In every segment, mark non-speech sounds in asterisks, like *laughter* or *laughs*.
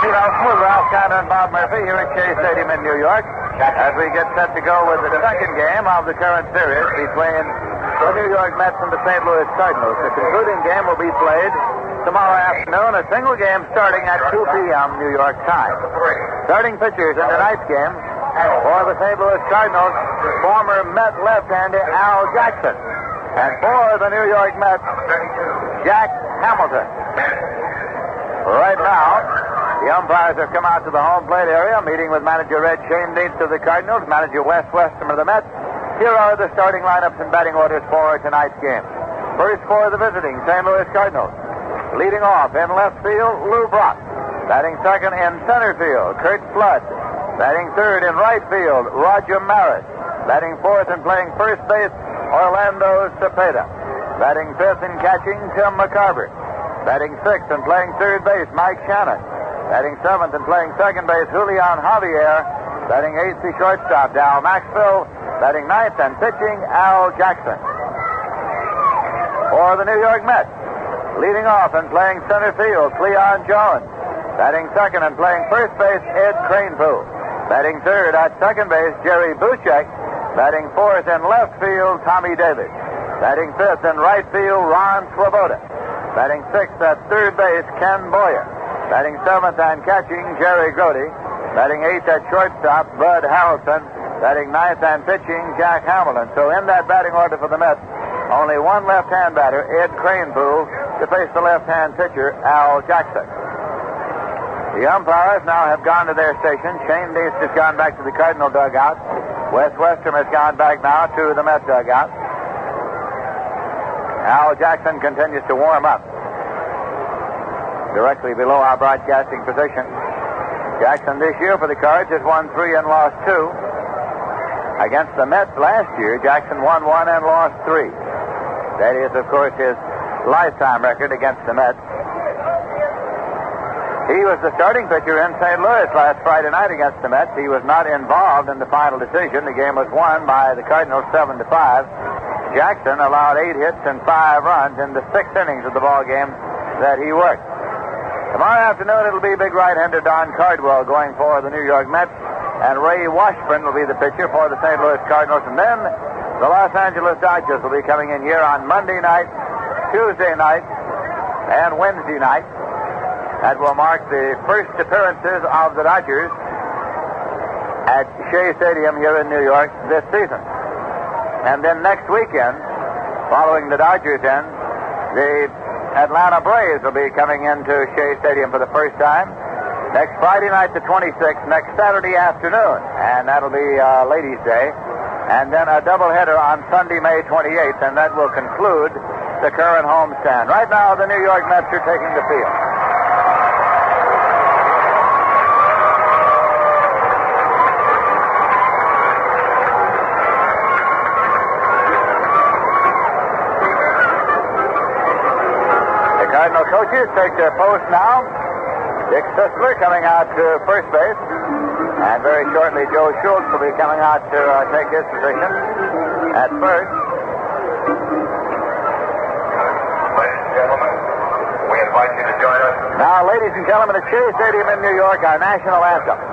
Pete Elson with Ralph Kiner and Bob Murphy here at Shea Stadium in New York as we get set to go with the second game of the current series between the New York Mets and the St. Louis Cardinals. The concluding game will be played tomorrow afternoon, a single game starting at 2 p.m. New York time. Starting pitchers in tonight's game for the St. Louis Cardinals, former Met left-hander Al Jackson. And for the New York Mets, Jack Hamilton. Right now, the umpires have come out to the home plate area, meeting with manager Red Schoendienst of the Cardinals, manager Wes Westrum of the Mets. Here are the starting lineups and batting orders for tonight's game. First for the visiting St. Louis Cardinals. Leading off in left field, Lou Brock. Batting second in center field, Curt Flood. Batting third in right field, Roger Maris. Batting fourth and playing first base, Orlando Cepeda. Batting fifth and catching, Tim McCarver. Batting sixth and playing third base, Mike Shannon. Batting seventh and playing second base, Julian Javier. Batting eighth, the shortstop, Dal Maxvill. Batting ninth and pitching, Al Jackson. For the New York Mets, leading off and playing center field, Cleon Jones. Batting second and playing first base, Ed Kranepool. Batting third at second base, Jerry Buchek. Batting fourth in left field, Tommy Davis. Batting fifth in right field, Ron Swoboda. Batting sixth at third base, Ken Boyer. Batting seventh and catching, Jerry Grote. Batting eighth at shortstop, Bud Harrelson. Batting ninth and pitching, Jack Hamilton. So in that batting order for the Mets, only one left-hand batter, Ed Kranepool, to face the left-hand pitcher, Al Jackson. The umpires now have gone to their station. Shane Schoendienst has gone back to the Cardinal dugout. Wes has gone back now to the Met dugout. Al Jackson continues to warm up directly below our broadcasting position. Jackson this year for the Cards has won three and lost two. Against the Mets last year, Jackson won one and lost three. That is, of course, his lifetime record against the Mets. He was the starting pitcher in St. Louis last Friday night against the Mets. He was not involved in the final decision. The game was won by the Cardinals seven to five. Jackson allowed eight hits and five runs in the six innings of the ball game that he worked. Tomorrow afternoon it'll be big right-hander Don Cardwell going for the New York Mets, and Ray Washburn will be the pitcher for the St. Louis Cardinals, and then the Los Angeles Dodgers will be coming in here on Monday night, Tuesday night, and Wednesday night. That will mark the first appearances of the Dodgers at Shea Stadium here in New York this season. And then next weekend, following the Dodgers in, the Atlanta Braves will be coming into Shea Stadium for the first time. Next Friday night, the 26th, next Saturday afternoon, and that'll be uh, Ladies' Day. And then a doubleheader on Sunday, May 28th, and that will conclude the current homestand. Right now, the New York Mets are taking the field. Coaches take their post now. Dick Sisler coming out to first base. And very shortly, Joe Schultz will be coming out to uh, take his position at first. Ladies and gentlemen, we invite you to join us. Now, ladies and gentlemen, at Shea Stadium in New York, our national anthem.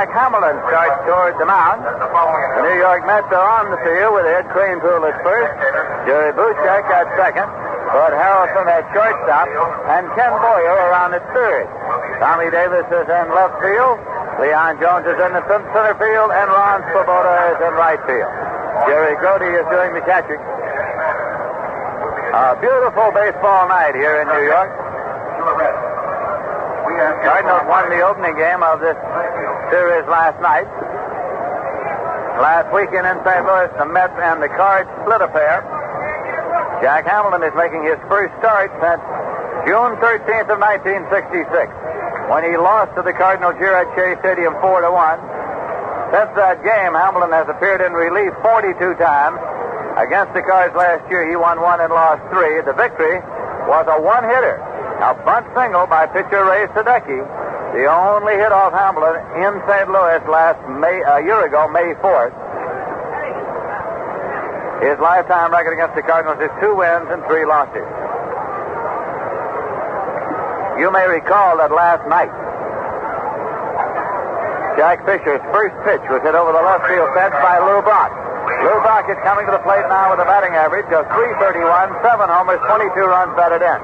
Jack starts toward the mound. The New York Mets are on the field with Ed Kranepool at first, Jerry Buchek at second, Bud Harrelson at shortstop, and Ken Boyer around at third. Tommy Davis is in left field, Cleon Jones is in the center field, and Ron Swoboda is in right field. Jerry Grote is doing the catching. A beautiful baseball night here in New York. Cardinals won the opening game of this series last night. Last weekend in St. Louis, the Mets and the Cards split a pair. Jack Hamilton is making his first start since June 13th of 1966, when he lost to the Cardinals here at Shea Stadium 4 to 1. Since that game, Hamilton has appeared in relief 42 times. Against the Cards last year, he won one and lost three. The victory was a one-hitter. A bunt single by pitcher Ray Sadecki, the only hit off Hamilton in St. Louis last May, a year ago, May 4th. His lifetime record against the Cardinals is two wins and three losses. You may recall that last night, Jack Fisher's first pitch was hit over the left field fence by Lou Brock. Lou Brock is coming to the plate now with a batting average of 331, seven homers, 22 runs batted in.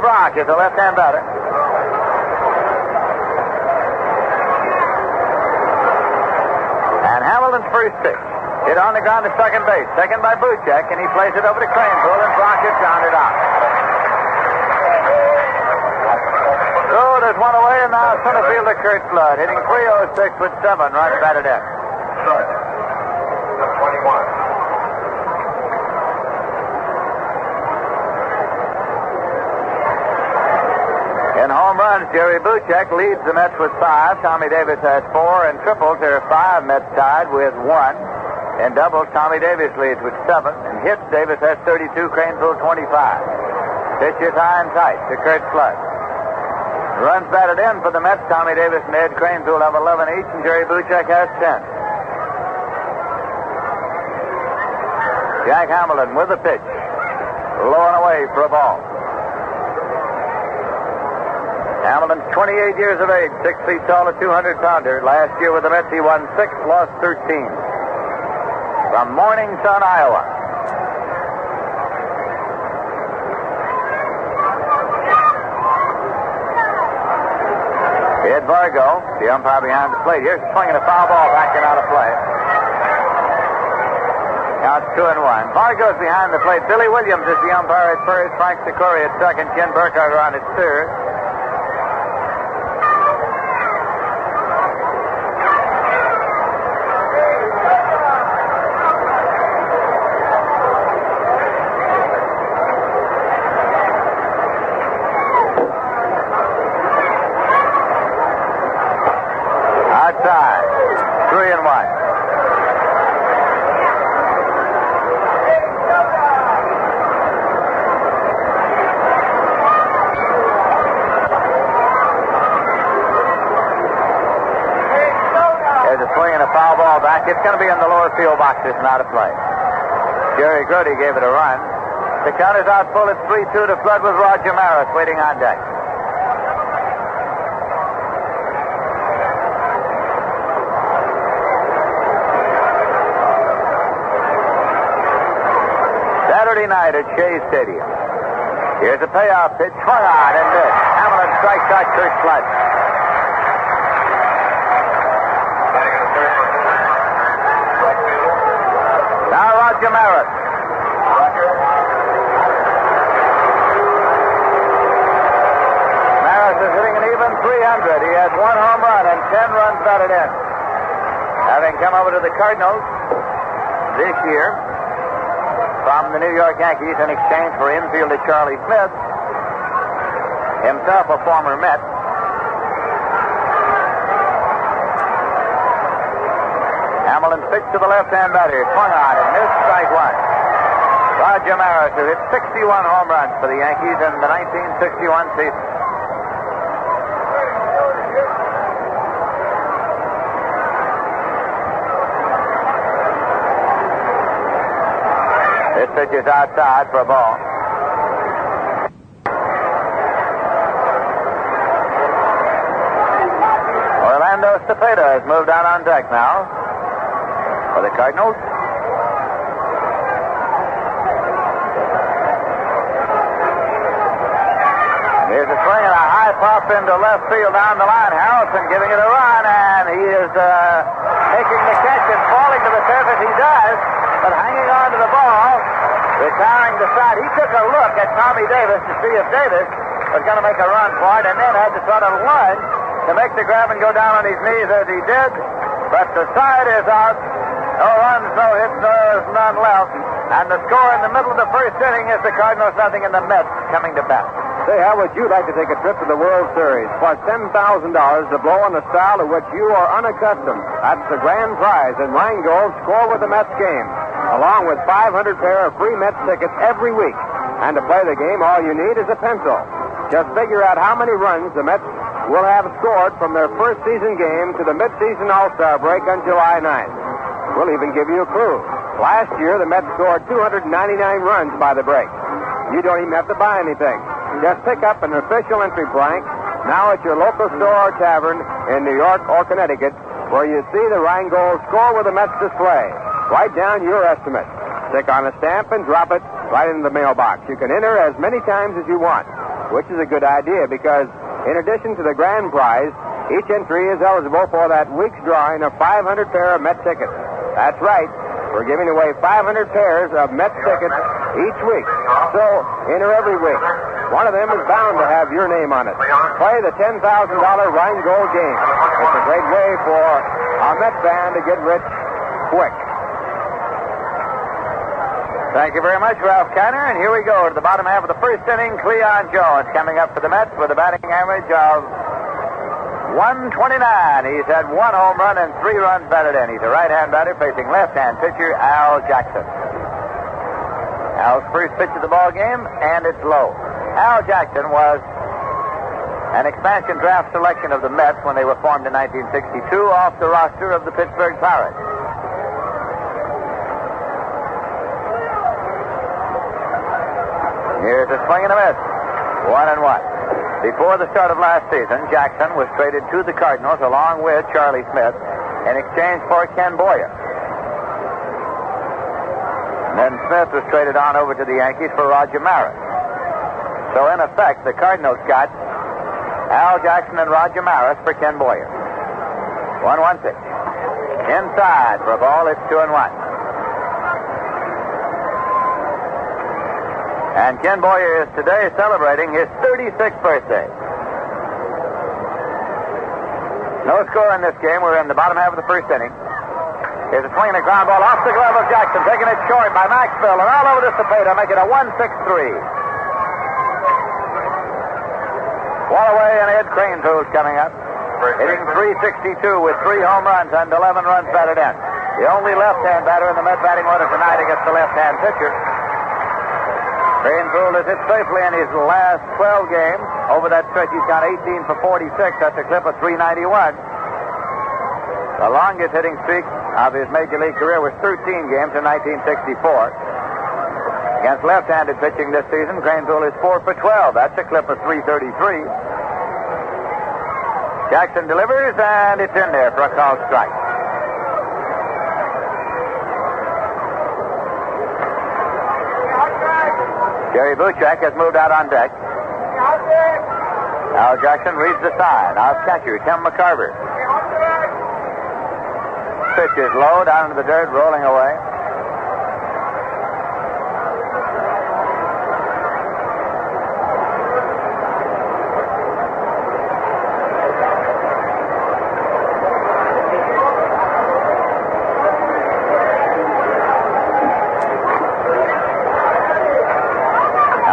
Brock is a left-hand batter. And Hamilton's first pitch. Hit on the ground to second base. Second by Buchek, and he plays it over to Kranepool, and Brock is grounded out. So there's one away, and now center fielder Curt Flood hitting 306 with seven runs batted in. Start. 21. In home runs, Jerry Buchek leads the Mets with five. Tommy Davis has four. In triples, there are five Mets tied with one. In doubles, Tommy Davis leads with seven. In hits, Davis has 32, Kranepool 25. Pitch is high and tight to Curt Flood. Runs batted in for the Mets, Tommy Davis and Ed Kranepool have 11 each, and Jerry Buchek has 10. Jack Hamilton with the pitch. Low and away for a ball. Hamilton's 28 years of age, 6 feet tall, a 200 pounder. Last year with the Mets, he won 6, lost 13. From Morning Sun, Iowa. Ed Vargo, the umpire behind the plate. Here's swinging a foul ball back and out of play. Counts two and one. Vargo's behind the plate. Billy Williams is the umpire at first. Frank Secory at second. Ken Burkhart on at third. Outside. Three and one. There's a swing and a foul ball back. It's going to field box. is not a play. Jerry Grote gave it a run. The count is out full. It's 3 2 to Flood with Roger Maris waiting on deck. Saturday night at Shea Stadium. Here's a payoff pitch. Swung on and missed. Hamilton strikes out Curt Flood. Batting in the third for right fielder. Now Roger Maris. Maris is hitting an even 300. He has one home run and 10 runs batted in. Having come over to the Cardinals this year from the New York Yankees in exchange for infielder Charlie Smith, himself a former Met. Wilson pitched to the left-hand batter. Swung on and missed strike one. Roger Maris, who hit 61 home runs for the Yankees in the 1961 season. This pitch is outside for a ball. Orlando Cepeda has moved out on deck now for the Cardinals. Here's a swing and a high pop into left field down the line. Harrelson giving it a run, and he is uh, making the catch and falling to the turf as he does, but hanging on to the ball, retiring the side. He took a look at Tommy Davis to see if Davis was going to make a run for it, and then had to sort of lunge to make the grab and go down on his knees as he did. But the side is out. No hits, there's none left. And the score in the middle of the first inning is the Cardinals nothing and the Mets coming to bat. Say, how would you like to take a trip to the World Series? for $10,000 to blow on the style of which you are unaccustomed. That's the grand prize in Rheingold Score with the Mets game, along with 500 pair of free Mets tickets every week. And to play the game, all you need is a pencil. Just figure out how many runs the Mets will have scored from their first season game to the midseason All-Star break on July 9th. We'll even give you a clue. Last year, the Mets scored 299 runs by the break. You don't even have to buy anything. Just pick up an official entry blank now at your local store or tavern in New York or Connecticut where you see the Rheingold score with the Mets display. Write down your estimate. Stick on a stamp and drop it right into the mailbox. You can enter as many times as you want, which is a good idea because in addition to the grand prize, each entry is eligible for that week's drawing of 500 pair of Met tickets. That's right. We're giving away 500 pairs of Mets tickets each week. So, enter every week. One of them is bound to have your name on it. Play the $10,000 Rheingold game. It's a great way for our Met fan to get rich quick. Thank you very much, Ralph Kiner. And here we go to the bottom half of the first inning. Cleon Jones coming up for the Mets with a batting average of 129. He's had one home run and three runs batted in. He's a right-hand batter facing left-hand pitcher Al Jackson. Al's first pitch of the ball game, and it's low. Al Jackson was an expansion draft selection of the Mets when they were formed in 1962 off the roster of the Pittsburgh Pirates. Here's a swing and a miss. One and one. Before the start of last season, Jackson was traded to the Cardinals along with Charlie Smith in exchange for Ken Boyer. Then Smith was traded on over to the Yankees for Roger Maris. So in effect, the Cardinals got Al Jackson and Roger Maris for Ken Boyer. One one pitch. Inside for a ball, it's two and one. And Ken Boyer is today celebrating his 36th birthday. No score in this game. We're in the bottom half of the first inning. Here's a swing and a ground ball off the glove of Jackson, taking it short by Maxvill, and all over to Cepeda, making a 1-6-3. Wallaway and Ed Kranepool coming up, hitting 362 with three home runs and 11 runs batted in. The only left-hand batter in the Met batting order tonight against the left-hand pitcher. Kranepool has hit safely in his last 12 games. Over that stretch, he's got 18 for 46. That's a clip of 391. The longest hitting streak of his major league career was 13 games in 1964. Against left-handed pitching this season, Kranepool is 4 for 12. That's a clip of 333. Jackson delivers, and it's in there for a called strike. Jerry Buchek has moved out on deck. Al Jackson reads the sign. Now catcher, Tim McCarver. Pitch is low, down into the dirt, rolling away.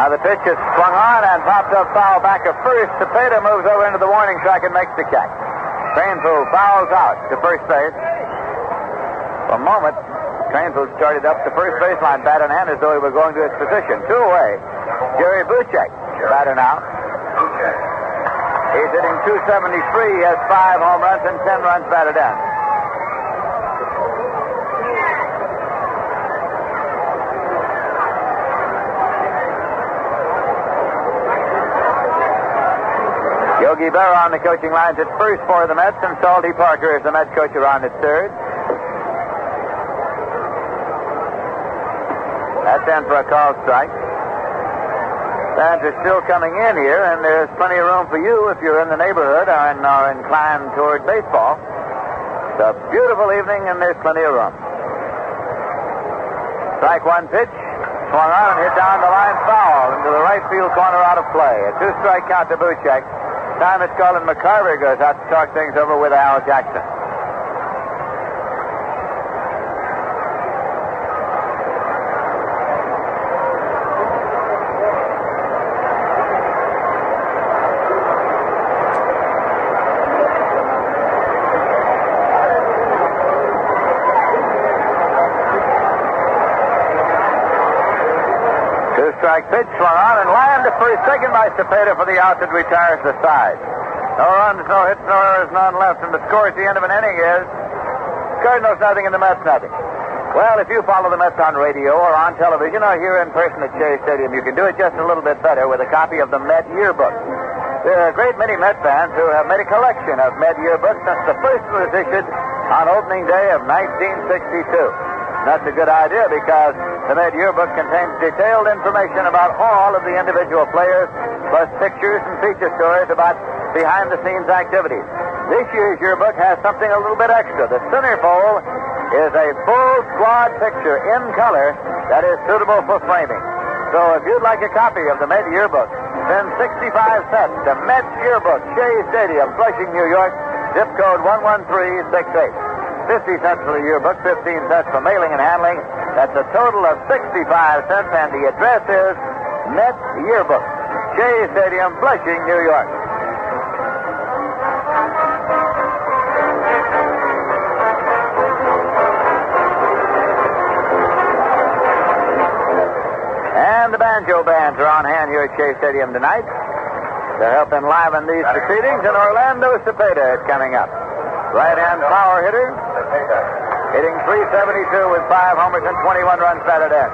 Now the pitch is swung on and popped up foul back at first. Cepeda moves over into the warning track and makes the catch. Kranepool fouls out to first base. For a moment, Kranepool started up the first baseline, bat in as though he were going to his position. Two away. Jerry Buchek, batter now. He's hitting 273. He has five home runs and 10 runs batted in. Yogi on the coaching lines at first for the Mets, and Salty Parker is the Mets coach around at third. That's in for a call strike. Fans are still coming in here, and there's plenty of room for you if you're in the neighborhood and are inclined toward baseball. It's a beautiful evening, and there's plenty of room. Strike one pitch. Swung on and hit down the line foul into the right field corner out of play. A two strike count to Buchek. Time it's and McCarver goes out to talk things over with Al Jackson. Two strike pitch swung on first, second by Cepeda for the out that retires the side. No runs, no hits, no errors, none left, and the score at the end of an inning is Cardinals nothing and the Mets nothing. Well, if you follow the Mets on radio or on television or here in person at Shea Stadium, you can do it just a little bit better with a copy of the Met Yearbook. There are a great many Met fans who have made a collection of Met Yearbooks since the first was issued on opening day of 1962. That's a good idea because the Met Yearbook contains detailed information about all of the individual players, plus pictures and feature stories about behind the scenes activities. This year's yearbook has something a little bit extra. The centerfold is a full squad picture in color that is suitable for framing. So if you'd like a copy of the Met Yearbook, send 65 cents to Met Yearbook, Shea Stadium, Flushing, New York, zip code 11368. 50 cents for the yearbook, 15 cents for mailing and handling. That's a total of 65 cents, and the address is Met Yearbook, Shea Stadium, Flushing, New York. And the banjo bands are on hand here at Shea Stadium tonight to help enliven these proceedings, and Orlando Cepeda is coming up. Right-hand power hitter, hitting 372 with five homers and 21 runs batted in.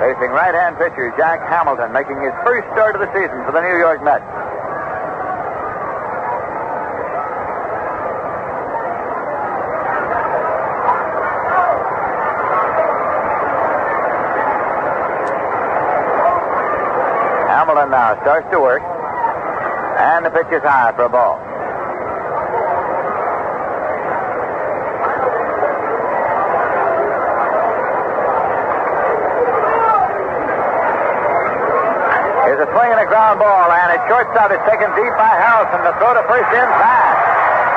Facing right-hand pitcher Jack Hamilton, making his first start of the season for the New York Mets. Hamilton now starts to work, and the pitch is high for a ball. Here's a ground ball, and it shortstop is taken deep by Harrelson. The throw to first in fast.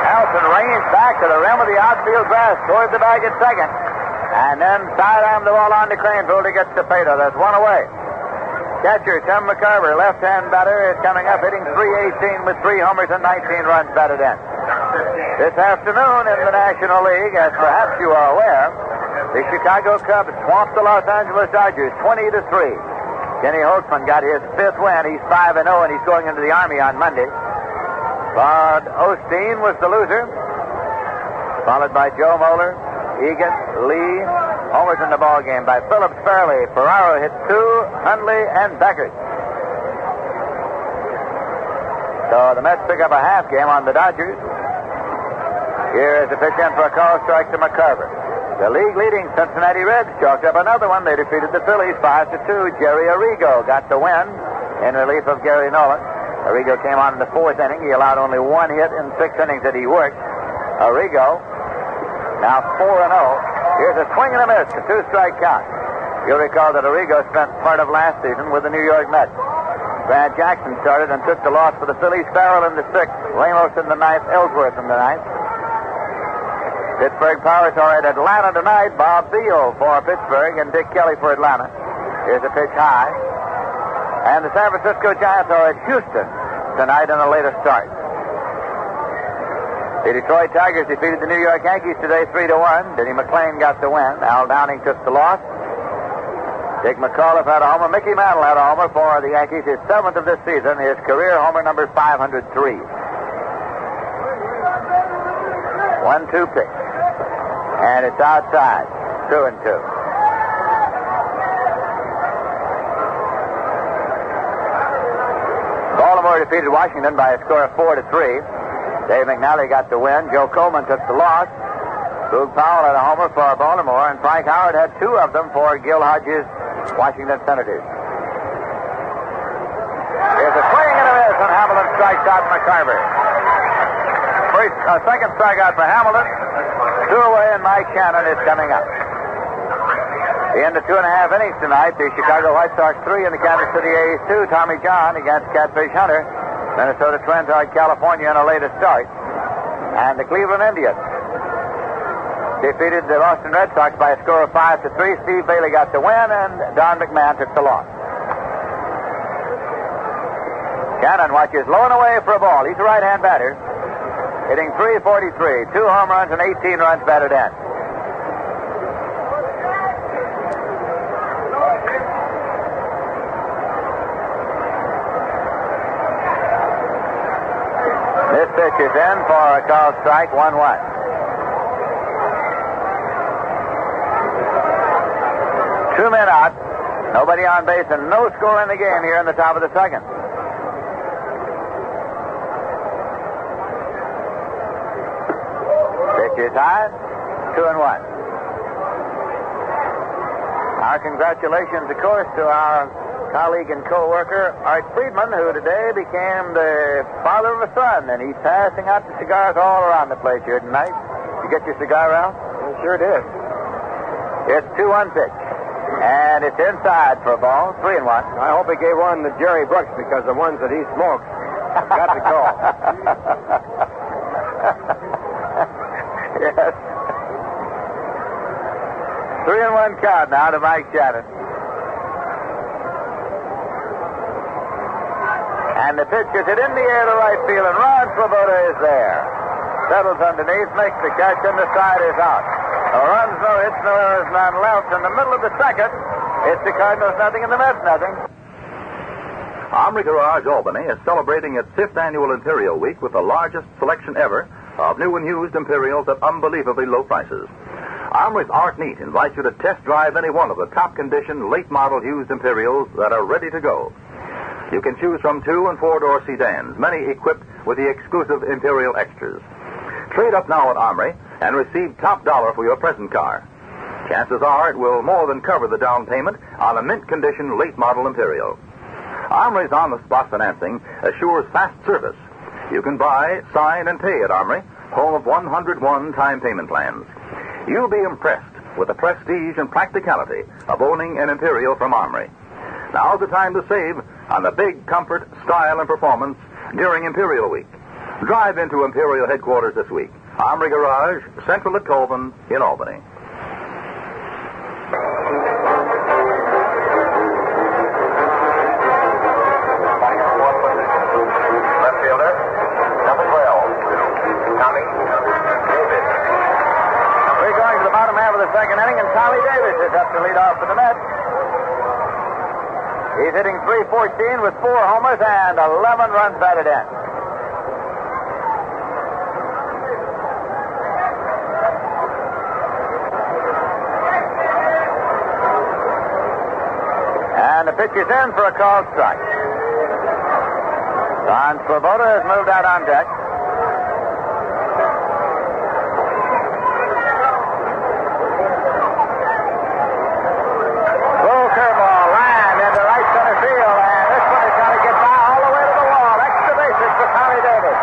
Harrelson ranged back to the rim of the outfield grass toward the bag at second. And then sidearmed the ball on to Kranepool to get Cepeda. That's one away. Catcher Tim McCarver, left-hand batter, is coming up hitting 318 with three homers and 19 runs batted in. This afternoon in the National League, as perhaps you are aware, the Chicago Cubs swamped the Los Angeles Dodgers 20 to 3. Kenny Holtzman got his fifth win. He's 5 and 0 and he's going into the Army on Monday. Bud Osteen was the loser, followed by Joe Moeller, Egan, Lee, homers in the ball game by Phillips Fairly. Ferraro hit two, Hundley and Beckert. So the Mets pick up a half game on the Dodgers. Here is the pitch in for a call strike to McCarver. The league leading Cincinnati Reds chalked up another one. They defeated the Phillies 5 to 2. Jerry Arrigo got the win in relief of Gary Nolan. Arrigo came on in the fourth inning. He allowed only one hit in six innings that he worked. Arrigo now 4 and 0. Here's a swing and a miss, a two strike count. You'll recall that Arrigo spent part of last season with the New York Mets. Brad Jackson started and took the loss for the Phillies. Farrell in the sixth, Ramos in the ninth, Ellsworth in the ninth. Pittsburgh Pirates are at Atlanta tonight. Bob Veale for Pittsburgh and Dick Kelley for Atlanta. Here's a pitch high. And the San Francisco Giants are at Houston tonight in a later start. The Detroit Tigers defeated the New York Yankees today 3 to 1. Denny McLain got the win. Al Downing took the loss. Dick McAuliffe had a homer. Mickey Mantle had a homer for the Yankees, his seventh of this season, his career homer number 503. One two pitch. And it's outside. Two and two. Baltimore defeated Washington by a score of four to three. Dave McNally got the win. Joe Coleman took the loss. Boog Powell had a homer for Baltimore, and Frank Howard had two of them for Gil Hodges' Washington Senators. There's a swing and a miss, and Hamilton strikes out McCarver. First, uh, second strikeout for Hamilton. Two away, and Mike Shannon is coming up. The end of two and a half innings tonight. The Chicago White Sox three and the Kansas City A's two. Tommy John against Catfish Hunter. Minnesota Twins are California in a later start. And the Cleveland Indians defeated the Boston Red Sox by a score of five to three. Steve Bailey got the win, and Don McMahon took the loss. Shannon watches low and away for a ball. He's a right-hand batter, hitting 343, two home runs and 18 runs batted in. This pitch is in for a called strike, 1 1. Two men out. Nobody on base and no score in the game here in the top of the second. Pitch is high. Two and one. Our congratulations, of course, to our colleague and co-worker, Art Friedman, who today became the father of a son, and he's passing out the cigars all around the place here tonight. You get your cigar out? I sure did. It's 2-1 pitch. And it's inside for a ball, three and one. I hope he gave one to Jerry Brooks because the ones that he smokes got to go. *laughs* yes. Three and one count now to Mike Shannon. And the pitch is hit in the air to right field, and Ron Swoboda is there. Settles underneath, makes the catch, and the side is out. No runs, no hits, no errors, none left. In the middle of the second, it's the Cardinals nothing and the Mets nothing. Armory Garage Albany is celebrating its fifth annual Imperial Week with the largest selection ever of new and used Imperials at unbelievably low prices. Armory's Art Neat invites you to test drive any one of the top condition, late model used Imperials that are ready to go. You can choose from two and four door sedans, many equipped with the exclusive Imperial extras. Trade up now at Armory and receive top dollar for your present car. Chances are it will more than cover the down payment on a mint condition late model Imperial. Armory's on the spot financing assures fast service. You can buy, sign, and pay at Armory, home of 101 time payment plans. You'll be impressed with the prestige and practicality of owning an Imperial from Armory. Now's the time to save on the big comfort, style, and performance during Imperial Week. Drive into Imperial headquarters this week. Armory Garage, Central at Colvin in Albany. For the Mets. He's hitting 314 with four homers and 11 runs batted in. And the pitch is in for a called strike. Ron Swoboda has moved out on deck. Full curveball, line into right center field, and this one is going to get by all the way to the wall. Extra bases for Tommy Davis.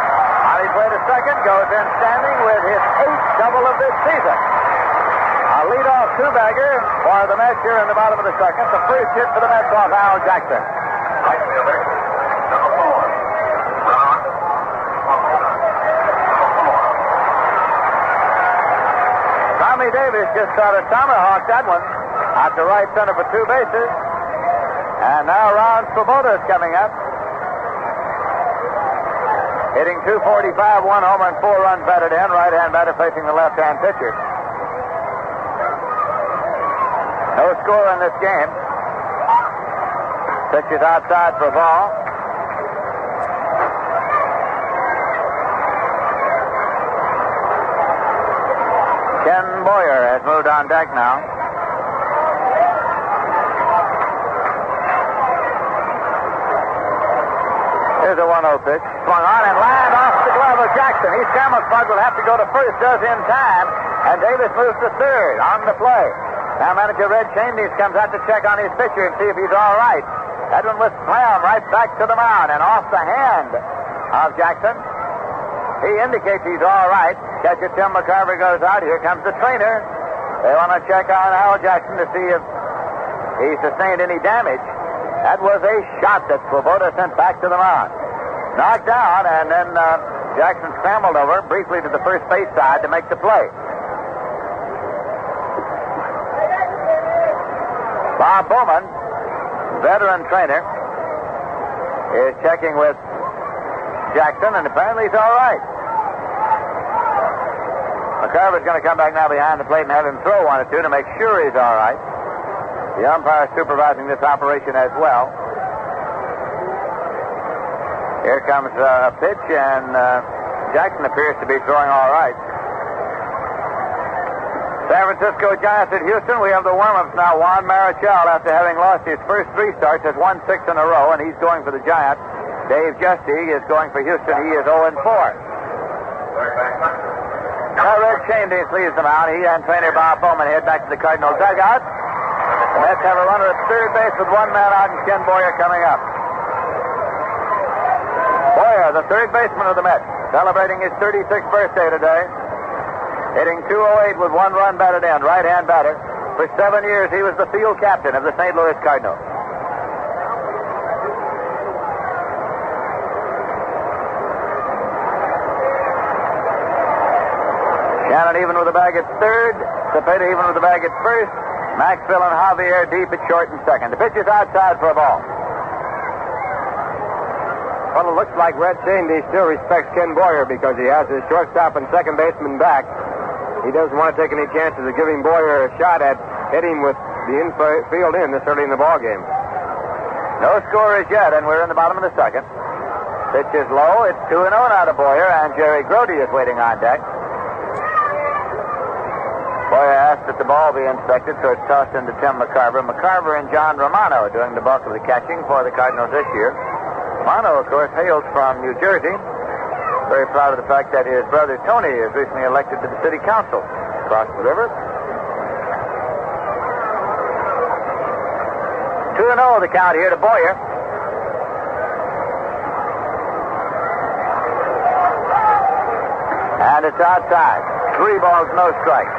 On his way to second, goes in standing with his eighth double of this season. A leadoff two-bagger for the Mets here in the bottom of the second. The first hit for the Mets off Al Jackson. Right fielder, number 4, Ron Tommy Davis just sort of tomahawked that one out to right center for two bases. And now Ron Swoboda is coming up. Hitting 245, one homer and four runs batted in. Right-hand batter facing the left-hand pitcher. No score in this game. Pitch is outside for a ball. Ken Boyer has moved on deck now. Here's a 1-0 pitch. Swung on and land off the glove of Jackson. He scrambles. Bud will have to go to first, does in time. And Davis moves to third on the play. Now manager Red Schoendienst comes out to check on his pitcher and see if he's all right. Edwin was slammed right back to the mound and off the hand of Jackson. He indicates he's all right. Catcher Tim McCarver goes out. Here comes the trainer. They want to check on Al Jackson to see if he sustained any damage. That was a shot that Swoboda sent back to the mound. Knocked down, and then uh, Jackson scrambled over briefly to the first base side to make the play. Bob Bauman, veteran trainer, is checking with Jackson, and apparently he's all right. McCarver's going to come back now behind the plate and have him throw one or two to make sure he's all right. The umpire supervising this operation as well. Here comes uh, a pitch, and uh, Jackson appears to be throwing all right. San Francisco Giants at Houston. We have the warm-ups now. Juan Marichal, after having lost his first three starts, has won six in a row, and he's going for the Giants. Dave Giusti is going for Houston. He is 0 4. Now, Red Schoendienst leaves them out. He and trainer Bob Bauman head back to the Cardinal dugout. The Mets have a runner at third base with one man out and Ken Boyer coming up. Boyer, the third baseman of the Mets, celebrating his 36th birthday today. Hitting 208 with one run batted in, right hand batter. For seven years, he was the field captain of the St. Louis Cardinals. Shannon even with the bag at third. Cepeda even with the bag at first. Maxvill and Javier deep at short and second. The pitch is outside for a ball. Well, it looks like Red Sandy still respects Ken Boyer because he has his shortstop and second baseman back. He doesn't want to take any chances of giving Boyer a shot at hitting with the infield in this early in the ball game. No score as yet, and we're in the bottom of the second. Pitch is low. It's 2 0 now to Boyer, and Jerry Grote is waiting on deck. Boyer asked that the ball be inspected, so it's tossed into Tim McCarver. McCarver and John Romano are doing the bulk of the catching for the Cardinals this year. Romano, of course, hails from New Jersey. Very proud of the fact that his brother Tony is recently elected to the city council across the river. 2 0 the count here to Boyer. And it's outside. Three balls, no strikes.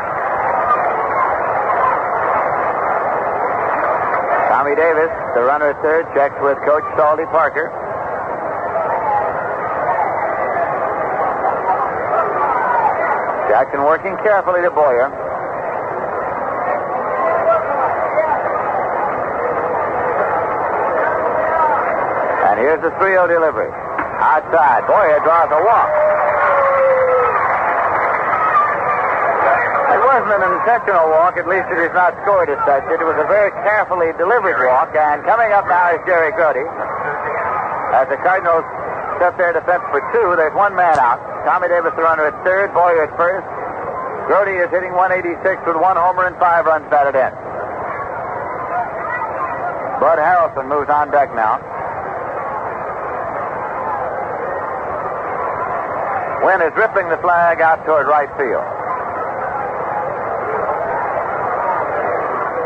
Tommy Davis, the runner at third, checks with Coach Salty Parker. Jackson working carefully to Boyer. And here's the 3 0 delivery. Outside. Boyer draws a walk. It wasn't an intentional walk, at least it is not scored as such. It was a very carefully delivered walk, and coming up now is Jerry Grote. As the Cardinals set their defense for two, there's one man out. Tommy Davis, the runner at third, Boyer at first. Grote is hitting 186 with one homer and five runs batted in. Bud Harrelson moves on deck now. Wynn is ripping the flag out toward right field.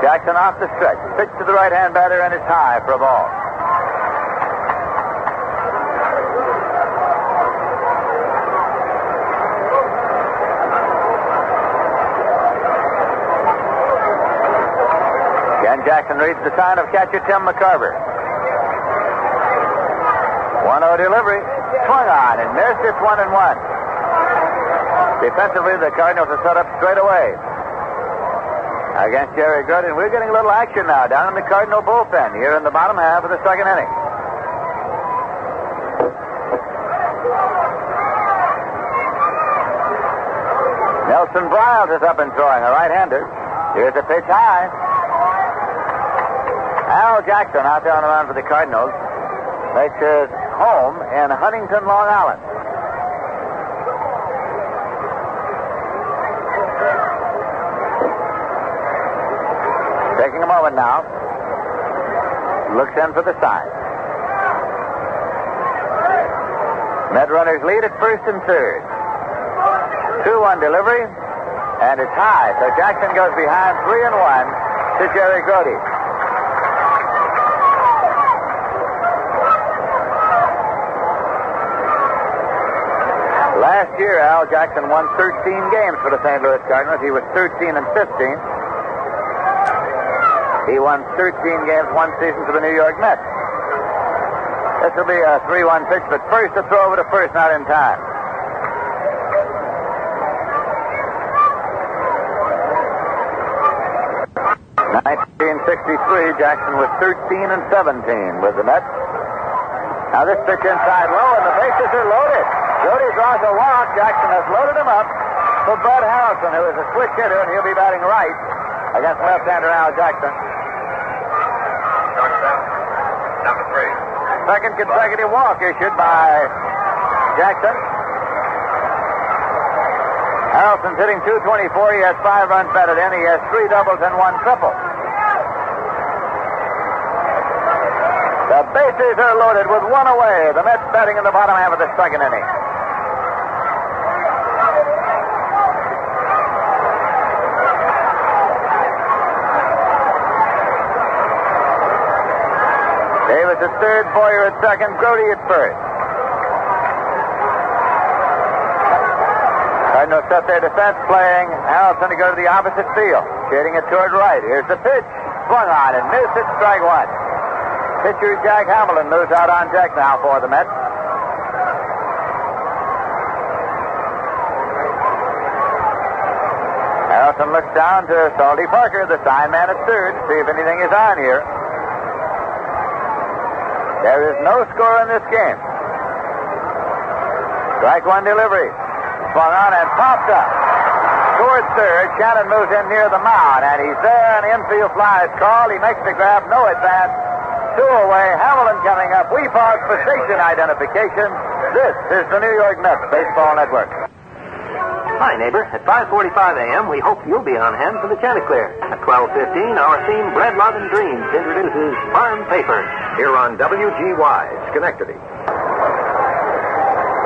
Jackson off the stretch. Pitch to the right hand batter and it's high for a ball. Ken Jackson reads the sign of catcher Tim McCarver. 1-0 delivery. Swung on and missed. It's one and one. Defensively, the Cardinals are set up straight away against Jerry Grote. We're getting a little action now down in the Cardinal bullpen here in the bottom half of the second inning. Nelson Briles is up and throwing, a right-hander. Here's a pitch high. Al Jackson out there on the mound for the Cardinals makes his home in Huntington, Long Island. Taking a moment now. Looks in for the sign. Met runners lead at first and third. 2-1 delivery, and it's high. So Jackson goes behind 3 and 1 to Jerry Grote. Last year, Al Jackson won 13 games for the St. Louis Cardinals. He was 13 and 15. He won 13 games one season for the New York Mets. This will be a 3-1 pitch, but first a throw over to first, not in time. Nineteen sixty-three, Jackson was 13 and 17 with the Mets. Now this pitch inside low, and the bases are loaded. Grote draws a walk. Jackson has loaded him up for Bud Harrelson, who is a switch hitter, and he'll be batting right against left-hander Al Jackson. Second consecutive walk issued by Jackson. Harrelson's hitting 224. He has five runs batted in. He has three doubles and one triple. The bases are loaded with one away. The Mets batting in the bottom half of the second inning. Davis at third, Boyer at second, Grote at first. Cardinals set their defense playing Harrelson to go to the opposite field. Shading it toward right. Here's the pitch. Swung on and missed it. Strike one. Pitcher Jack Hamilton moves out on deck now for the Mets. Harrelson looks down to Salty Parker, the sign man at third, to see if anything is on here. There is no score in this game. Strike one delivery. Swung on and popped up. Toward third, Shannon moves in near the mound, and he's there. An infield fly is called. He makes the grab, no advance. Two away. Hamilton coming up. We pause for station identification. This is the New York Mets Baseball Network. Hi, neighbor. At 5.45 a.m., we hope you'll be on hand for the Chanticleer. At 12.15, our theme, Bread, Love, and Dreams, introduces Farm Paper. Here on WGY, Schenectady.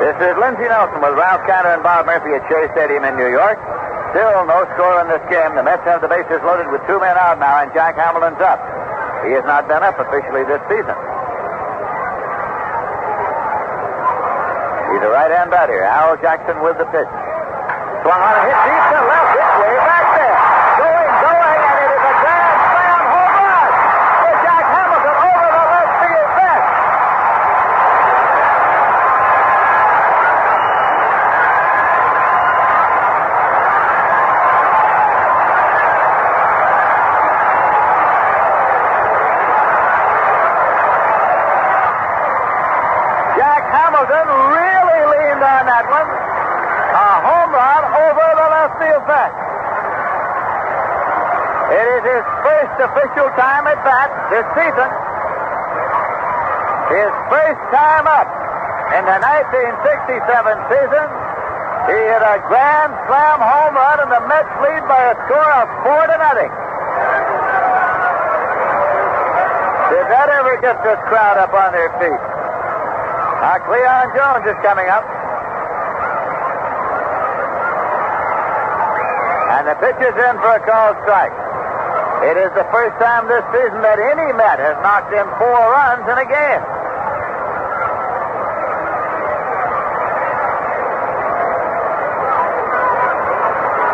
This is Lindsey Nelson with Ralph Kiner and Bob Murphy at Shea Stadium in New York. Still no score in this game. The Mets have the bases loaded with two men out now, and Jack Hamilton's up. He has not been up officially this season. He's a right-hand batter. Al Jackson with the pitch. Swung on and hit deep to left. It's way back there. Going, going, and it is a grand slam home run for Jack Hamilton over the left field fence. Jack Hamilton really leaned on that one. A home run over the left field fence. It is his first official time at bat this season. His first time up in the 1967 season. He hit a grand slam home run, and the Mets lead by a score of four to nothing. Did that ever get this crowd up on their feet? Now, Cleon Jones is coming up. And the pitch is in for a called strike. It is the first time this season that any Met has knocked in four runs in a game.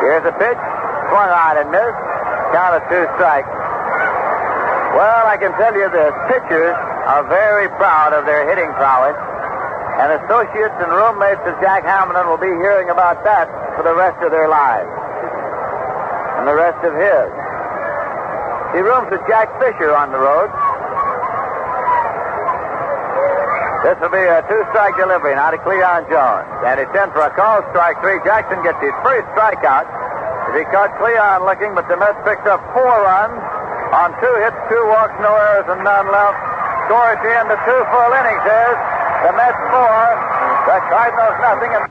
Here's a pitch. Swung on and missed. Count of two strikes. Well, I can tell you this. Pitchers are very proud of their hitting prowess. And associates and roommates of Jack Hamilton will be hearing about that for the rest of their lives. And the rest of his. He rooms with Jack Fisher on the road. This will be a two-strike delivery now to Cleon Jones. And it's in for a call strike three. Jackson gets his first strikeout. He caught Cleon looking, but the Mets picked up four runs on two hits, two walks, no errors, and none left. Score at the end of two full innings is the Mets four, the Cardinals nothing. And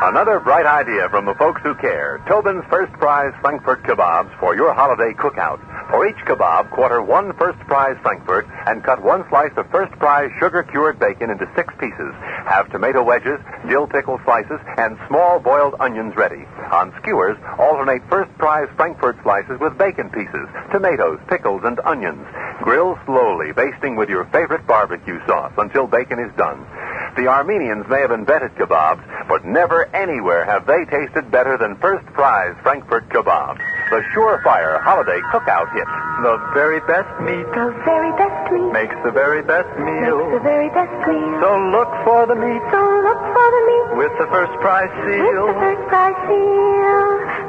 Another bright idea from the folks who care. Tobin's First Prize Frankfurt Kebabs for your holiday cookout. For each kebab, quarter one first prize Frankfurt and cut one slice of first prize sugar cured bacon into six pieces. Have tomato wedges, dill pickle slices, and small boiled onions ready. On skewers, alternate first prize Frankfurt slices with bacon pieces, tomatoes, pickles, and onions. Grill slowly, basting with your favorite barbecue sauce until bacon is done. The Armenians may have invented kebabs, but never anywhere have they tasted better than first prize Frankfurt kebabs. The surefire holiday cookout hit. The very best meat The very best meat makes the very best meal. makes the very best meal. So look for the meat So look for the meat with the first prize seal. with seal. the first prize seal.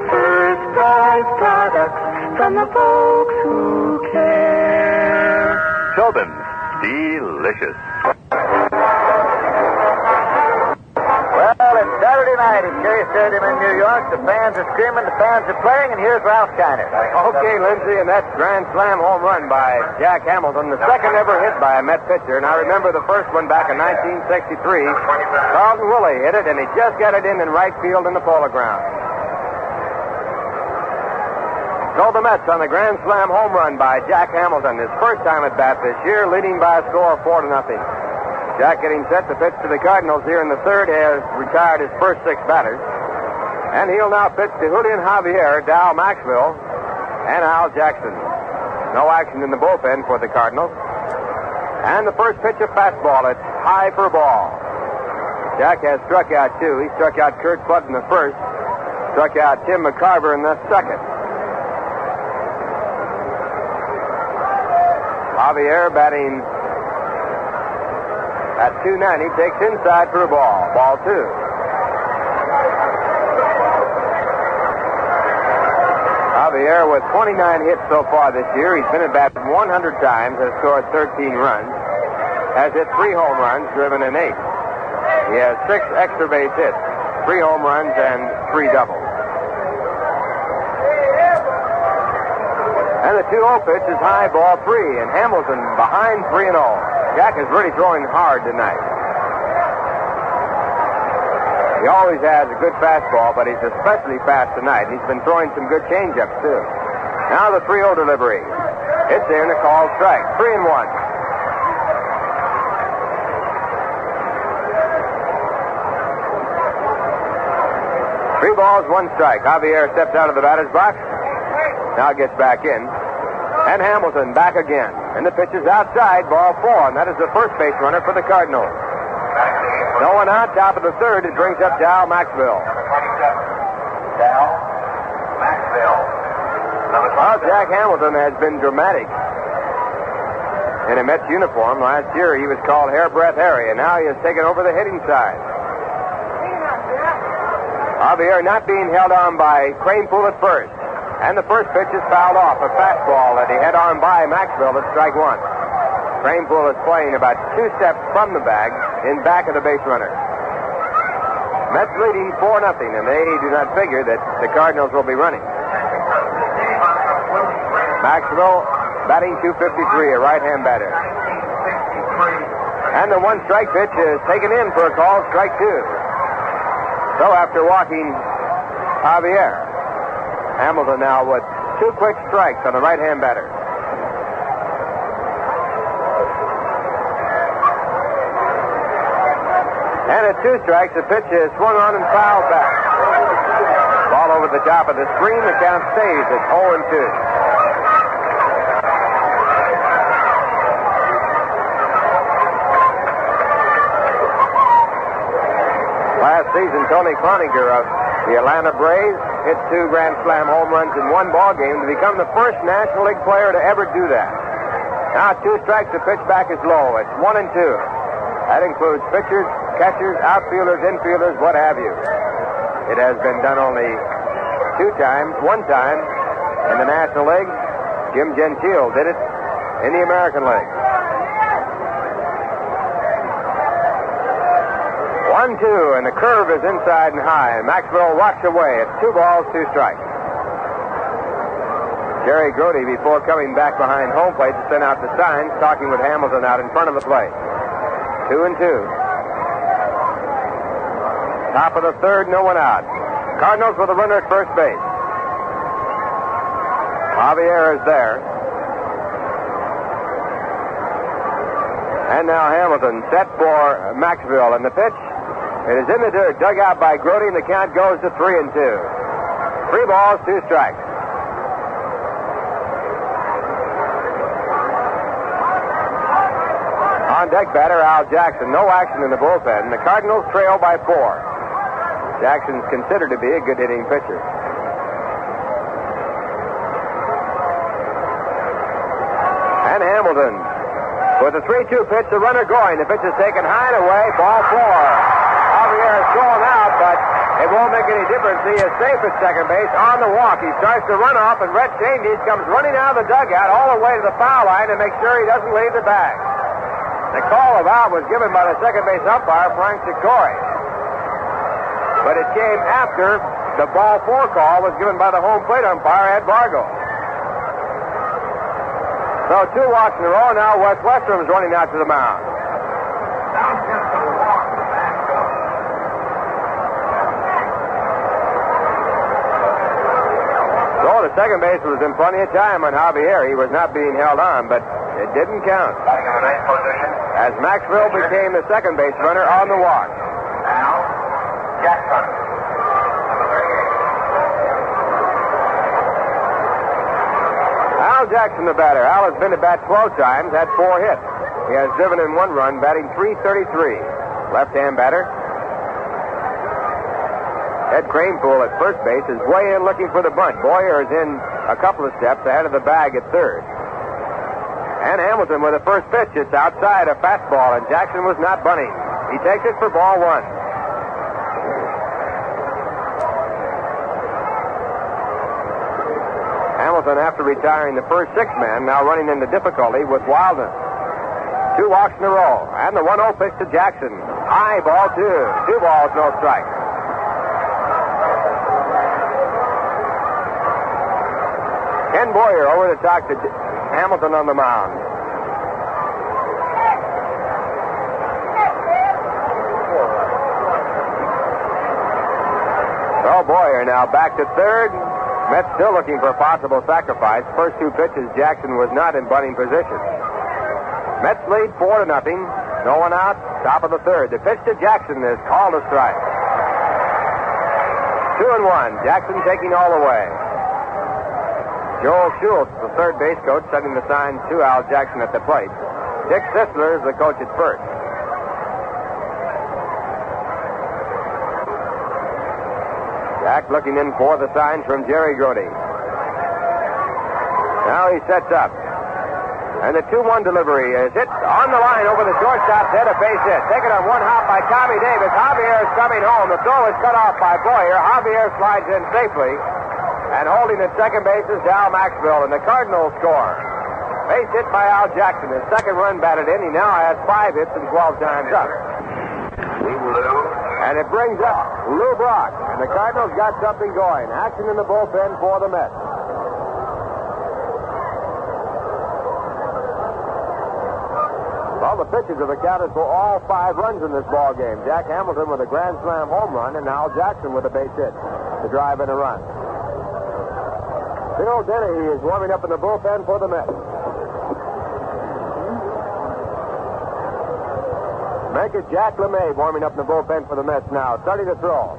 First prize products from the folks who care. Tobin's. Delicious. It's Saturday night at Shea Stadium in New York. The fans are screaming, the fans are playing, and here's Ralph Kiner. Okay, Lindsey, and that grand slam home run by Jack Hamilton, the second ever hit by a Met pitcher. And I remember the first one back in 1963. Carlton Willey hit it, and he just got it in in right field in the polo ground. So the Mets on the grand slam home run by Jack Hamilton, his first time at bat this year, leading by a score of four to nothing. Jack getting set to pitch to the Cardinals here in the third has retired his first six batters. And he'll now pitch to Julian Javier, Dal Maxvill, and Al Jackson. No action in the bullpen for the Cardinals. And the first pitch of fastball, it's high for ball. Jack has struck out two. He struck out Curt Flood in the first, struck out Tim McCarver in the second. Javier batting at 290 takes inside for a ball. Ball two. Javier with 29 hits so far this year. He's been at bat 100 times, has scored 13 runs, has hit three home runs, driven an eight. He has six extra base hits, three home runs, and three doubles. And the 2-0 pitch is high ball three, and Hamilton behind 3 and 0. Jack is really throwing hard tonight. He always has a good fastball, but he's especially fast tonight. He's been throwing some good changeups, too. Now the 3 0 delivery. It's in, a call strike. 3 and 1. Three balls, one strike. Javier steps out of the batter's box. Now gets back in. And Hamilton back again. And the pitch is outside, ball four, and that is the first base runner for the Cardinals. No one out, top of the third. It brings up Dal Maxvill. Dal. Number Well, Jack Hamilton has been dramatic in a Mets uniform. Last year he was called Hairbreadth Harry, and now he has taken over the hitting side. Javier not being held on by Kranepool at first. And the first pitch is fouled off, a fastball that he had on by Maxvill at strike one. Kranepool is playing about two steps from the bag in back of the base runner. Mets leading 4 nothing, and they do not figure that the Cardinals will be running. Maxvill batting 253, a right hand batter. And the one strike pitch is taken in for a call, strike two. So after walking Javier, Hamilton now with two quick strikes on the right hand batter. And at two strikes, the pitch is swung on and fouled back. Ball over the top of the screen. The count stays at 0 and 2. Last season, Tony Cloninger of the Atlanta Braves hit two Grand Slam home runs in one ball game to become the first National League player to ever do that. Now two strikes, the pitch back is low. It's one and two. That includes pitchers, catchers, outfielders, infielders, what have you. It has been done only two times, one time in the National League. Jim Gentile did it in the American League. One, two, and the curve is inside and high. Maxvill walks away. It's two balls, two strikes. Jerry Grote, before coming back behind home plate to send out the signs, talking with Hamilton out in front of the plate. Two and two. Top of the third, no one out. Cardinals with a runner at first base. Javier is there. And now Hamilton set for Maxvill, and the pitch it is in the dirt, dug out by Grote, and the count goes to three and two. Three balls, two strikes. On deck batter, Al Jackson. No action in the bullpen. The Cardinals trail by four. Jackson's considered to be a good hitting pitcher. And Hamilton. With a 3 2 pitch, the runner going. The pitch is taken high and away. Ball four. Thrown out, but it won't make any difference. He is safe at second base on the walk. He starts to run off, and Red Schoendienst comes running out of the dugout all the way to the foul line to make sure he doesn't leave the bag. The call of out was given by the second base umpire, Frank Secory. But it came after the ball four call was given by the home plate umpire, Ed Vargo. So two walks in a row. Now Wes Westrum's running out to the mound. So the second base was in plenty of time on Javier. He was not being held on, but it didn't count. Batting in the ninth position. As Maxvill became the second base runner on the walk. Al Jackson. Al Jackson, the batter. Al has been to bat 12 times, had four hits. He has driven in one run, batting 333. Left-hand batter. Ed Kranepool at first base is way in looking for the bunt. Boyer is in a couple of steps ahead of the bag at third. And Hamilton with the first pitch. It's outside a fastball, and Jackson was not bunting. He takes it for ball one. Hamilton, after retiring the first six men, now running into difficulty with Wildness. Two walks in a row, and the 1 0 pitch to Jackson. High ball two. Two balls, no strikes. Ken Boyer over to talk to Hamilton on the mound. So Boyer now back to third. Mets still looking for possible sacrifice. First two pitches, Jackson was not in bunting position. Mets lead four to nothing. No one out. Top of the third. The pitch to Jackson is called a strike. Two and one. Jackson taking all the way. Joel Schultz, the third base coach, setting the signs to Al Jackson at the plate. Dick Sisler is the coach at first. Jack looking in for the signs from Jerry Grote. Now he sets up. And the 2-1 delivery is hit on the line over the shortstop's head, a base hit. Taken on one hop by Tommy Davis. Javier is coming home. The throw is cut off by Boyer. Javier slides in safely. And holding at second base is Dal Maxvill, and the Cardinals score. Base hit by Al Jackson. His second run batted in. He now has five hits and 12 times up. And it brings up Lou Brock. And the Cardinals got something going. Action in the bullpen for the Mets. Well, the pitchers have accounted for all five runs in this ball game. Jack Hamilton with a grand slam home run, and Al Jackson with a base hit to drive in a run. Bill Denehy is warming up in the bullpen for the Mets. Make it Jack LeMay warming up in the bullpen for the Mets now, starting to throw.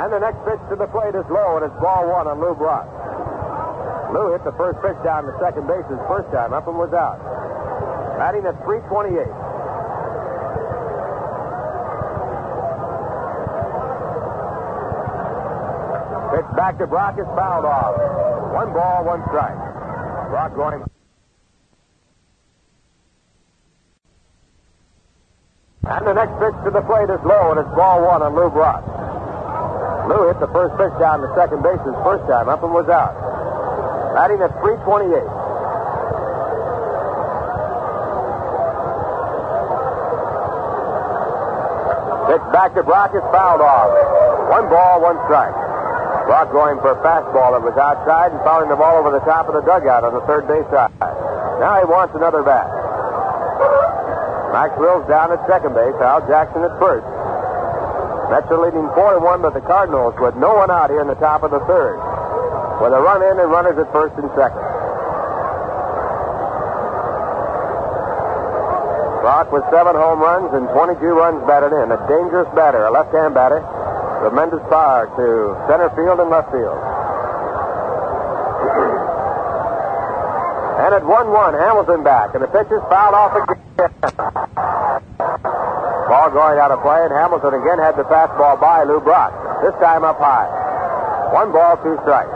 And the next pitch to the plate is low, and it's ball one on Lou Brock. Lou hit the first pitch down to second base his first time up and was out. Batting at 328. Back to Brock is fouled off. One ball, one strike. Brock going. And the next pitch to the plate is low, and it's ball one on Lou Brock. Lou hit the first pitch down to second base his first time up and was out. Batting at 328. Pitch back to Brock is fouled off. One ball, one strike. Brock going for a fastball that was outside and fouling the ball over the top of the dugout on the third base side. Now he wants another bat. Maxvill's down at second base. Al Jackson at first. Mets are leading 4 to 1, but the Cardinals with no one out here in the top of the third. With a run in and runners at first and second. Rock with seven home runs and 22 runs batted in. A dangerous batter, a left-hand batter. Tremendous power to center field and left field. And at 1-1, Hamilton back, and the pitch is fouled off again. Ball going out of play, and Hamilton again had the fastball by Lou Brock. This time up high. One ball, two strikes.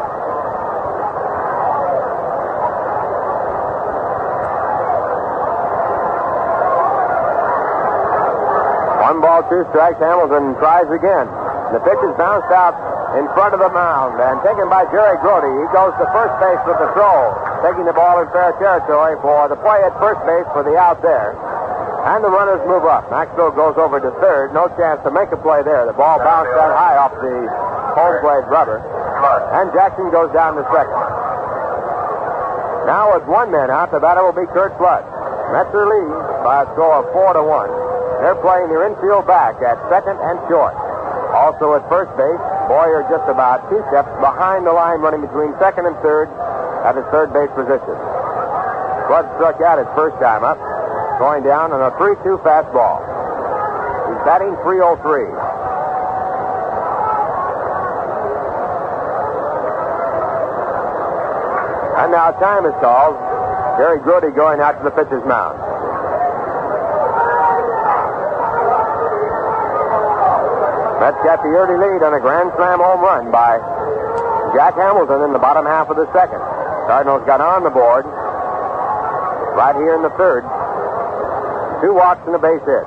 One ball, two strikes. Hamilton tries again. The pitch is bounced out in front of the mound and taken by Jerry Grote. He goes to first base with the throw, taking the ball in fair territory for the play at first base for the out there. And the runners move up. Maxvill goes over to third. No chance to make a play there. The ball bounced that high off the home plate rubber. And Jackson goes down to second. Now with one man out, the batter will be Curt Flood. Metzer lead by a score of four to one. They're playing their infield back at second and short. Also at first base, Boyer just about two steps behind the line running between second and third at his third base position. Flood struck out his first time up, going down on a 3-2 fastball. He's batting 303. And now time is called. Jerry Grote going out to the pitcher's mound. Mets got the early lead on a grand slam home run by Jack Hamilton in the bottom half of the second. Cardinals got on the board right here in the third. Two walks and a base hit.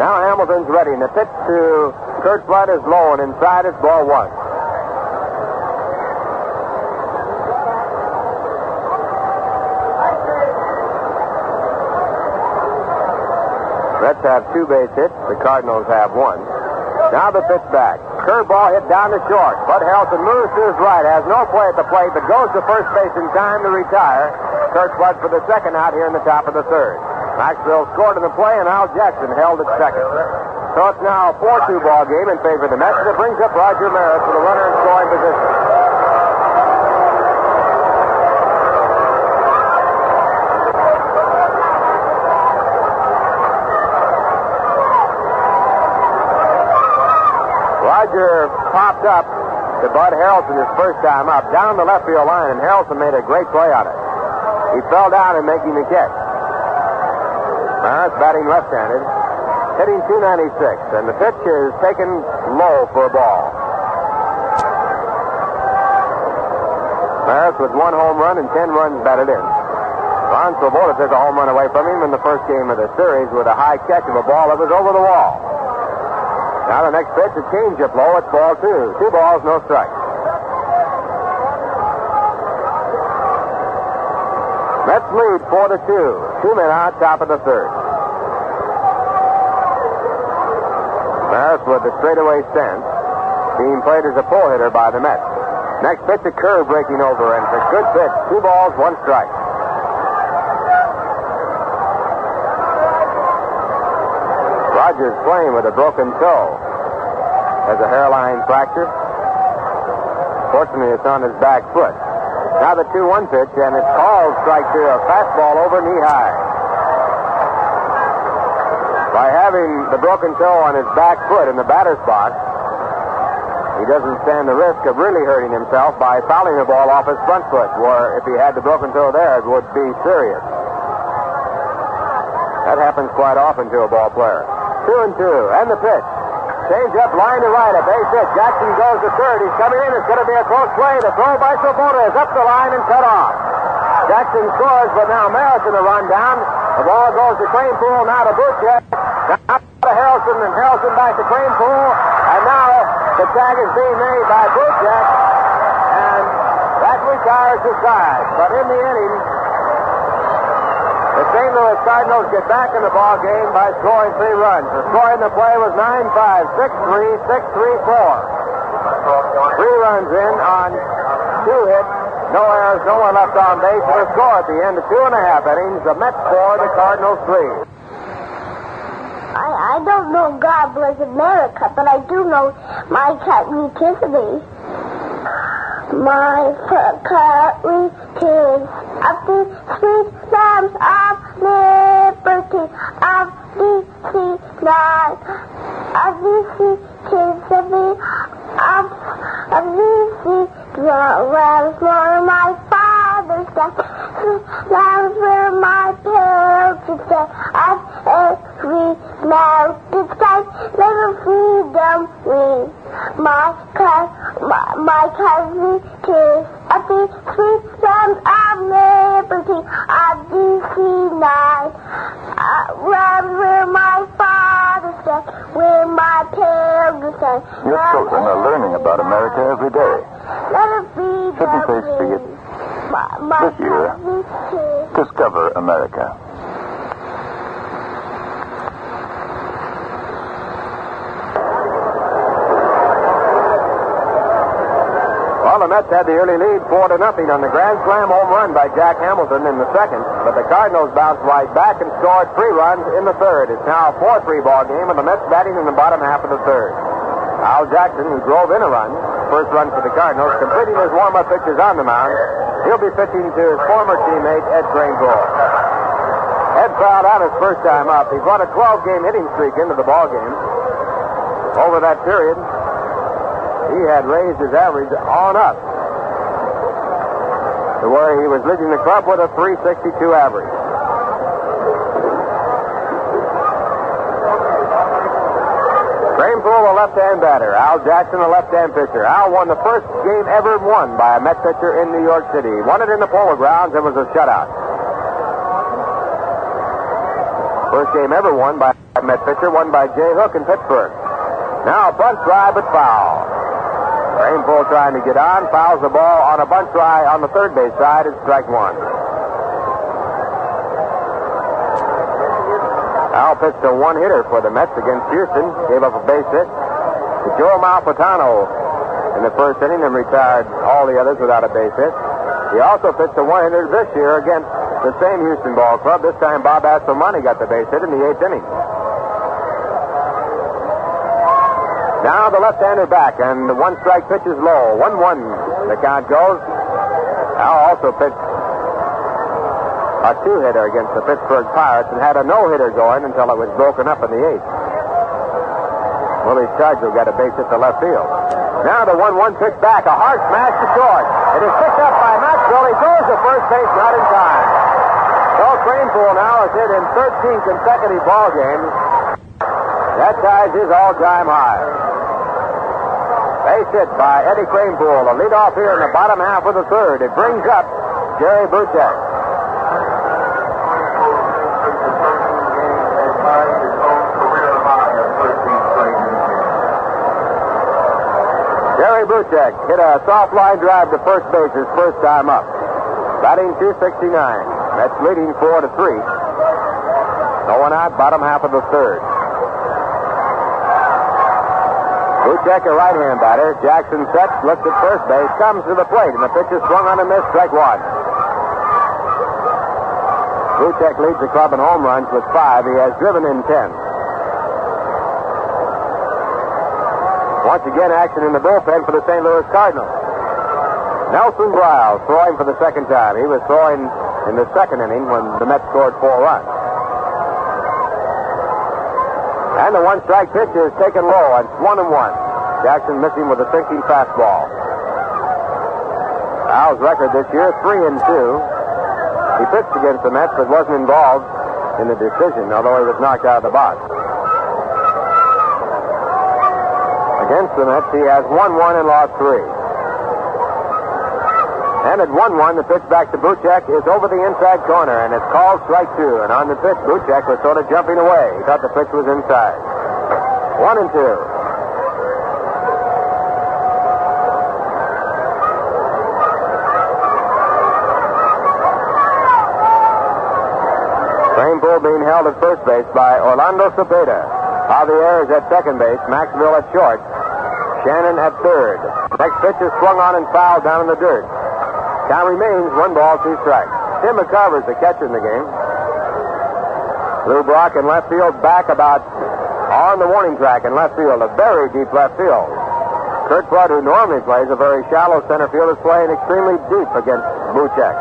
Now Hamilton's ready, and the pitch to Curt Flood is low and inside is ball one. Mets have two base hits. The Cardinals have one. Now the pitch back. Curveball hit down to short. Bud Harrelson moves to his right, has no play at the plate, but goes to first base in time to retire. Curt Flood for the second out here in the top of the third. Maxvill scored in the play, and Al Jackson held at second. So it's now a 4-2 ball game in favor of the Mets, it brings up Roger Maris for the runner in scoring position. Roger popped up to Bud Harrelson his first time up, down the left field line, and Harrelson made a great play on it. He fell down and making the catch. Maris batting left-handed, hitting 296, and the pitch is taken low for a ball. Maris with one home run and 10 runs batted in. Ron Swoboda took a home run away from him in the first game of the series with a high catch of a ball that was over the wall. Now the next pitch, a changeup low. It's ball two. Two balls, no strikes. Mets lead four to two. Two men out, top of the third. Maris with the straightaway stance, being played as a pull hitter by the Mets. Next pitch, a curve breaking over, and it's a good pitch. Two balls, one strike. Rogers playing with a broken toe. Has a hairline fracture. Fortunately, it's on his back foot. Now the 2-1 pitch, and it's called strike two, a fastball over knee high. By having the broken toe on his back foot in the batter's box, he doesn't stand the risk of really hurting himself by fouling the ball off his front foot, where if he had the broken toe there, it would be serious. That happens quite often to a ball player. Two and two, and the pitch. Change up line to right, a base hit. Jackson goes to third. He's coming in. It's going to be a close play. The throw by Swoboda is up the line and cut off. Jackson scores, but now Maris in the run down. The ball goes to Kranepool, now to Buchek. Now to Harrelson, and Harrelson back to Kranepool. And now the tag is being made by Buchek. And that retires the side. But in the inning, the St. Louis Cardinals get back in the ball game by scoring three runs. The score in the play was 9-5, 6-3, 6-3, 4. Three runs in on two hits, no errors, no one left on base, and a score at the end of two and a half innings. The Mets four, the Cardinals three. I, I don't know God bless America, but I do know my cat Tiffany. My cat is up the sweet sounds of liberty of DC nine of DC kids of the of of DC where my father's death lands where my parents would stay at every mountain side little freedom we my my, my cousin kiss of the sweet sound of liberty of DC nine uh, round where my father's death where my parents stay Your children are learning about America every day. let it be Shouldn't they see it my, my this year? cousin's kiss. Discover America. Well, the Mets had the early lead, four to nothing, on the grand slam home run by Jack Hamilton in the second. But the Cardinals bounced right back and scored three runs in the third. It's now a 4-3 ball game, and the Mets batting in the bottom half of the third. Al Jackson, who drove in a run, first run for the Cardinals, completing his warm-up pitches on the mound. He'll be pitching to his former teammate Ed Kranepool. Ed fouled out his first time up. He brought a 12-game hitting streak into the ball game. Over that period, he had raised his average on up to where he was leading the club with a 362 average. Kranepool, a left-hand batter. Al Jackson, a left-hand pitcher. Al won the first game ever won by a Met pitcher in New York City. Won it in the Polo Grounds and was a shutout. First game ever won by a Met pitcher, won by Jay Hook in Pittsburgh. Now a bunt drive, but foul. Rainbow trying to get on, fouls the ball on a bunch try on the third base side. It's strike one. Al pitched a one hitter for the Mets against Houston, gave up a base hit to Joe Malfitano in the first inning and retired all the others without a base hit. He also pitched a one hitter this year against the same Houston ball club. This time Bob Aspromonte got the base hit in the eighth inning. Now the left-hander back, and the one strike pitch is low. 1 1, the count goes. Al also pitched a two hitter against the Pittsburgh Pirates and had a no hitter going until it was broken up in the eighth. Willie Stargell got a base hit to left field. Now the 1 1 pitch back, a hard smash to short. It is picked up by Maxvill. He throws to first base, not in time. So Kranepool now has hit in 13 consecutive ball games. That ties his all-time high. Base hit by Eddie Kranepool. A lead off here in the bottom half of the third. It brings up Jerry Buchek. Jerry Buchek hit a soft line drive to first base his first time up. Batting 269. That's leading 4 to 3. No one out, bottom half of the third. Buchek, a right hand batter. Jackson sets, looks at first base, comes to the plate, and the pitch is swung on and missed, strike one. Butek leads the club in home runs with five. He has driven in ten. Once again, action in the bullpen for the St. Louis Cardinals. Nelson Briles throwing for the second time. He was throwing in the second inning when the Mets scored four runs. And the one strike pitch is taken low. It's one and one. Jackson missing with a sinking fastball. Al's record this year, three and two. He pitched against the Mets, but wasn't involved in the decision, although he was knocked out of the box. Against the Mets, he has won one and lost three. And at 1-1, the pitch back to Buchek is over the inside corner, and it's called strike two. And on the pitch, Buchek was sort of jumping away. He thought the pitch was inside. One and two. Rainbow being held at first base by Orlando Cepeda. Javier is at second base. Maxvill at short. Shannon at third. Next pitch is swung on and fouled down in the dirt. Count remains one ball, two strikes. Tim McCarver's the catcher in the game. Lou Brock in left field, back about on the warning track in left field, a very deep left field. Curt Flood, who normally plays a very shallow center field, is playing extremely deep against Buchek.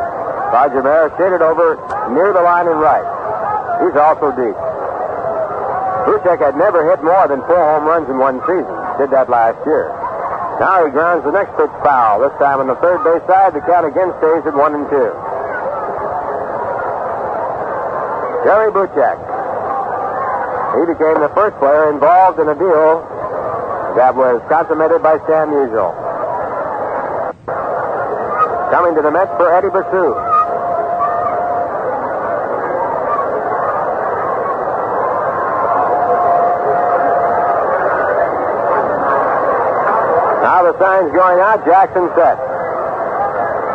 Roger Maris shaded over near the line in right. He's also deep. Buchek had never hit more than four home runs in one season. Did that last year. Now he grounds the next pitch foul. This time on the third base side, the count again stays at one and two. Jerry Buchek. He became the first player involved in a deal that was consummated by Stan Musial. Coming to the Mets for Eddie Bressoud. The sign's going out. Jackson set.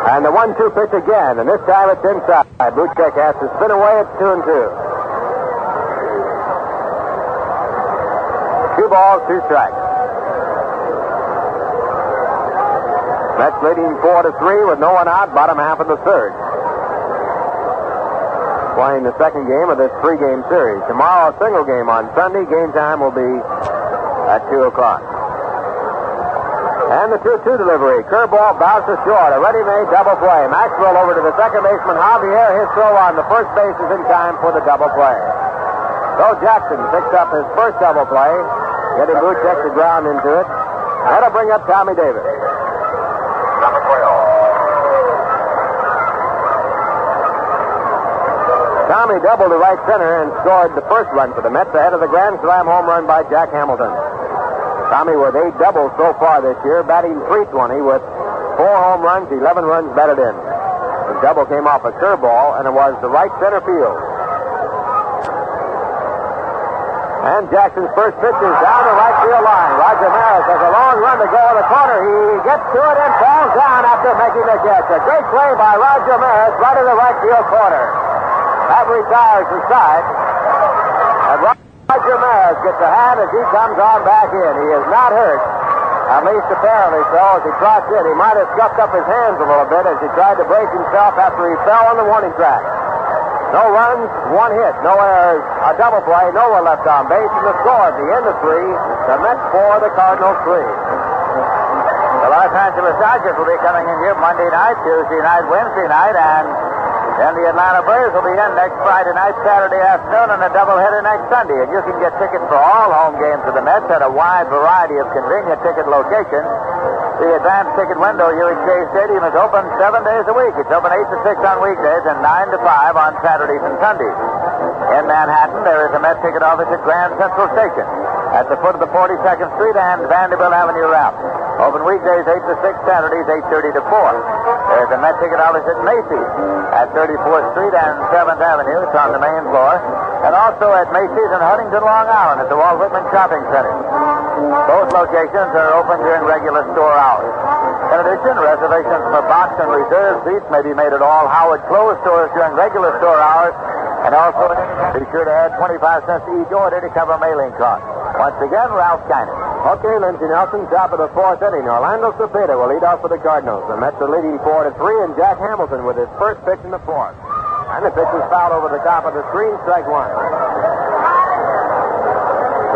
And the one-two pitch again, and this time it's inside. Buchek has to spin away. It's two and two. Two balls, two strikes. Mets leading four to three with no one out. Bottom half of the third. Playing the second game of this three-game series. Tomorrow, a single game on Sunday. Game time will be at two o'clock. And the 2 2 delivery. Curveball bounces short. A ready made double play. Maxvill over to the second baseman. Javier. His throw on the first base is in time for the double play. So Jackson picks up his first double play. Getting Buchek to ground into it. That'll bring up Tommy Davis. Number 12. Tommy doubled to right center and scored the first run for the Mets ahead of the grand slam home run by Jack Hamilton. Tommy with eight doubles so far this year, batting 320 with four home runs, 11 runs batted in. The double came off a curveball, and it was the right center field. And Jackson's first pitch is down the right field line. Roger Maris has a long run to go in the corner. He gets to it and falls down after making the catch. A great play by Roger Maris right in the right field corner. That retires the side. And Roger Maris gets a hand as he comes on back in. He is not hurt. At least apparently so. As he trots in, he might have scuffed up his hands a little bit as he tried to brace himself after he fell on the warning track. No runs, one hit, no errors, a double play, no one left on base, and the score at the end of three, the Mets four, the Cardinals three. The Los Angeles Dodgers will be coming in here Monday night, Tuesday night, Wednesday night, and then the Atlanta Braves will be in next Friday night, Saturday afternoon, and a doubleheader next Sunday. And you can get tickets for all home games of the Mets at a wide variety of convenient ticket locations. The advanced ticket window here at Shea Stadium is open seven days a week. It's open 8 to 6 on weekdays and 9 to 5 on Saturdays and Sundays. In Manhattan, there is a Met ticket office at Grand Central Station at the foot of the 42nd Street and Vanderbilt Avenue route. Open weekdays 8 to 6, Saturdays 8.30 to 4. There's a Met ticket office at Macy's at 34th Street and 7th Avenue. It's on the main floor. And also at Macy's in Huntington, Long Island at the Walt Whitman Shopping Center. Both locations are open during regular store hours. In addition, reservations for box and reserve seats may be made at all Howard Clothes stores during regular store hours. And also, be sure to add 25 cents to each order to cover mailing costs. Once again, Ralph Kiner. Okay, Lindsey Nelson, top of the fourth inning. Orlando Cepeda will lead off for the Cardinals. The Mets are leading four to three, and Jack Hamilton with his first pitch in the fourth. And the pitch is fouled over the top of the screen, strike one.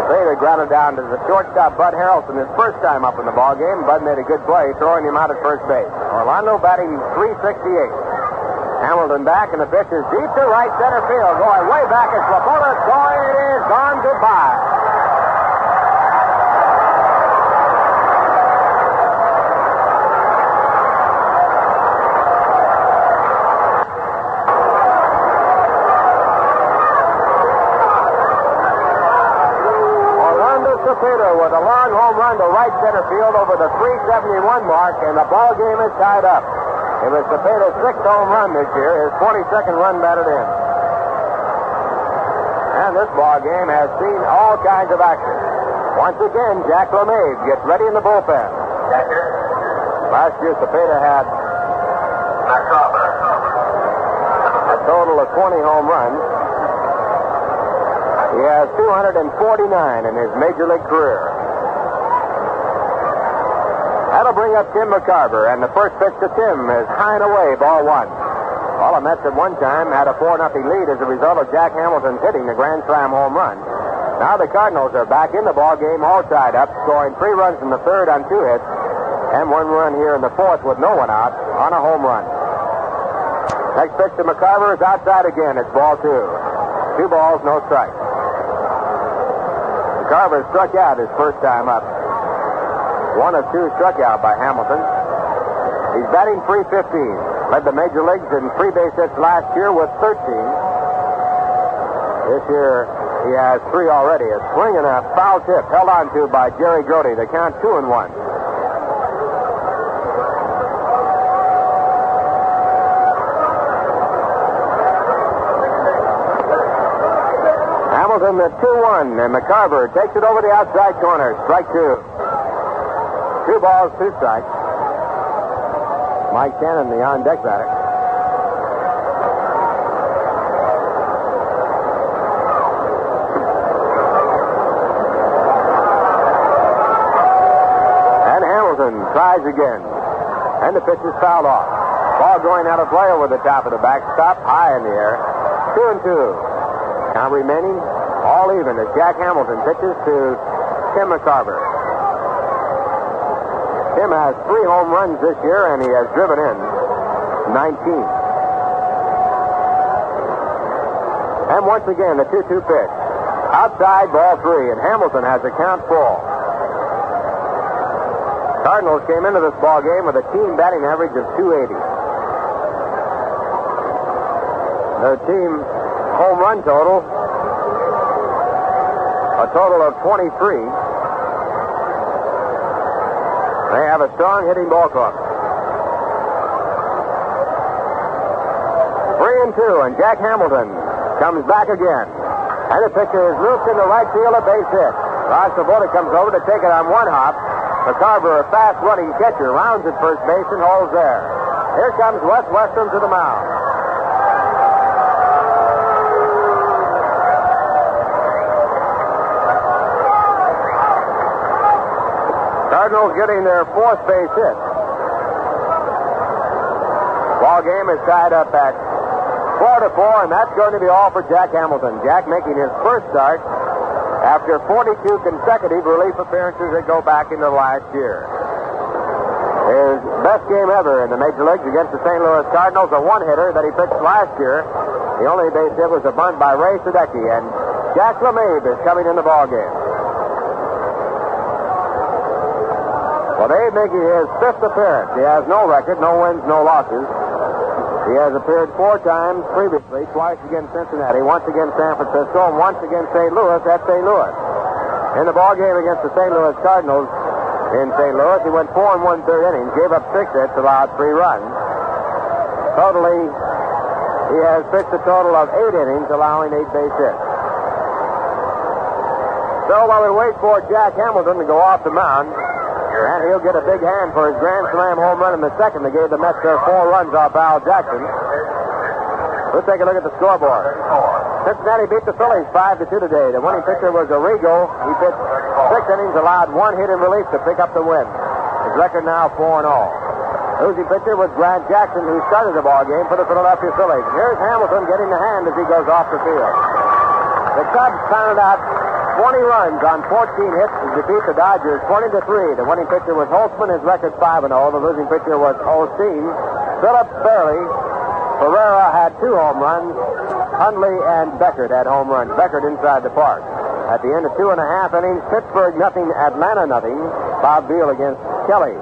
Cepeda grounded down to the shortstop, Bud Harrelson, his first time up in the ball game. Bud made a good play, throwing him out at first base. Orlando batting 368. Hamilton back, and the pitch is deep to right center field. Going way back is Laporta. Going, it is gone goodbye. Long to right center field over the 371 mark, and the ball game is tied up. It was Cepeda's sixth home run this year, his 22nd run batted in. And this ball game has seen all kinds of action. Once again, Jack LeMay gets ready in the bullpen. Last year, Cepeda had a total of 20 home runs. He has 249 in his major league career. That'll bring up Tim McCarver, and the first pitch to Tim is high and away, ball one. All the Mets at one time had a 4 0 lead as a result of Jack Hamilton hitting the Grand Slam home run. Now the Cardinals are back in the ball game, all tied up, scoring three runs in the third on two hits, and one run here in the fourth with no one out on a home run. Next pitch to McCarver is outside again. It's ball two. Two balls, no strikes. Carver struck out his first time up. One of two struck out by Hamilton. He's batting 315. Led the major leagues in free base hits last year with 13. This year he has three already. A swing and a foul tip held on to by Jerry Grote. The count two and one. Hamilton the 2 1, and McCarver takes it over the outside corner. Strike two. Two balls, two strikes. Mike Shannon, the on deck batter. And Hamilton tries again. And the pitch is fouled off. Ball going out of play over the top of the backstop, high in the air. Two and two. Now remaining all even as Jack Hamilton pitches to Tim McCarver. Tim has three home runs this year, and he has driven in 19. And once again, the 2 2 pitch. Outside ball three, and Hamilton has a count full. Cardinals came into this ball game with a team batting average of 280. Their team home run total, a total of 23. They have a strong hitting ball club. Three and two, and Jack Hamilton comes back again. And the pitcher is looped in the right field, a base hit. Ron Swoboda comes over to take it on one hop. McCarver, a fast running catcher, rounds at first base and holds there. Here comes Wes Westrum to the mound. Cardinals getting their fourth base hit. Ball game is tied up at four to four, and that's going to be all for Jack Hamilton. Jack making his first start after 42 consecutive relief appearances that go back into last year. His best game ever in the major leagues against the St. Louis Cardinals, a one-hitter that he pitched last year. The only base hit was a bunt by Ray Sadecki, and Jack Lamabe is coming in the ball game. Well, Dave making his fifth appearance. He has no record, no wins, no losses. He has appeared four times previously, twice against Cincinnati, once against San Francisco, and once against St. Louis at St. Louis. In the ball game against the St. Louis Cardinals in St. Louis, he went four and one third innings, gave up six hits, allowed three runs. Totally, he has pitched a total of eight innings, allowing eight base hits. So while we wait for Jack Hamilton to go off the mound, and he'll get a big hand for his Grand Slam home run in the second that gave the Mets their four runs off Al Jackson. Let's take a look at the scoreboard. Cincinnati beat the Phillies 5 to 2 today. The winning pitcher was Arrigo. He pitched six innings, allowed one hit in relief to pick up the win. His record now 4 and all. Losing pitcher was Grant Jackson, who started the ball game for the Philadelphia Phillies. Here's Hamilton getting the hand as he goes off the field. The Cubs pounded out 20 runs on 14 hits to defeat the Dodgers 20 to 3. The winning pitcher was Holtzman, his record 5 and 0. The losing pitcher was Osteen. Phillips Fairly. Ferrara had two home runs. Hundley and Beckert had home runs. Beckert inside the park. At the end of two and a half innings, Pittsburgh nothing, Atlanta nothing. Bob Veale against Kelley.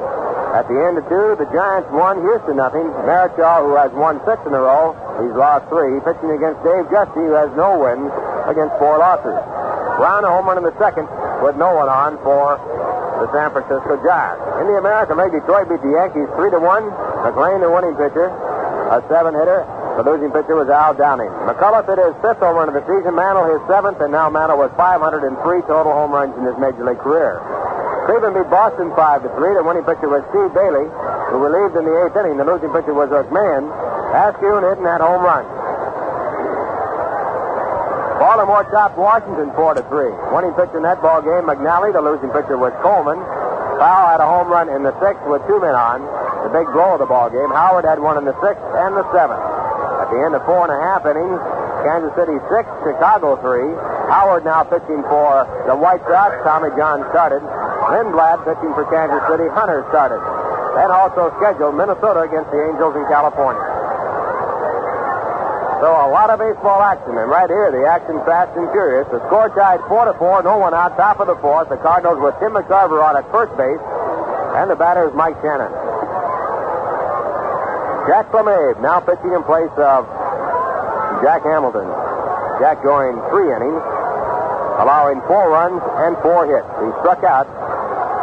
At the end of two, the Giants won, Houston nothing. Marichal, who has won six in a row, he's lost three. Pitching against Dave Giusti, who has no wins against four losses. Brown a home run in the second with no one on for the San Francisco Giants. In the American League, Detroit beat the Yankees 3 to 1. McLain, the winning pitcher, a seven hitter. The losing pitcher was Al Downing. McCullough hit his fifth home run of the season. Mantle his seventh, and now Mantle with 503 total home runs in his major league career. Cleveland beat Boston 5 to 3. The winning pitcher was Steve Bailey, who relieved in the eighth inning. The losing pitcher was McMahon. Azcue hitting that home run. Baltimore topped Washington 4 to 3. Winning pitcher in that ball game, McNally. The losing pitcher was Coleman. Powell had a home run in the sixth with two men on. The big blow of the ball game. Howard had one in the sixth and the seventh. At the end of four and a half innings, Kansas City six, Chicago three. Howard now pitching for the White Sox. Tommy John started. Lindblad pitching for Kansas City. Hunter started. And also scheduled Minnesota against the Angels in California. So a lot of baseball action, and right here the action fast and furious. The score tied four to four, no one out, top of the fourth. The Cardinals with Tim McCarver on at first base, and the batter is Mike Shannon. Jack Lamabe now pitching in place of Jack Hamilton. Jack going three innings, allowing four runs and four hits. He struck out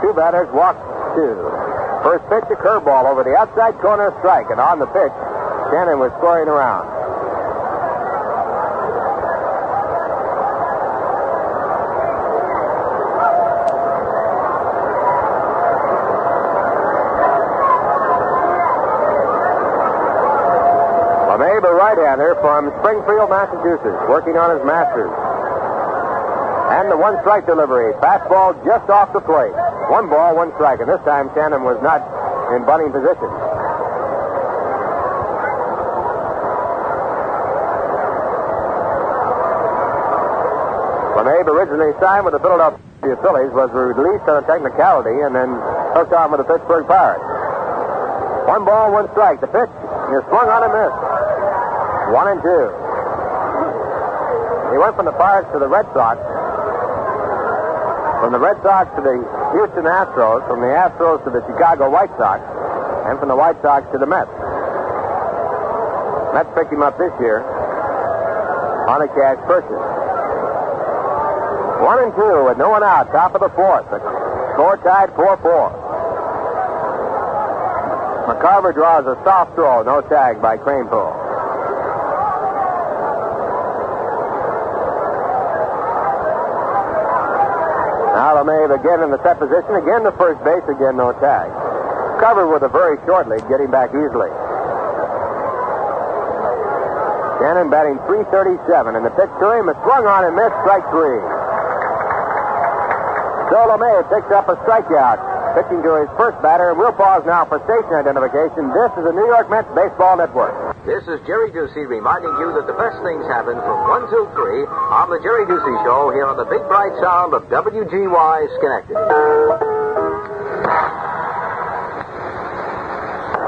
two batters, walked two. First pitch, a curveball over the outside corner strike, and on the pitch, Shannon was scoring around. Springfield, Massachusetts, working on his masters. And the one strike delivery. Fastball just off the plate. One ball, one strike. And this time Shannon was not in bunting position. When Abe originally signed with the Philadelphia Phillies, was released on a technicality, and then hooked on with the Pittsburgh Pirates. One ball, one strike. The pitch is swung on and missed. One and two. He went from the Pirates to the Red Sox. From the Red Sox to the Houston Astros, from the Astros to the Chicago White Sox, and from the White Sox to the Mets. Mets picked him up this year on a cash purchase. One and two with no one out, top of the fourth. The score tied 4 4. McCarver draws a soft throw, no tag by Kranepool. Lamabe again in the set position, again to first base, again no tag. Covered with a very short lead, getting back easily. Shannon batting 337, and the pitch to him is swung on and missed, strike three. Lamabe picks up a strikeout, pitching to his first batter. We'll pause now for station identification. This is the New York Mets Baseball Network. This is Jerry Ducey reminding you that the best things happen from 1 till 3 on the Jerry Ducey Show here on the big bright sound of WGY Schenectady.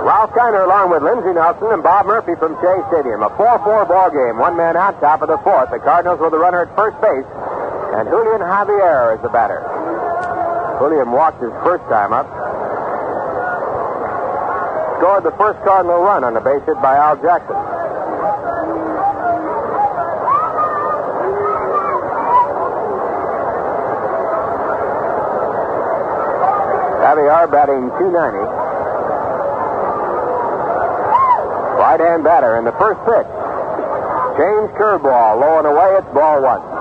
Ralph Kiner along with Lindsey Nelson and Bob Murphy from Shea Stadium. A 4-4 ball game. One man out, top of the fourth. The Cardinals with a runner at first base. And Julian Javier is the batter. Julian walked his first time up. Scored the first Cardinal run on the base hit by Al Jackson. Javier batting 290. Right hand batter in the first pitch. Change curveball, low and away, it's ball one.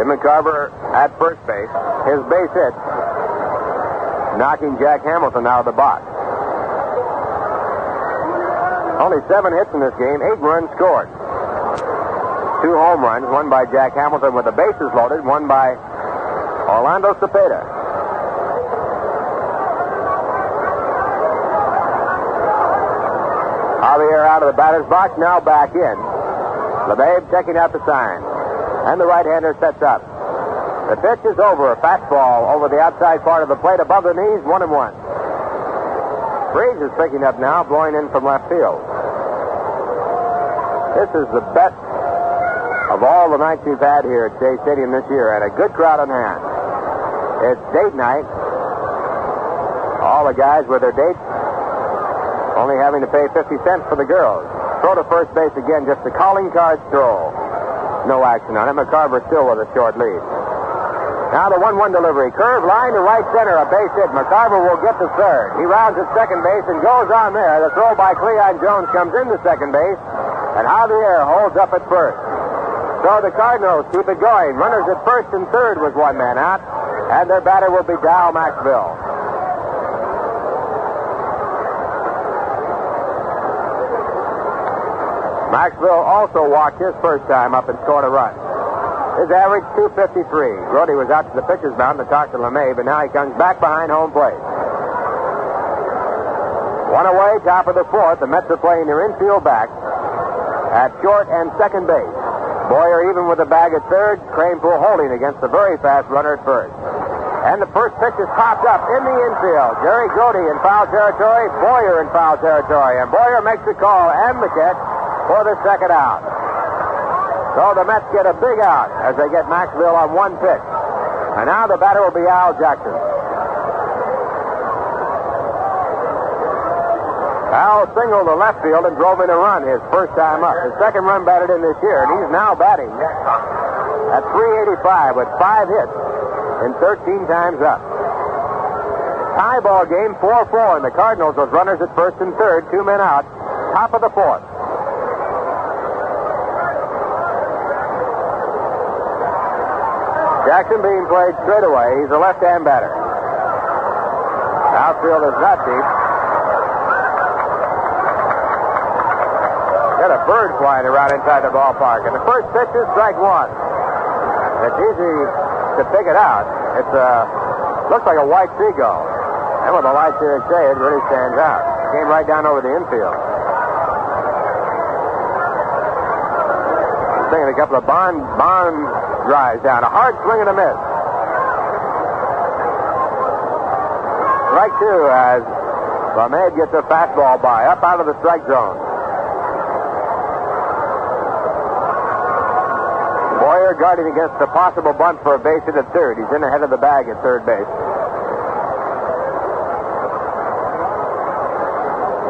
Tim McCarver at first base. His base hit, knocking Jack Hamilton out of the box. Only seven hits in this game, eight runs scored. Two home runs, one by Jack Hamilton with the bases loaded, one by Orlando Cepeda. Javier out of the batter's box, now back in. Lamabe checking out the sign. And the right-hander sets up. The pitch is over. A fastball over the outside part of the plate above the knees, one and one. Breeze is picking up now, blowing in from left field. This is the best of all the nights we've had here at Shea Stadium this year, and a good crowd on hand. It's date night. All the guys with their dates only having to pay 50 cents for the girls. Throw to first base again, just a calling card throw. No action on it. McCarver still with a short lead. Now the 1 1 delivery. Curve line to right center, a base hit. McCarver will get the third. He rounds at second base and goes on there. The throw by Cleon Jones comes into second base, and Javier holds up at first. So the Cardinals keep it going. Runners at first and third with one man out, and their batter will be Dal Maxvill. Maxvill also walked his first time up and scored a run. His average 253. Grote was out to the pitcher's mound to talk to Lamabe, but now he comes back behind home plate. One away, top of the fourth. The Mets are playing their infield back at short and second base. Boyer even with the bag at third. Kranepool holding against the very fast runner at first. And the first pitch is popped up in the infield. Jerry Grote in foul territory, Boyer in foul territory. And Boyer makes the call and the catch for the second out. So the Mets get a big out as they get Maxvill on one pitch. And now the batter will be Al Jackson. Al singled to left field and drove in a run his first time up. His second run batted in this year, and he's now batting at 385 with five hits and 13 times up. Tie ball game, 4-4, and the Cardinals with runners at first and third, two men out, top of the fourth. Jackson being played straight away. He's a left-hand batter. Outfield is not deep. Got a bird flying around inside the ballpark. And the first pitch is strike one. It's easy to pick it out. It's uh, looks like a white seagull. And with the lights here at it really stands out. Came right down over the infield. Thinking a couple of bond bond drives down. A hard swing and a miss. Strike two as Lamabe gets a fastball by up out of the strike zone. Boyer guarding against a possible bunt for a base hit at third. He's in ahead of the bag at third base.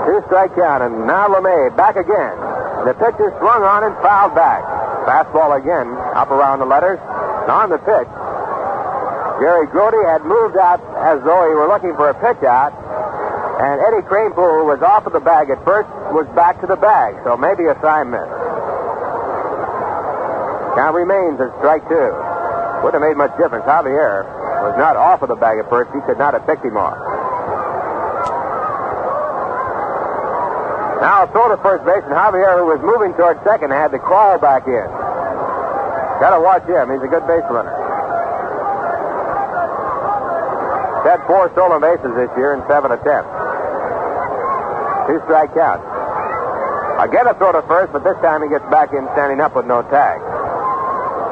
Two strike count, and now Lamabe back again. The pitch is swung on and fouled back. Fastball again, up around the letters. And on the pitch, Jerry Grote had moved out as though he were looking for a pitch out. And Eddie Kranepool was off of the bag at first, was back to the bag. So maybe a sign miss. Count remains at strike two. Wouldn't have made much difference. Javier was not off of the bag at first. He could not have picked him off. Now a throw to first base, and Javier, who was moving toward second, had to crawl back in. Got to watch him. He's a good base runner. He's had four stolen bases this year in seven attempts. Two strike count. Again a throw to first, but this time he gets back in standing up with no tag.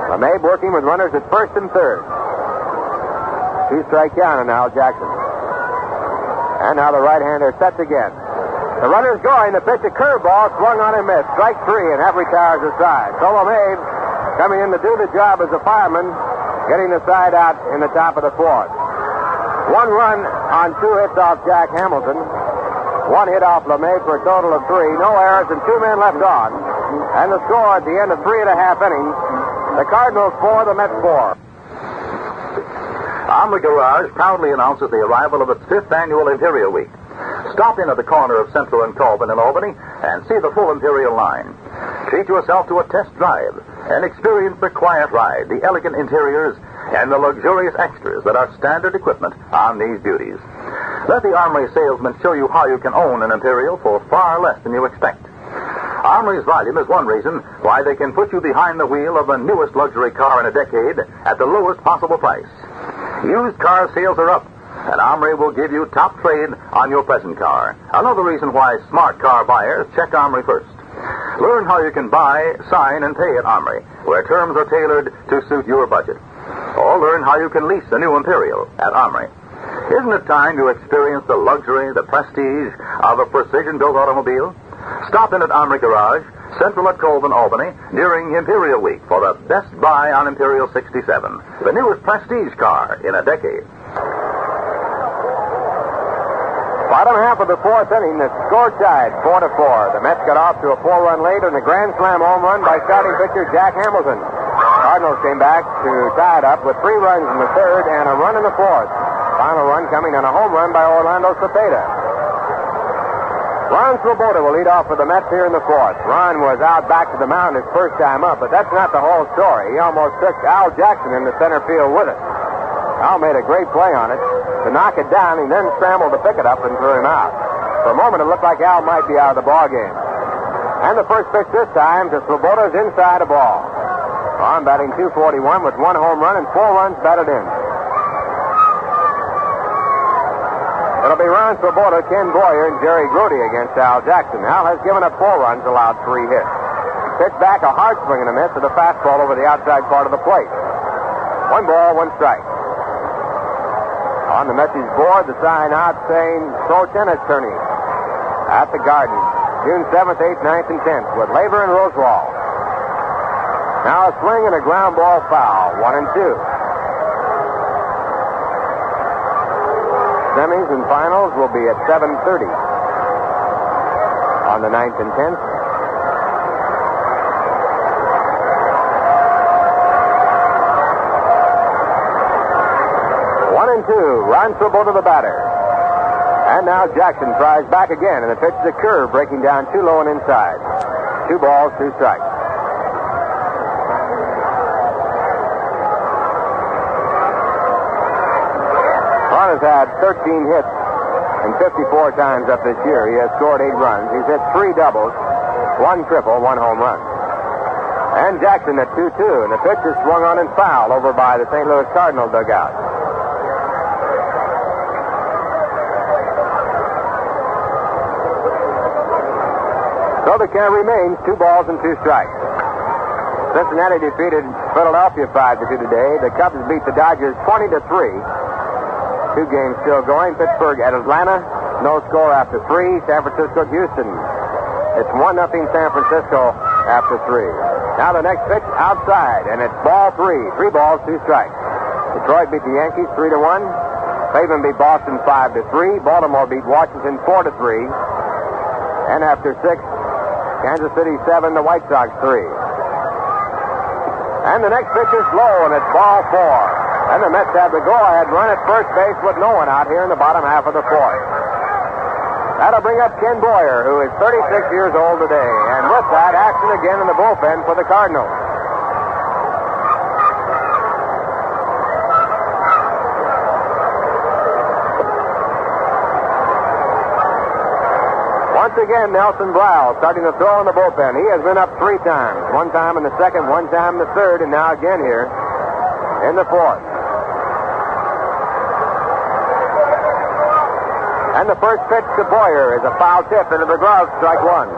Lamabe working with runners at first and third. Two strike count and now Jackson. And now the right-hander sets again. The runner's going. The pitch a curveball swung on and missed. Strike three, and Have retires the side. So Lamabe coming in to do the job as a fireman, getting the side out in the top of the fourth. One run on two hits off Jack Hamilton. One hit off Lamabe for a total of three. No errors and two men left on. And the score at the end of three and a half innings, the Cardinals four, the Mets four. Armory Garage proudly announces the arrival of its fifth annual Imperial Week. Stop in at the corner of Central and Colvin in Albany and see the full Imperial line. Treat yourself to a test drive and experience the quiet ride, the elegant interiors, and the luxurious extras that are standard equipment on these beauties. Let the Armory salesman show you how you can own an Imperial for far less than you expect. Armory's volume is one reason why they can put you behind the wheel of the newest luxury car in a decade at the lowest possible price. Used car sales are up, and Armory will give you top trade on your present car. Another reason why smart car buyers check Armory first. Learn how you can buy, sign, and pay at Armory, where terms are tailored to suit your budget. Or learn how you can lease a new Imperial at Armory. Isn't it time to experience the luxury, the prestige of a precision-built automobile? Stop in at Armory Garage, Central at Colvin, Albany, during Imperial Week for the best buy on Imperial 67, the newest prestige car in a decade. Bottom half of the fourth inning, the score tied four to four. The Mets got off to a four-run lead and a grand slam home run by starting pitcher Jack Hamilton. Cardinals came back to tie it up with three runs in the third and a run in the fourth. Final run coming on a home run by Orlando Cepeda. Ron Swoboda will lead off for the Mets here in the fourth. Ron was out back to the mound his first time up, but that's not the whole story. He almost took Al Jackson in the center field with it. Al made a great play on it to knock it down. He then scrambled to pick it up and threw him out. For a moment, it looked like Al might be out of the ball game. And the first pitch this time to Swoboda's inside a ball. Ron batting 241 with one home run and four runs batted in. It'll be Ron Swoboda, Ken Boyer, and Jerry Grote against Al Jackson. Al has given up four runs, allowed three hits. Pitch back, a hard swing and a miss with a fastball over the outside part of the plate. One ball, one strike. On the message board, the sign out saying pro tennis tourney at the Garden, June 7th, 8th, 9th, and 10th with Laver and Rosewall. Now a swing and a ground ball foul, one and two. Semis and finals will be at 7.30 on the 9th and 10th. One and two. Ronsilbo to the batter. And now Jackson tries back again, and the pitch is a curve breaking down too low and inside. Two balls, two strikes. Hahn has had 13 hits and 54 times up this year. He has scored eight runs. He's hit three doubles, one triple, one home run. And Jackson at 2-2, and the pitch is swung on and foul over by the St. Louis Cardinal dugout. So the count remains two balls and two strikes. Cincinnati defeated Philadelphia 5 to 2 today. The Cubs beat the Dodgers 20 to 3. Two games still going. Pittsburgh at Atlanta. No score after three. San Francisco Houston. It's 1 nothing San Francisco after three. Now the next pitch outside, and it's ball three. Three balls, two strikes. Detroit beat the Yankees 3 to 1. Cleveland beat Boston 5 to 3. Baltimore beat Washington 4 to 3. And after six, Kansas City 7, the White Sox 3. And the next pitch is low, and it's ball four. And the Mets have the go-ahead run at first base with no one out here in the bottom half of the fourth. That'll bring up Ken Boyer, who is 36 years old today. And with that, action again in the bullpen for the Cardinals. Once again, Nelson Briles starting to throw in the bullpen. He has been up three times. One time in the second, one time in the third, and now again here in the fourth. And the first pitch to Boyer is a foul tip into the glove, strike one.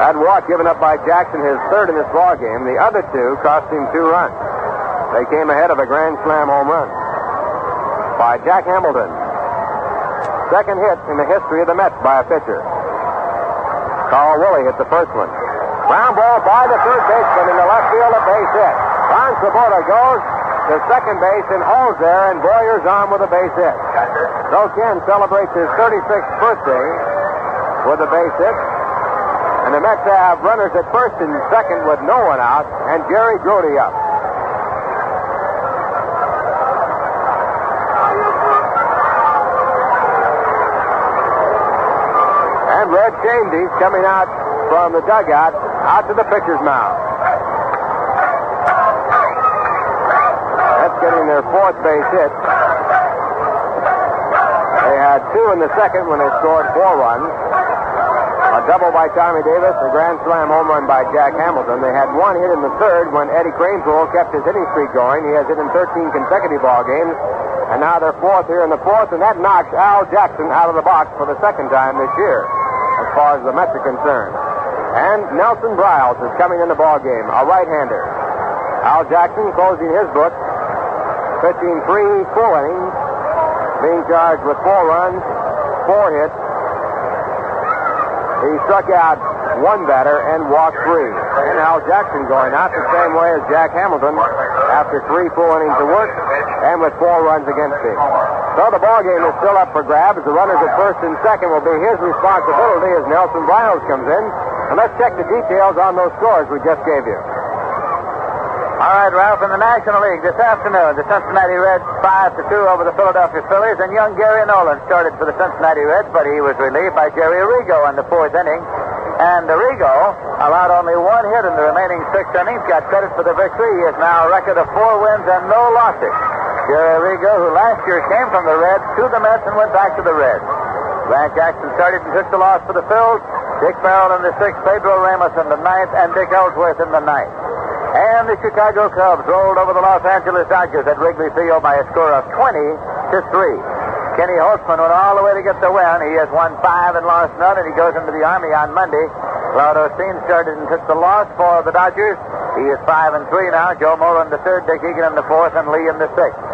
That walk given up by Jackson, his third in this ball game. The other two cost him two runs. They came ahead of a grand slam home run by Jack Hamilton. Second hit in the history of the Mets by a pitcher. Carl Willey hit the first one. Ground ball by the third baseman in the left field, a base hit. Ron Swoboda goes to second base and holds there, and Boyer's on with a base hit. So Ken celebrates his 36th birthday with a base hit. And the Mets have runners at first and second with no one out, and Jerry Grote up. Red Chambers coming out from the dugout out to the pitcher's mound. That's getting their fourth base hit. They had two in the second when they scored four runs. A double by Tommy Davis, a grand slam home run by Jack Hamilton. They had one hit in the third when Eddie Kranepool kept his hitting streak going. He has hit in 13 consecutive ball games. And now they're fourth here in the fourth, and that knocks Al Jackson out of the box for the second time this year, as far as the Mets are concerned. And Nelson Briles is coming in the ball game, a right-hander. Al Jackson closing his book, pitching three full innings, being charged with four runs, four hits. He struck out one batter and walked three. And Al Jackson going out the same way as Jack Hamilton after three full innings of work and with four runs against him. So the ball game is still up for grabs. The runners at first and second will be his responsibility as Nelson Briles comes in. And let's check the details on those scores we just gave you. All right, Ralph, in the National League this afternoon, the Cincinnati Reds 5 to 2 over the Philadelphia Phillies, and young Gary Nolan started for the Cincinnati Reds, but he was relieved by Jerry Arrigo in the fourth inning. And Arrigo allowed only one hit in the remaining six innings, got credit for the victory. He has now a record of four wins and no losses. Arrigo, who last year came from the Reds to the Mets and went back to the Reds. Grant Jackson started and took the loss for the Phils. Dick Merrill in the sixth, Pedro Ramos in the ninth, and Dick Ellsworth in the ninth. And the Chicago Cubs rolled over the Los Angeles Dodgers at Wrigley Field by a score of 20 to 3. Kenny Holtzman went all the way to get the win. He has won five and lost none, and he goes into the Army on Monday. Claude Osteen started and took the loss for the Dodgers. He is five and three now. Joe in the third, Dick Egan in the fourth, and Lee in the sixth.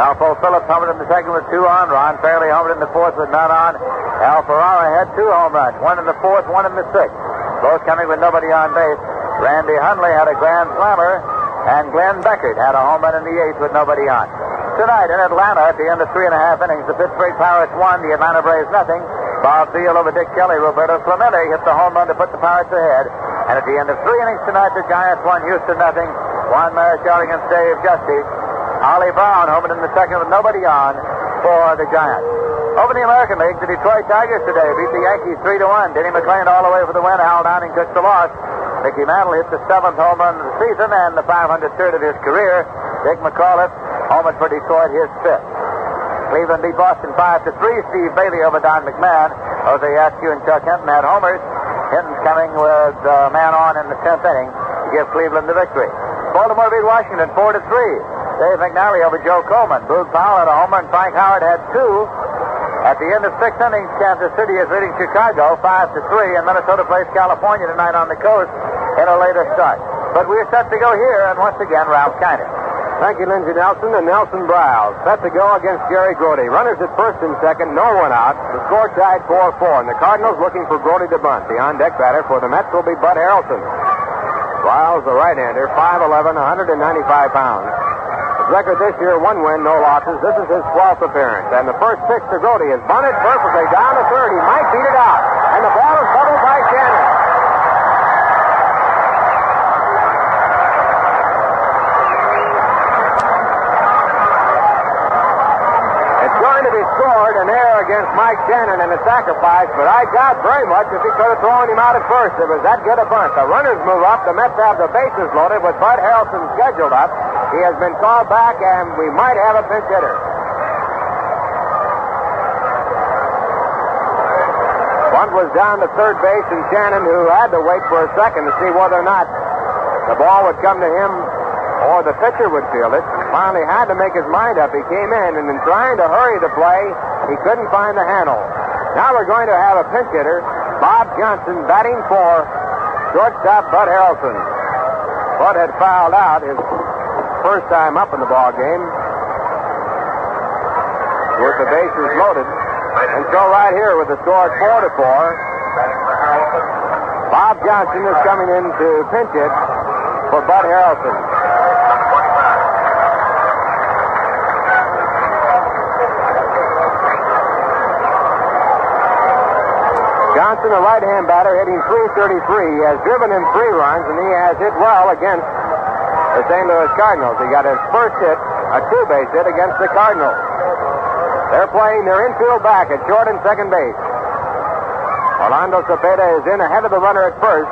Alpo Phillips homered in the second with two on. Ron Fairly homered in the fourth with none on. Al Ferrara had two home runs, one in the fourth, one in the sixth. Both coming with nobody on base. Randy Hundley had a grand slammer, and Glenn Beckert had a home run in the eighth with nobody on. Tonight in Atlanta, at the end of three and a half innings, the Pittsburgh Pirates won, the Atlanta Braves nothing. Bob Veale over Dick Kelley. Roberto Clemente hit the home run to put the Pirates ahead. And at the end of three innings tonight, the Giants won Houston nothing. Juan Marichal against Dave Giusti. Ollie Brown homered in the second with nobody on for the Giants. Over the American League, the Detroit Tigers today beat the Yankees 3 to 1. Denny McLain all the way for the win. Hal Downing took the loss. Mickey Mantle hit the seventh home run of the season and the 503rd of his career. Dick McAuliffe homered for Detroit, his fifth. Cleveland beat Boston 5 to 3. Steve Bailey over Don McMahon. Jose Azcue and Chuck Hinton had homers. Hinton's coming with uh, man on in the 10th inning to give Cleveland the victory. Baltimore beat Washington 4 to 3. Dave McNally over Joe Coleman. Boog Powell had a homer and Frank Howard had two. At the end of six innings, Kansas City is leading Chicago 5 to 3, and Minnesota plays California tonight on the coast in a later start. But we're set to go here, and once again, Ralph Kiner. Thank you, Lindsey Nelson and Nelson Briles. Set to go against Jerry Grote. Runners at first and second, no one out. The score tied 4-4, and the Cardinals looking for Grote to bunt. The on-deck batter for the Mets will be Bud Harrelson. Briles, the right-hander, 5'11", 195 pounds. Record this year, one win, no losses. This is his 12th appearance. And the first pitch to Grote is bunted perfectly down to third. He might beat it out. And the ball is bubbled by Shannon. It's going to be scored an error against Mike Shannon and a sacrifice, but I doubt very much if he could have thrown him out at first. It was that good a bunt. The runners move up. The Mets have the bases loaded with Bud Harrelson scheduled up. He has been called back, and we might have a pinch hitter. Bunt was down to third base, and Shannon, who had to wait for a second to see whether or not the ball would come to him or the pitcher would field it, finally had to make his mind up. He came in, and in trying to hurry the play, he couldn't find the handle. Now we're going to have a pinch hitter, Bob Johnson, batting for shortstop Bud Harrelson. Bud had fouled out his first time up in the ball game with the bases loaded. And so right here with the score four to four, Bob Johnson is coming in to pinch it for Bud Harrelson. Johnson, a right-hand batter, hitting 333. He has driven in three runs, and he has hit well against the St. Louis Cardinals. He got his first hit, a two-base hit against the Cardinals. They're playing their infield back at short and second base. Orlando Cepeda is in ahead of the runner at first.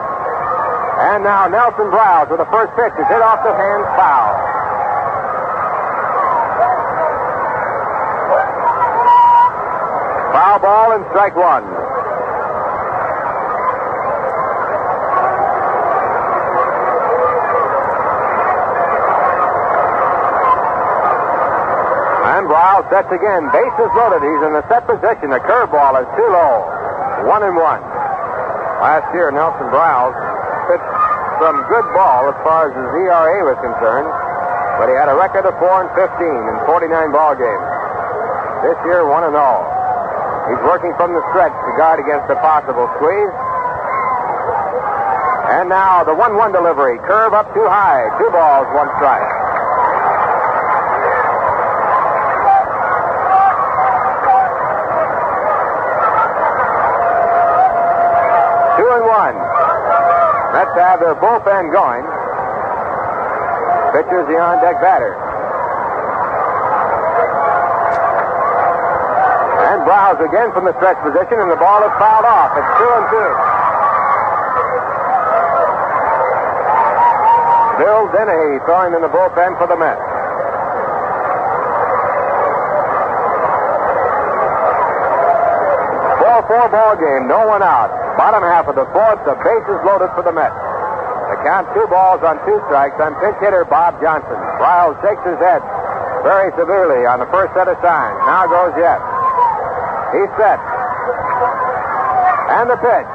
And now Nelson Briles with the first pitch is hit off the hands foul. Foul ball and strike one. Briles sets again. Bases loaded. He's in the set position. The curveball is too low. One and one. Last year, Nelson Briles pitched some good ball as far as his ERA was concerned, but he had a record of 4 and 15 in 49 ball games. This year, 1 and 0. He's working from the stretch to guard against a possible squeeze. And now the 1 1 delivery. Curve up too high. Two balls, one strike. Two and one. Mets have their bullpen going. Pitcher's the on deck batter. And Briles again from the stretch position, and the ball is fouled off. It's two and two. Bill Dennehy throwing in the bullpen for the Mets. Four four ball game, no one out. Bottom half of the fourth, the bases loaded for the Mets. Count two balls on two strikes on pinch hitter Bob Johnson. Briles shakes his head very severely on the first set of signs. Now goes yet. He's set. And the pitch.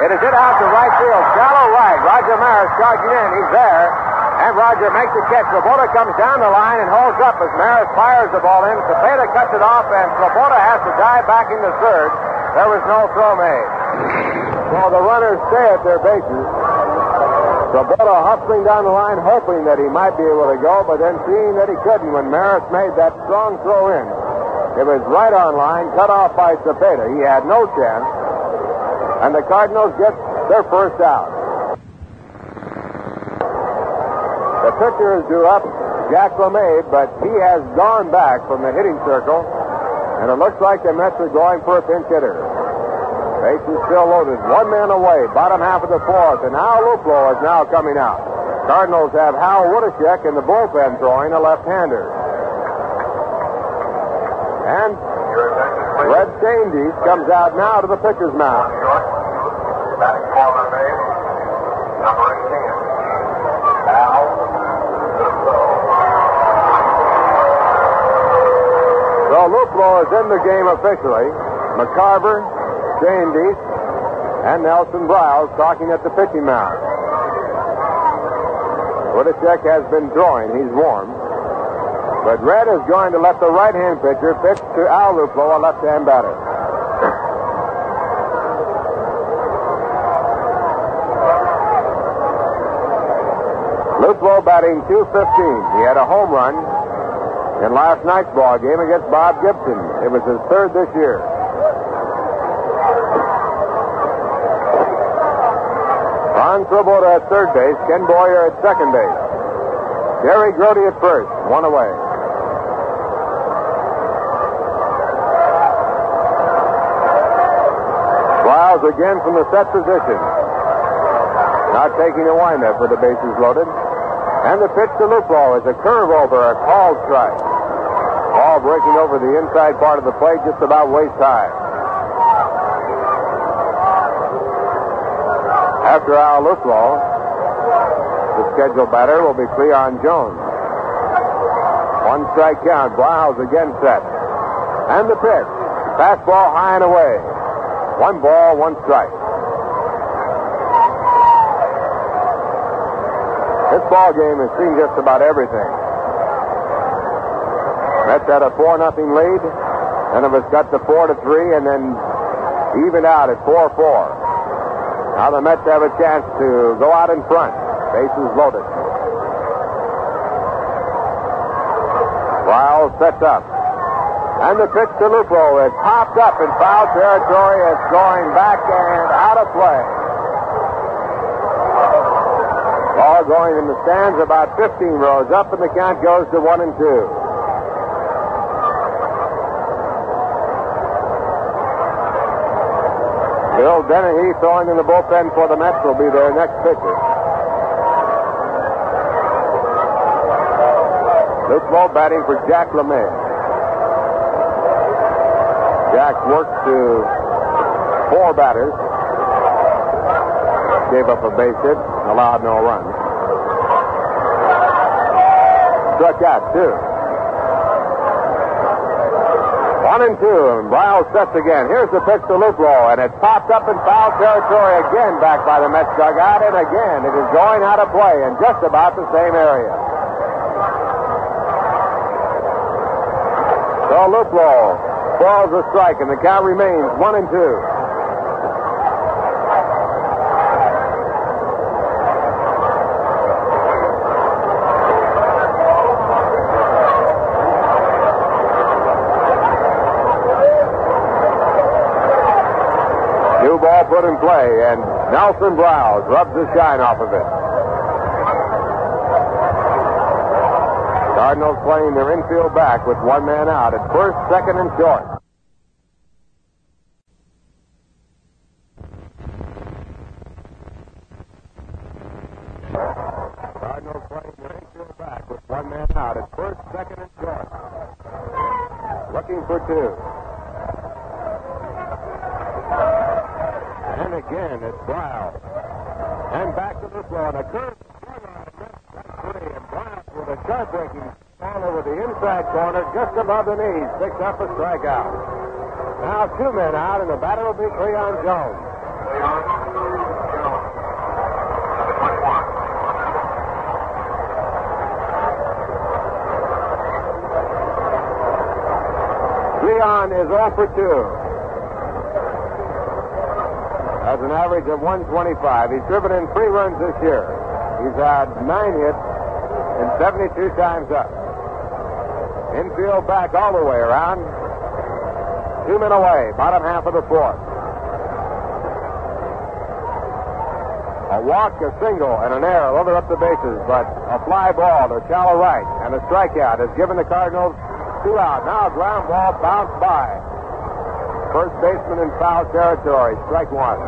It is hit out to right field. Shallow right. Roger Maris charging in. He's there. And Roger makes the catch. Swoboda comes down the line and holds up as Maris fires the ball in. Cepeda cuts it off, and Swoboda has to dive back into third. There was no throw made. So the runners stay at their bases. Swoboda hustling down the line, hoping that he might be able to go, but then seeing that he couldn't when Maris made that strong throw in. It was right on line, cut off by Cepeda. He had no chance. And the Cardinals get their first out. The pitcher is due up, Jack Lamabe, but he has gone back from the hitting circle, and it looks like the Mets are going for a pinch hitter. Bases still loaded, one man away, bottom half of the fourth, and Al Luplow is now coming out. Cardinals have Hal Woodeshick in the bullpen throwing a left-hander. And Red Schoendienst comes out now to the pitcher's mound. Batting corner name, number 18. Al So Luplow is in the game officially. McCarver, Schoendienst, and Nelson Briles talking at the pitching mound. Woodeshick has been throwing. He's warm. But Red is going to let the right-hand pitcher pitch to Al Luplow, a left-hand batter. Luplow batting 215. He had a home run in last night's ball game against Bob Gibson. It was his third this year. Ron Swoboda at third base, Ken Boyer at second base. Jerry Grody at first, one away. Briles again from the set position. Not taking a windup with the bases loaded. And the pitch to Luplow is a curve over, a called strike. Ball breaking over the inside part of the plate just about waist high. After Al Luplow, the scheduled batter will be Cleon Jones. One strike count. Briles again set. And the pitch. Fastball high and away. One ball, one strike. This ball game has seen just about everything. Mets had a 4 nothing lead. Then it was cut to 4 to 3 and then evened out at 4 4. Now the Mets have a chance to go out in front. Bases loaded. Briles sets up. And the pitch to Luplow is popped up in foul territory. It's going back and out of play. Ball going in the stands about 15 rows up, and the count goes to one and two. Bill Dennehy throwing in the bullpen for the Mets will be their next pitcher. Luplow batting for Jack Lamabe. Jack worked to four batters. Gave up a base hit, allowed no runs. Struck out two. One and two, and Briles sets again. Here's the pitch to Luplow, and it's popped up in foul territory again back by the Mets dugout, and again it is going out of play in just about the same area. So Luplow falls a strike, and the count remains one and two. Ball put in play, and Nelson Briles rubs the shine off of it. Cardinals playing their infield back with one man out at first, second, and short. picks up a strikeout. Now two men out, and the batter will be Cleon Jones. Cleon is 0 for 2. Has an average of 125. He's driven in three runs this year. He's had nine hits and 72 times up. Infield back all the way around. Two men away, bottom half of the fourth. A walk, a single, and an error loaded up the bases, but a fly ball to shallow right and a strikeout has given the Cardinals two out. Now a ground ball bounced by. First baseman in foul territory, strike one.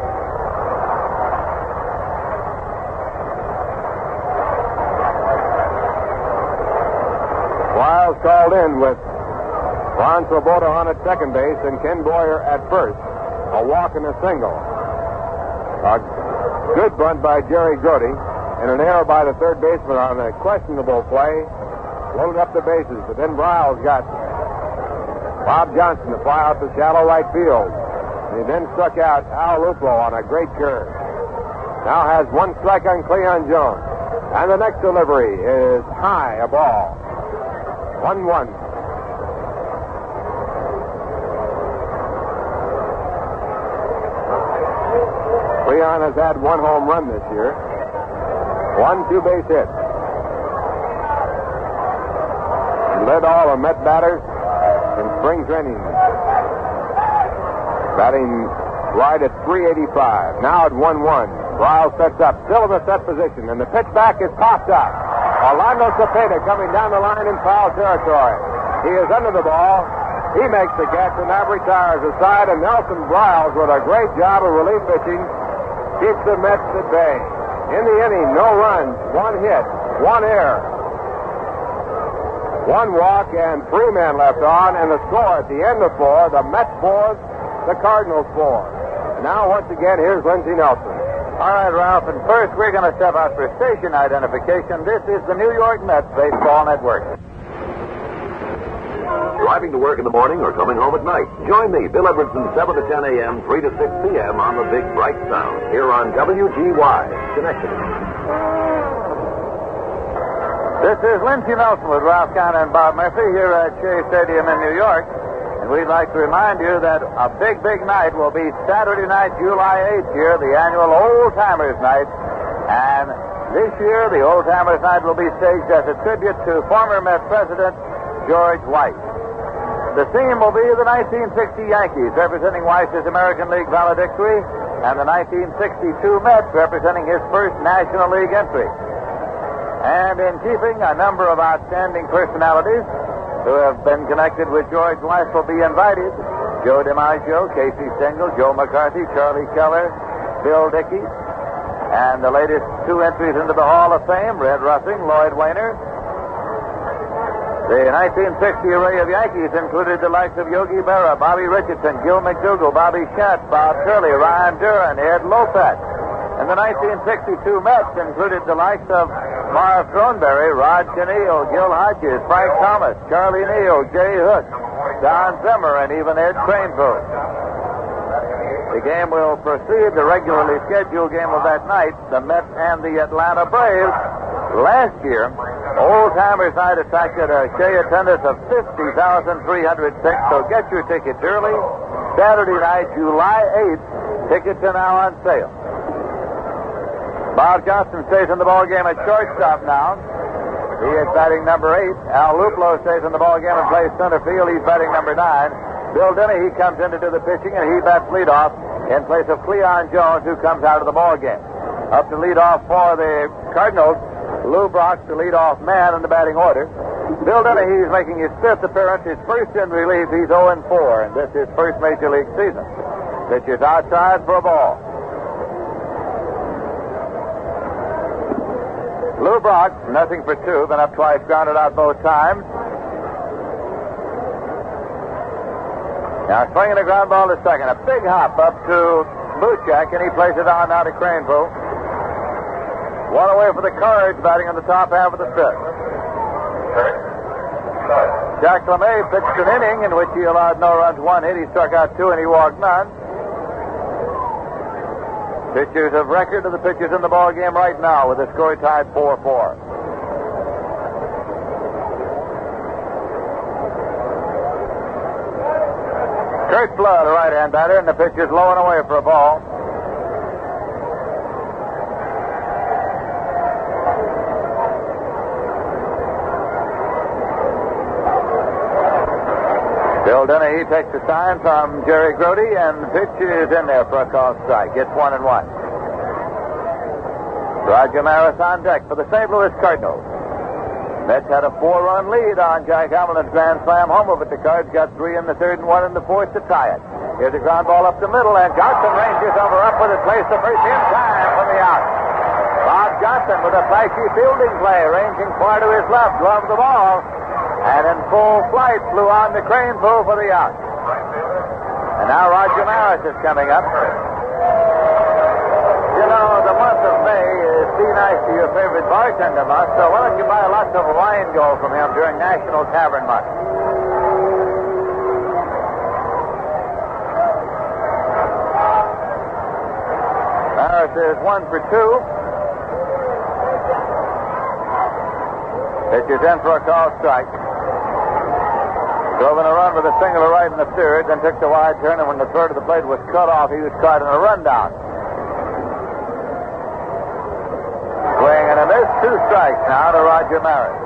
Called in with Ron Swoboda on at second base and Ken Boyer at first. A walk and a single. A good bunt by Jerry Grote and an error by the third baseman on a questionable play. Loaded up the bases, but then Briles got Bob Johnson to fly out to shallow right field. And he then struck out Al Luplow on a great curve. Now has one strike on Cleon Jones. And the next delivery is high, a ball. 1 1. Cleon has had one home run this year, one two base hit. He led all the Met batters in spring training. Batting right at 385. Now at 1 1. Briles sets up, still in the set position, and the pitch back is popped up. Orlando Cepeda coming down the line in foul territory. He is under the ball. He makes the catch, and that retires aside, and Nelson Briles, with a great job of relief pitching, keeps the Mets at bay. In the inning, no runs, one hit, one error, one walk, and three men left on, and the score at the end of four, the Mets four, the Cardinals four. Now, once again, here's Lindsey Nelson. All right, Ralph, and first we're going to step out for station identification. This is the New York Mets Baseball Network. Driving to work in the morning or coming home at night. Join me, Bill Edwardson, 7 to 10 a.m., 3 to 6 p.m. on the Big Bright Sound here on WGY, Schenectady. This is Lindsey Nelson with Ralph Kahn and Bob Murphy here at Shea Stadium in New York. And we'd like to remind you that a big, big night will be Saturday night, July 8th here, the annual Old Timers Night. And this year, the Old Timers Night will be staged as a tribute to former Met President George Weiss. The theme will be the 1960 Yankees representing Weiss's American League valedictory and the 1962 Mets representing his first National League entry. And in keeping, a number of outstanding personalities who have been connected with George Weiss will be invited. Joe DiMaggio, Casey Stengel, Joe McCarthy, Charlie Keller, Bill Dickey, and the latest two entries into the Hall of Fame, Red Ruffing, Lloyd Waner. The 1960 array of Yankees included the likes of Yogi Berra, Bobby Richardson, Gil McDougald, Bobby Shantz, Bob Turley, Ryne Duren, Ed Lopez. And the 1962 Mets included the likes of Marv Throneberry, Rod Kanehl, Gil Hodges, Frank Thomas, Charlie Neal, Jay Hook, Don Zimmer, and even Ed Kranepool. The game will precede the regularly scheduled game of that night, the Mets and the Atlanta Braves. Last year, Old Timers Night attracted a Shea attendance of 50,306, so get your tickets early. Saturday night, July 8th. Tickets are now on sale. Bob Johnson stays in the ball game at shortstop now. He is batting number eight. Al Luplow stays in the ball game and plays center field. He's batting number nine. Bill Denehy, he comes in to do the pitching, and he bats leadoff in place of Cleon Jones, who comes out of the ball game. Up to lead off for the Cardinals, Lou Brock, the leadoff man in the batting order. Bill Denehy, he's making his fifth appearance, his first in relief. He's 0 4, and this is his first major league season. Pitches outside for a ball. Lou Brock, nothing for two, been up twice, grounded out both times. Now swinging a ground ball to second. A big hop up to Buchek, and he plays it on now to Kranepool. One away for the Cards, batting on the top half of the fifth. Jack Lamabe pitched an inning in which he allowed no runs, one hit. He struck out two, and he walked none. Pitchers of record are the pitchers in the ball game right now with the score tied 4-4. Curt Flood, a right-hand batter, and the pitch is low and away for a ball. Bill Denehy takes the sign from Jerry Grote, and the pitch is in there for a call strike. Gets one and one. Roger Maris on deck for the St. Louis Cardinals. Mets had a four-run lead on Jack Hamilton's grand slam homer, but the Cards got three in the third and one in the fourth to tie it. Here's a ground ball up the middle, and Johnson ranges over up with it, plays the first in time for the out. Bob Johnson with a flashy fielding play, ranging far to his left, gloved the ball, and in full flight flew on the Kranepool for the out. And now Roger Maris is coming up. You know, the month of May is be nice to your favorite bartender month, so why don't you buy lots of Rheingold from him during National Tavern Month? Maris is one for two. Pitches in for a call strike. Drove in a run with a single right in the third, then took the wide turn, and when the third of the plate was cut off, he was caught in a rundown. Swing and a miss. Two strikes now to Roger Maris.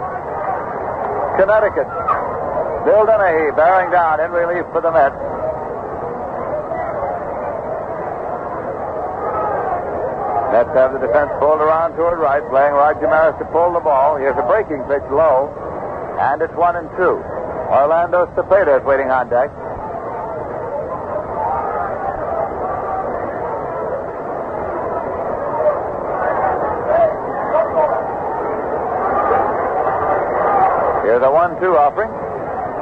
Connecticut. Bill Denehy bearing down in relief for the Mets. Mets have the defense pulled around toward right, playing Roger Maris to pull the ball. Here's a breaking pitch low, and it's one and two. Orlando Cepeda is waiting on deck. Here's a one-two offering,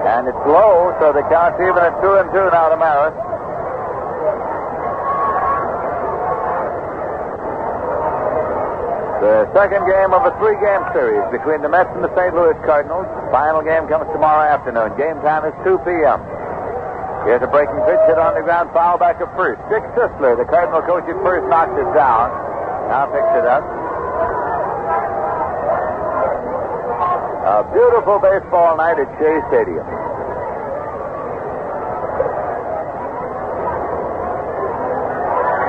and it's low, so the count's even at two and two now to Maris. The second game of a three-game series between the Mets and the St. Louis Cardinals. Final game comes tomorrow afternoon. Game time is 2 p.m. Here's a breaking pitch hit on the ground, foul back at first. Dick Sisler, the Cardinal coach at first, knocked it down. Now picks it up. A beautiful baseball night at Shea Stadium.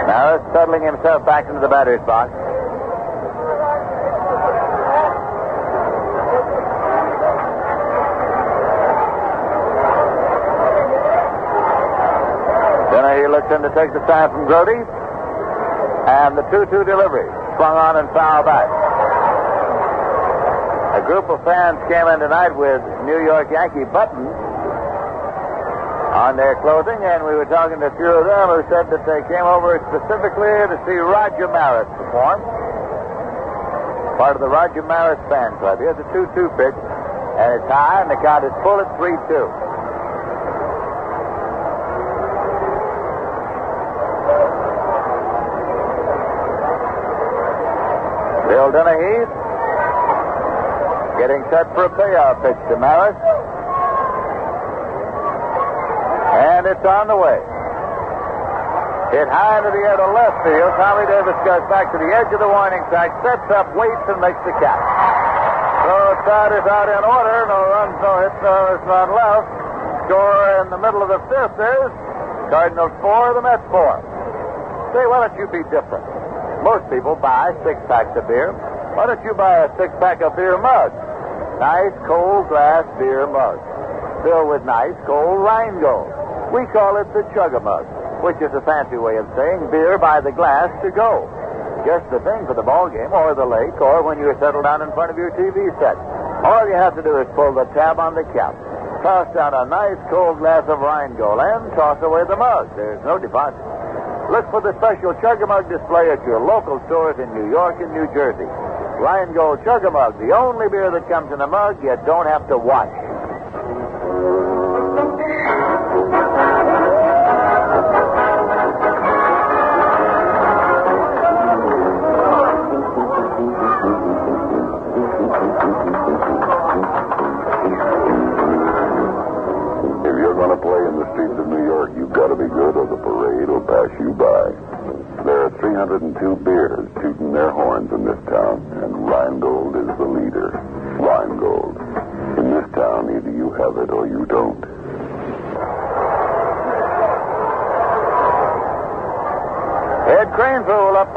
Maris settling himself back into the batter's box. In to take the sign from Grote. And the 2 2 delivery. Swung on and foul back. A group of fans came in tonight with New York Yankee buttons on their clothing, and we were talking to a few of them who said that they came over specifically to see Roger Maris perform. Part of the Roger Maris fan club. Here's a 2 2 pitch, and it's high, and the count is full at 3 Bill Denehy getting set for a payoff pitch to Maris. And it's on the way. Hit high into the air to left field. Tommy Davis goes back to the edge of the warning track, sets up, waits, and makes the catch. So start is out in order. No runs, no hits, no runs, none left. Score in the middle of the fifth is Cardinals four, the Mets four. Say, why don't you be different? Most people buy six packs of beer. Why don't you buy a six pack of beer mug? Nice cold glass beer mug. Filled with nice cold Rheingold. We call it the Chug-a-Mug, which is a fancy way of saying beer by the glass to go. Just the thing for the ball game or the lake or when you're settled down in front of your TV set. All you have to do is pull the tab on the cap, toss down a nice cold glass of Rheingold, and toss away the mug. There's no deposit. Look for the special Chug-a-Mug display at your local stores in New York and New Jersey. Rheingold Chug-a-Mug, the only beer that comes in a mug you don't have to wash.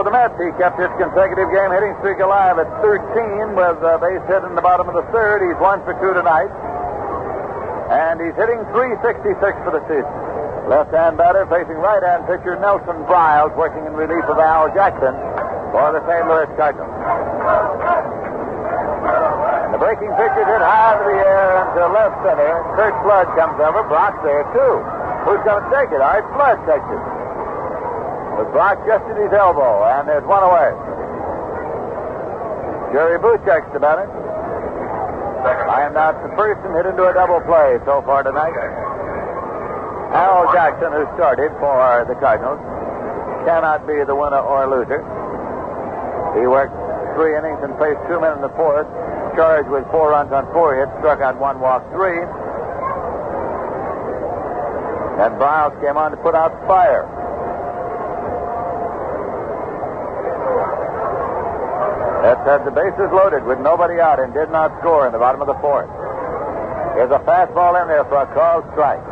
The Mets. He kept his consecutive game hitting streak alive at 13 with a base hit in the bottom of the third. He's one for two tonight. And he's hitting 366 for the season. Left-hand batter facing right-hand pitcher Nelson Briles working in relief of Al Jackson for the St. Louis Cardinals. And the breaking pitch is hit high into the air into left center. Curt Flood comes over. Brock's there, too. Who's going to take it? Art Flood takes it. But Brock just at his elbow, and there's one away. Jerry Buchek's the batter. I am not the first hit into a double play so far tonight. Al Jackson, who started for the Cardinals, cannot be the winner or loser. He worked three innings and faced two men in the fourth, charged with four runs on four hits, struck out one, walked three. And Briles came on to put out the fire. Mets had the bases loaded with nobody out and did not score in the bottom of the fourth. There's a fastball in there for a called strike.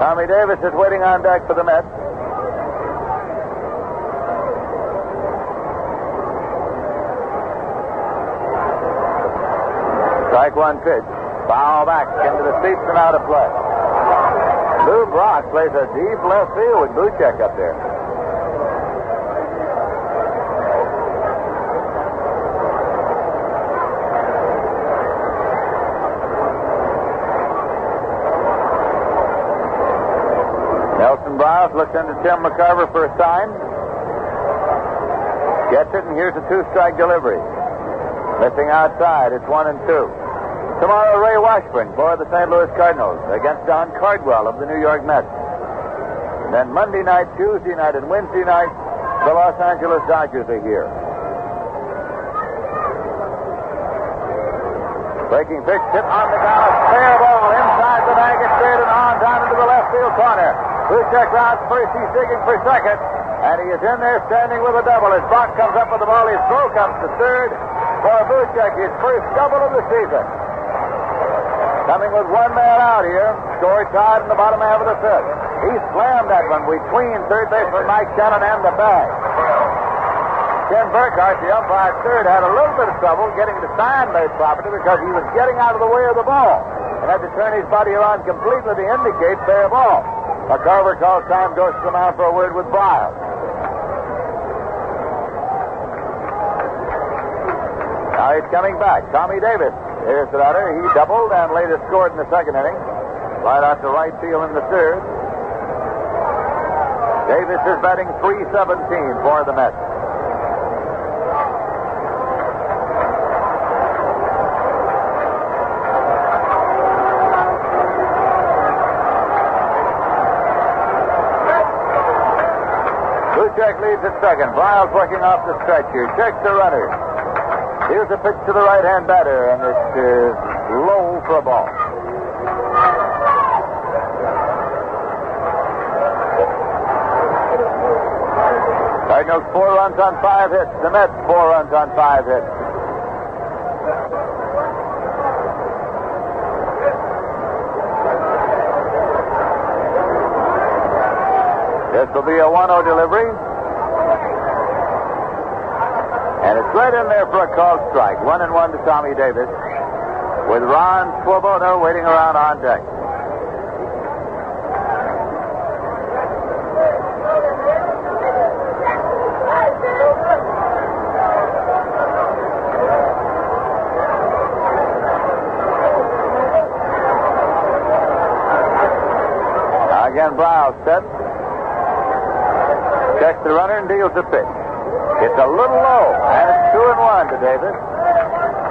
Tommy Davis is waiting on deck for the Mets. Strike one pitch. Foul back into the seats and out of play. Lou Brock plays a deep left field with Buchek up there. Nelson Briles looks into Tim McCarver for a sign. Gets it, and here's a two-strike delivery. Missing outside. It's one and two. Tomorrow, Ray Washburn for the St. Louis Cardinals against Don Cardwell of the New York Mets. And then Monday night, Tuesday night, and Wednesday night, the Los Angeles Dodgers are here. Breaking pitch hit on the ground. Fair ball inside the bag. It's and on down into the left field corner. Buchek rounds first. He's digging for second. And he is in there standing with a double. As Brock comes up with the ball, his throw comes to third for Buchek, his first double of the season. Coming with one man out here. Score tied in the bottom half of the fifth. He slammed that one between third baseman Mike Shannon and the bag. Ken Burkhart, the umpire third, had a little bit of trouble getting the to Steinbay's property because he was getting out of the way of the ball and had to turn his body around completely to indicate fair ball. McCarver calls time, goes to the mound for a word with Briles. Now he's coming back. Tommy Davis is the batter. He doubled and later scored in the second inning. Right out to right field in the third. Davis is batting 317 for the Mets. Leads at second. Briles working off the stretch here. Checks the runner. Here's a pitch to the right-hand batter, and it's uh, low for a ball. Cardinals four runs on five hits. The Mets four runs on five hits. This will be a 1-0 delivery. And it's right in there for a called strike. One and one to Tommy Davis. With Ron Swoboda waiting around on deck. Again, Briles set. Checks the runner and deals the pitch. It's a little low, and it's two and one to Davis.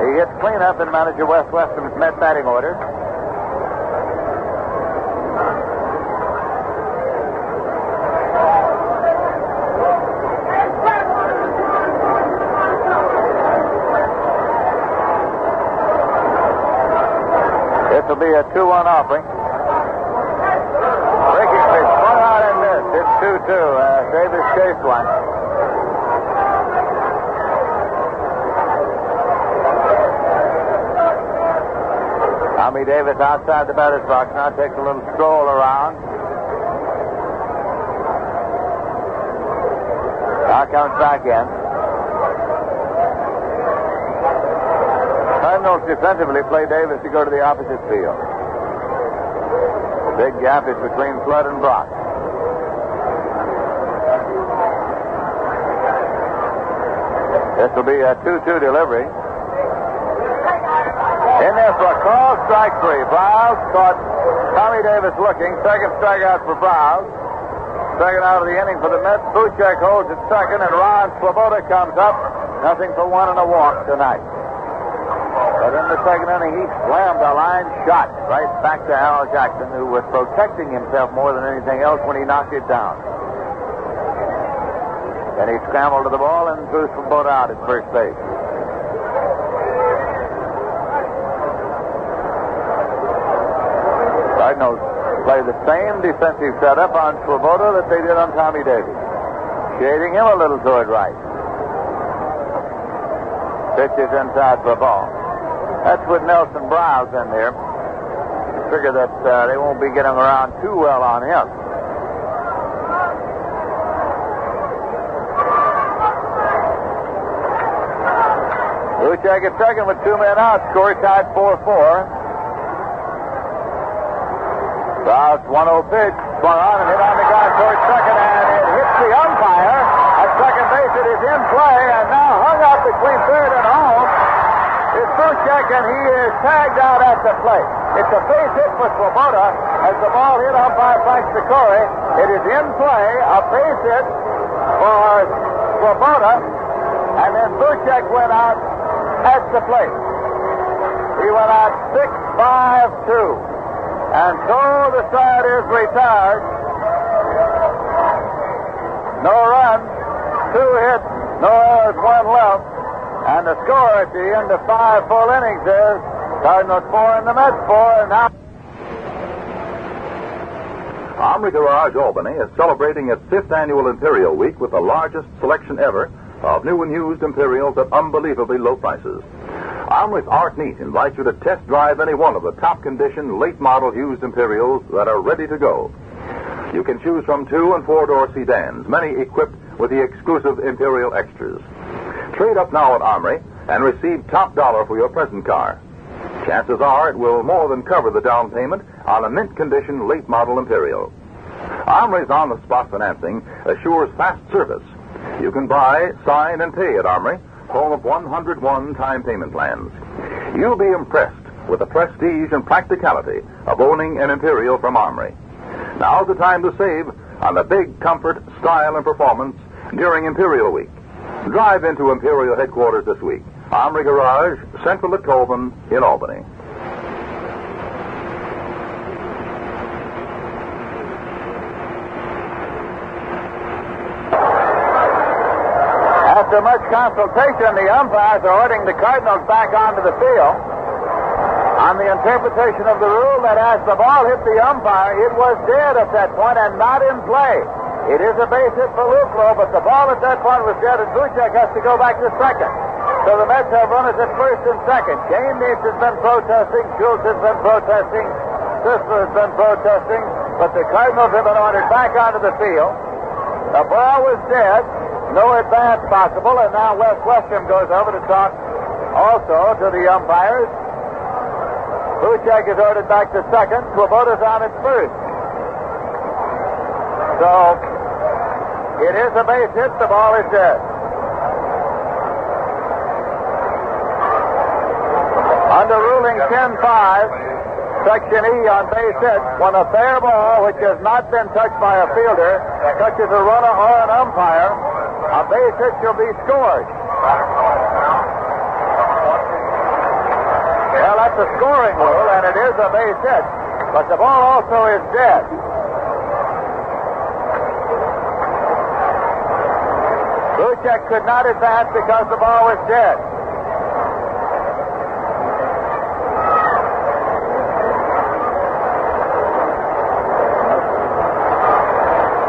He gets clean up in manager Wes Westrum's Met batting order. This will be a 2 1 offering. Breaking pitch, one out and missed. It's 2 2. Uh, Davis chased one. Tommy Davis outside the batter's box now takes a little stroll around. comes back in. Cardinals defensively play Davis to go to the opposite field. The big gap is between Flood and Brock. This will be a 2-2 delivery. For a call, strike three. Briles caught Tommy Davis looking. Second strikeout for Briles. Second out of the inning for the Mets. Buchek holds at second, and Ron Swoboda comes up. Nothing for one and a walk tonight. But in the second inning, he slammed a line shot right back to Hal Jackson, who was protecting himself more than anything else when he knocked it down. Then he scrambled to the ball and threw Swoboda out at first base. Cardinals play the same defensive setup on Swoboda that they did on Tommy Davis, shading him a little toward right. Pitches inside for ball. That's with Nelson Briles in there. Figure that uh, they won't be getting around too well on him. Buchek at second with two men out. Score tied 4 4. Crowds pitch Swung on and hit on the ground towards second, and it hits the umpire. At second base, it is in play, and now hung up between third and home is Buchek, and he is tagged out at the plate. It's a base hit for Swoboda as the ball hit umpire Frank Secory. It is in play, a base hit for Swoboda, and then Buchek went out at the plate. He went out 6 5 2. And so the side is retired. No runs, two hits, no errors, one left. And the score at the end of five full innings is Cardinals four and the Mets four. And now. Armory Garage Albany is celebrating its fifth annual Imperial Week with the largest selection ever of new and used Imperials at unbelievably low prices. Armory's Art Neat invites you to test drive any one of the top condition, late model used Imperials that are ready to go. You can choose from two and four door sedans, many equipped with the exclusive Imperial extras. Trade up now at Armory and receive top dollar for your present car. Chances are it will more than cover the down payment on a mint condition late model Imperial. Armory's on the spot financing assures fast service. You can buy, sign, and pay at Armory home of 101 time payment plans. You'll be impressed with the prestige and practicality of owning an Imperial from Armory. Now's the time to save on the big comfort, style, and performance during Imperial Week. Drive into Imperial headquarters this week. Armory Garage, Central at Colvin in Albany. After much consultation, the umpires are ordering the Cardinals back onto the field on the interpretation of the rule that as the ball hit the umpire, it was dead at that point and not in play. It is a base hit for Luplow, but the ball at that point was dead, and Buchek has to go back to second. So the Mets have runners at first and second. Game Neitz has been protesting, Schultz has been protesting, Sisler has been protesting, but the Cardinals have been ordered back onto the field. The ball was dead. No advance possible, and now Wes Westrum goes over to talk also to the umpires. Buchek is ordered back to second. Swoboda's on at first. So, it is a base hit. The ball is dead. Under ruling 10-5, Section E on base hit, when a fair ball which has not been touched by a fielder touches a runner or an umpire, a base hit shall be scored. Well, that's a scoring rule, and it is a base hit, but the ball also is dead. Buchek could not advance because the ball was dead.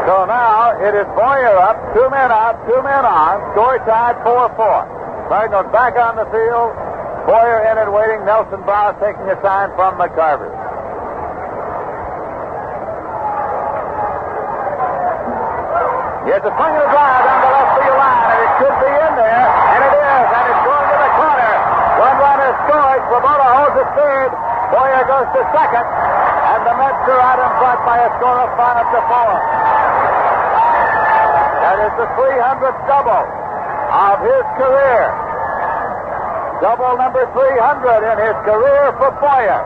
So now it is Boyer up, two men out, two men on, score tied 4-4. Cardinals back on the field. Boyer in and waiting. Nelson Briles taking a sign from McCarver. Here's a a drive down the left field line. And it should be in there, and it is, and it's going to the corner. One runner scores. Swoboda holds it third. Boyer goes to second, and the Mets are out in front by a score of five to four. That is the 300th double of his career. Double number 300 in his career for Boyer.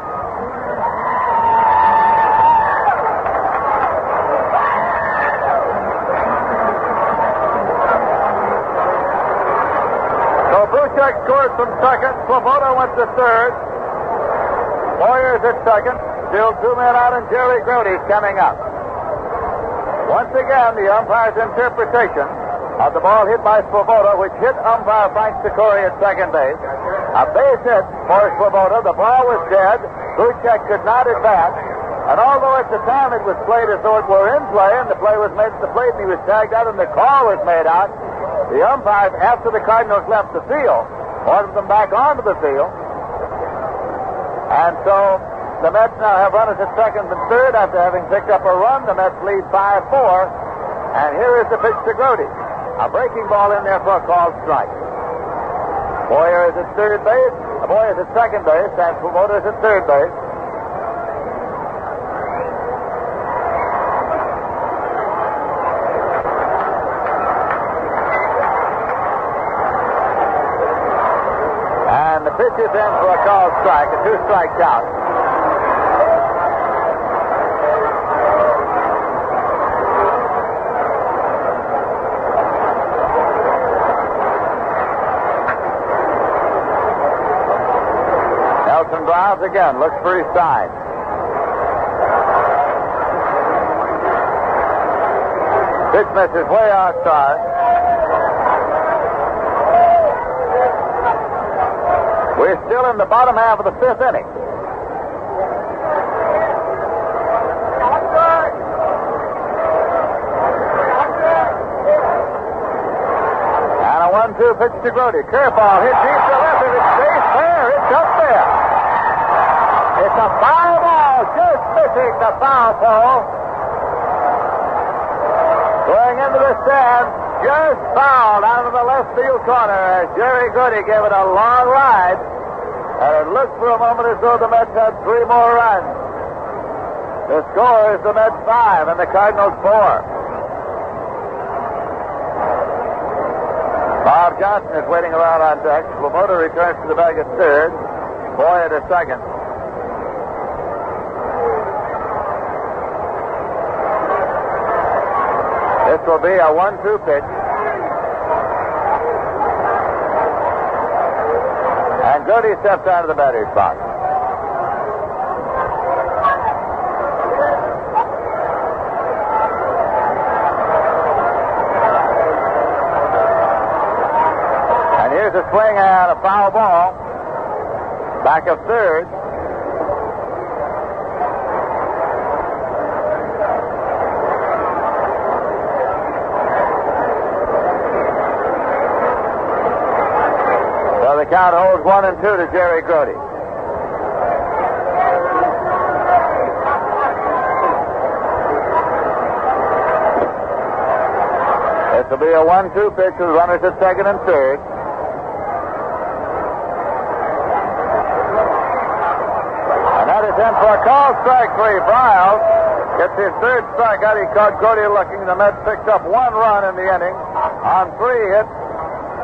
So Buchek scored from second. Swoboda went to third. Boyer's at second. Still two men out, and Jerry Grote's coming up. Once again, the umpire's interpretation of the ball hit by Swoboda, which hit umpire Frank Secory at second base. A base hit for Swoboda. The ball was dead. Buchek could not advance. And although at the time it was played as though it were in play, and the play was made the plate, and he was tagged out, and the call was made out, the umpires, after the Cardinals left the field, ordered them back onto the field. And so the Mets now have runners at second and third after having picked up a run. The Mets lead 5 4. And here is the pitch to Grote. A breaking ball in there for a called strike. Boyer is at third base. Boyer is at second base. And Swoboda is at third base. And the pitch is in for a called strike, a two strike count. Nelson Briles again, looks for his side. Pitch misses way outside. We're still in the bottom half of the fifth inning. And a one-two pitch to Grote. Curveball hit deep to left. If it's safe there, it's up there. A foul ball, just missing the foul pole. Going into the stands, just fouled out of the left field corner as Jerry Grote gave it a long ride. And it looked for a moment as though the Mets had three more runs. The score is the Mets five and the Cardinals four. Bob Johnson is waiting around on deck. Swoboda returns to the bag at third. Boy at a second. This will be a one-two pitch. And Grote steps out of the batter's box. And here's a swing and a foul ball. Back of third. The count holds one and two to Jerry Grote. This will be a one-two pitch with runners at second and third. Is in for a call strike three. Briles gets his third strikeout. He caught Grote looking. The Mets picked up one run in the inning on three hits.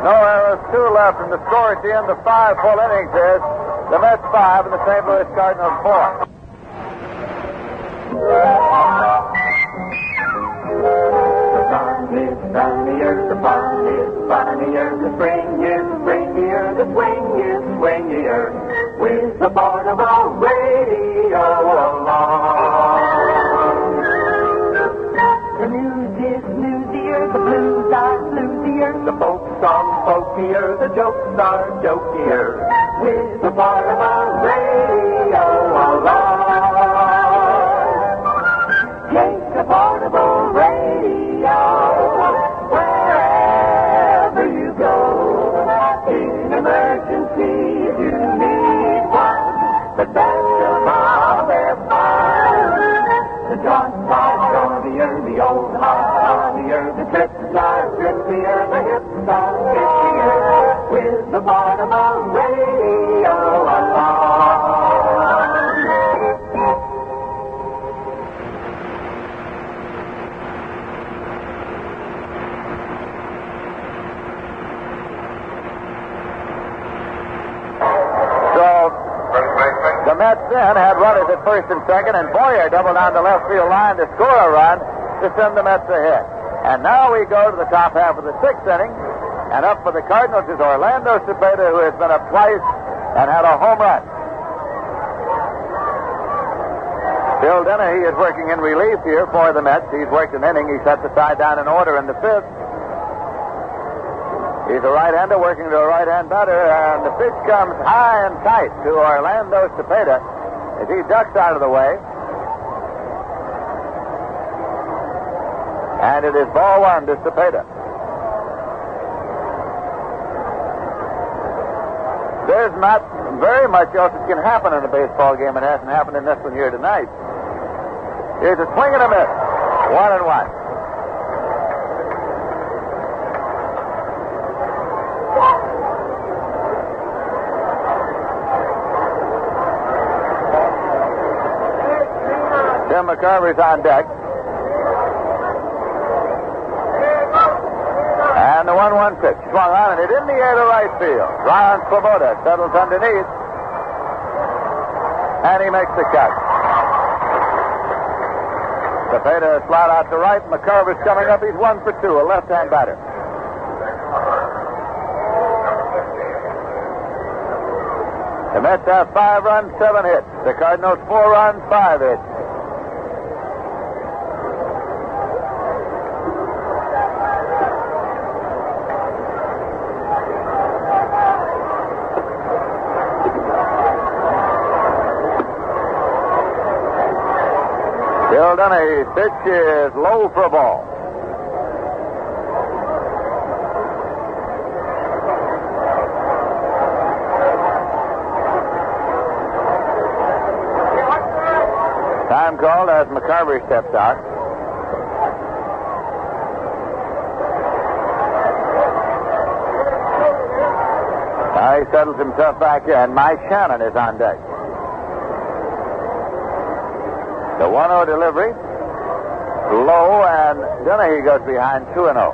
No uh, errors, two left, and the score at the end of five full innings is the Mets five and the St. Louis Cardinals four. is sunnier, the funnier, the springier, the swingier, with the radio along. The newsier, the blues are bluesier, the songs folkier, the jokes are jokier, with the portable radio along. First and second, and Boyer doubled down the left field line to score a run to send the Mets ahead. And now we go to the top half of the sixth inning, and up for the Cardinals is Orlando Cepeda, who has been up twice and had a home run. Bill Denehy is working in relief here for the Mets. He's worked an inning. He set the side down in order in the fifth. He's a right-hander working to a right-hand batter, and the pitch comes high and tight to Orlando Cepeda as he ducks out of the way. And it is ball one to Cepeda. There's not very much else that can happen in a baseball game. It hasn't happened in this one here tonight. Here's a swing and a miss. One and one. Tim McCarver's on deck. And the 1 1 pitch swung on and it in the air to right field. Ron Swoboda settles underneath. And he makes the catch. Cepeda slot out to right. McCarver's coming up. He's one for two, a left hand batter. The Mets have five runs, seven hits. The Cardinals four runs, five hits. Denehy's pitch is low for a ball. Time called as McCarver steps out. Now he settles himself back in. Mike Shannon is on deck. The 1 0 delivery. Low, and Denehy goes behind 2 0.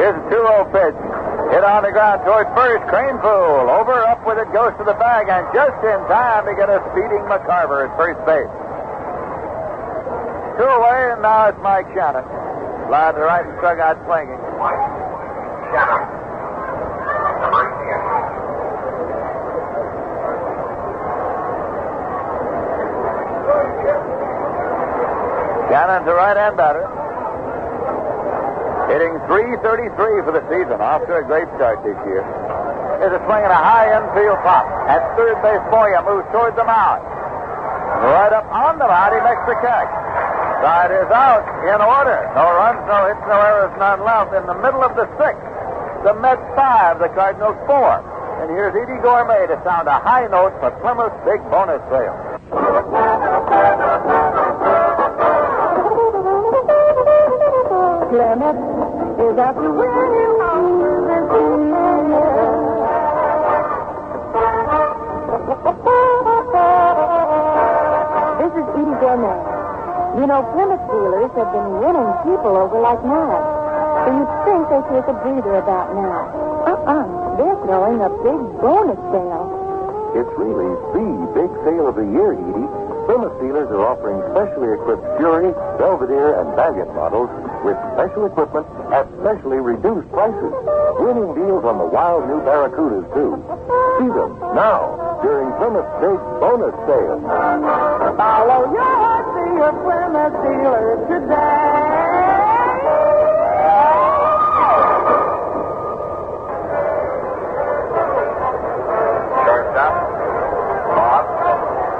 Here's a 2 0 pitch. Hit on the ground toward first. Kranepool. Over, up with it, goes to the bag, and just in time to get a speeding McCarver at first base. Two away, and now it's Mike Shannon. Slide to right and struck out swinging. Shannon. Number 10. Shannon's a right-hand batter. Hitting 333 for the season. To a great start this year. There's a swing and a high infield pop. At third base, Boyer moves towards the mound. Right up on the mound, he makes the catch. Side is out in order. No runs, no hits, no errors, none left. In the middle of the sixth, the Mets five, the Cardinals four. And here's Eydie Gormé to sound a high note for Plymouth's big bonus sale. Plymouth is everywhere. You know, Plymouth dealers have been winning people over like mad. So you'd think they'd take a breather about now. Uh-uh. They're throwing a big bonus sale. It's really the big sale of the year, Eydie. Plymouth dealers are offering specially equipped Fury, Belvedere, and Valiant models with special equipment at specially reduced prices. Winning deals on the wild new Barracudas, too. See them now during Plymouth's big bonus sale. Follow your your dealer today. Shortstop. Bob.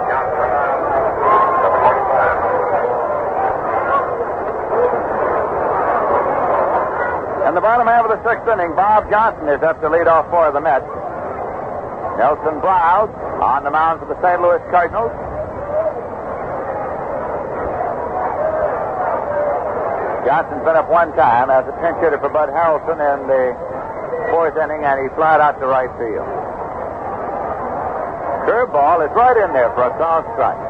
Johnson. Number 45. In the bottom half of the sixth inning, Bob Johnson is up to lead off for the Mets. Nelson Briles on the mound for the St. Louis Cardinals. Johnson's been up one time as a pinch hitter for Bud Harrelson in the fourth inning, and he flied out to right field. Curveball is right in there for a call strike.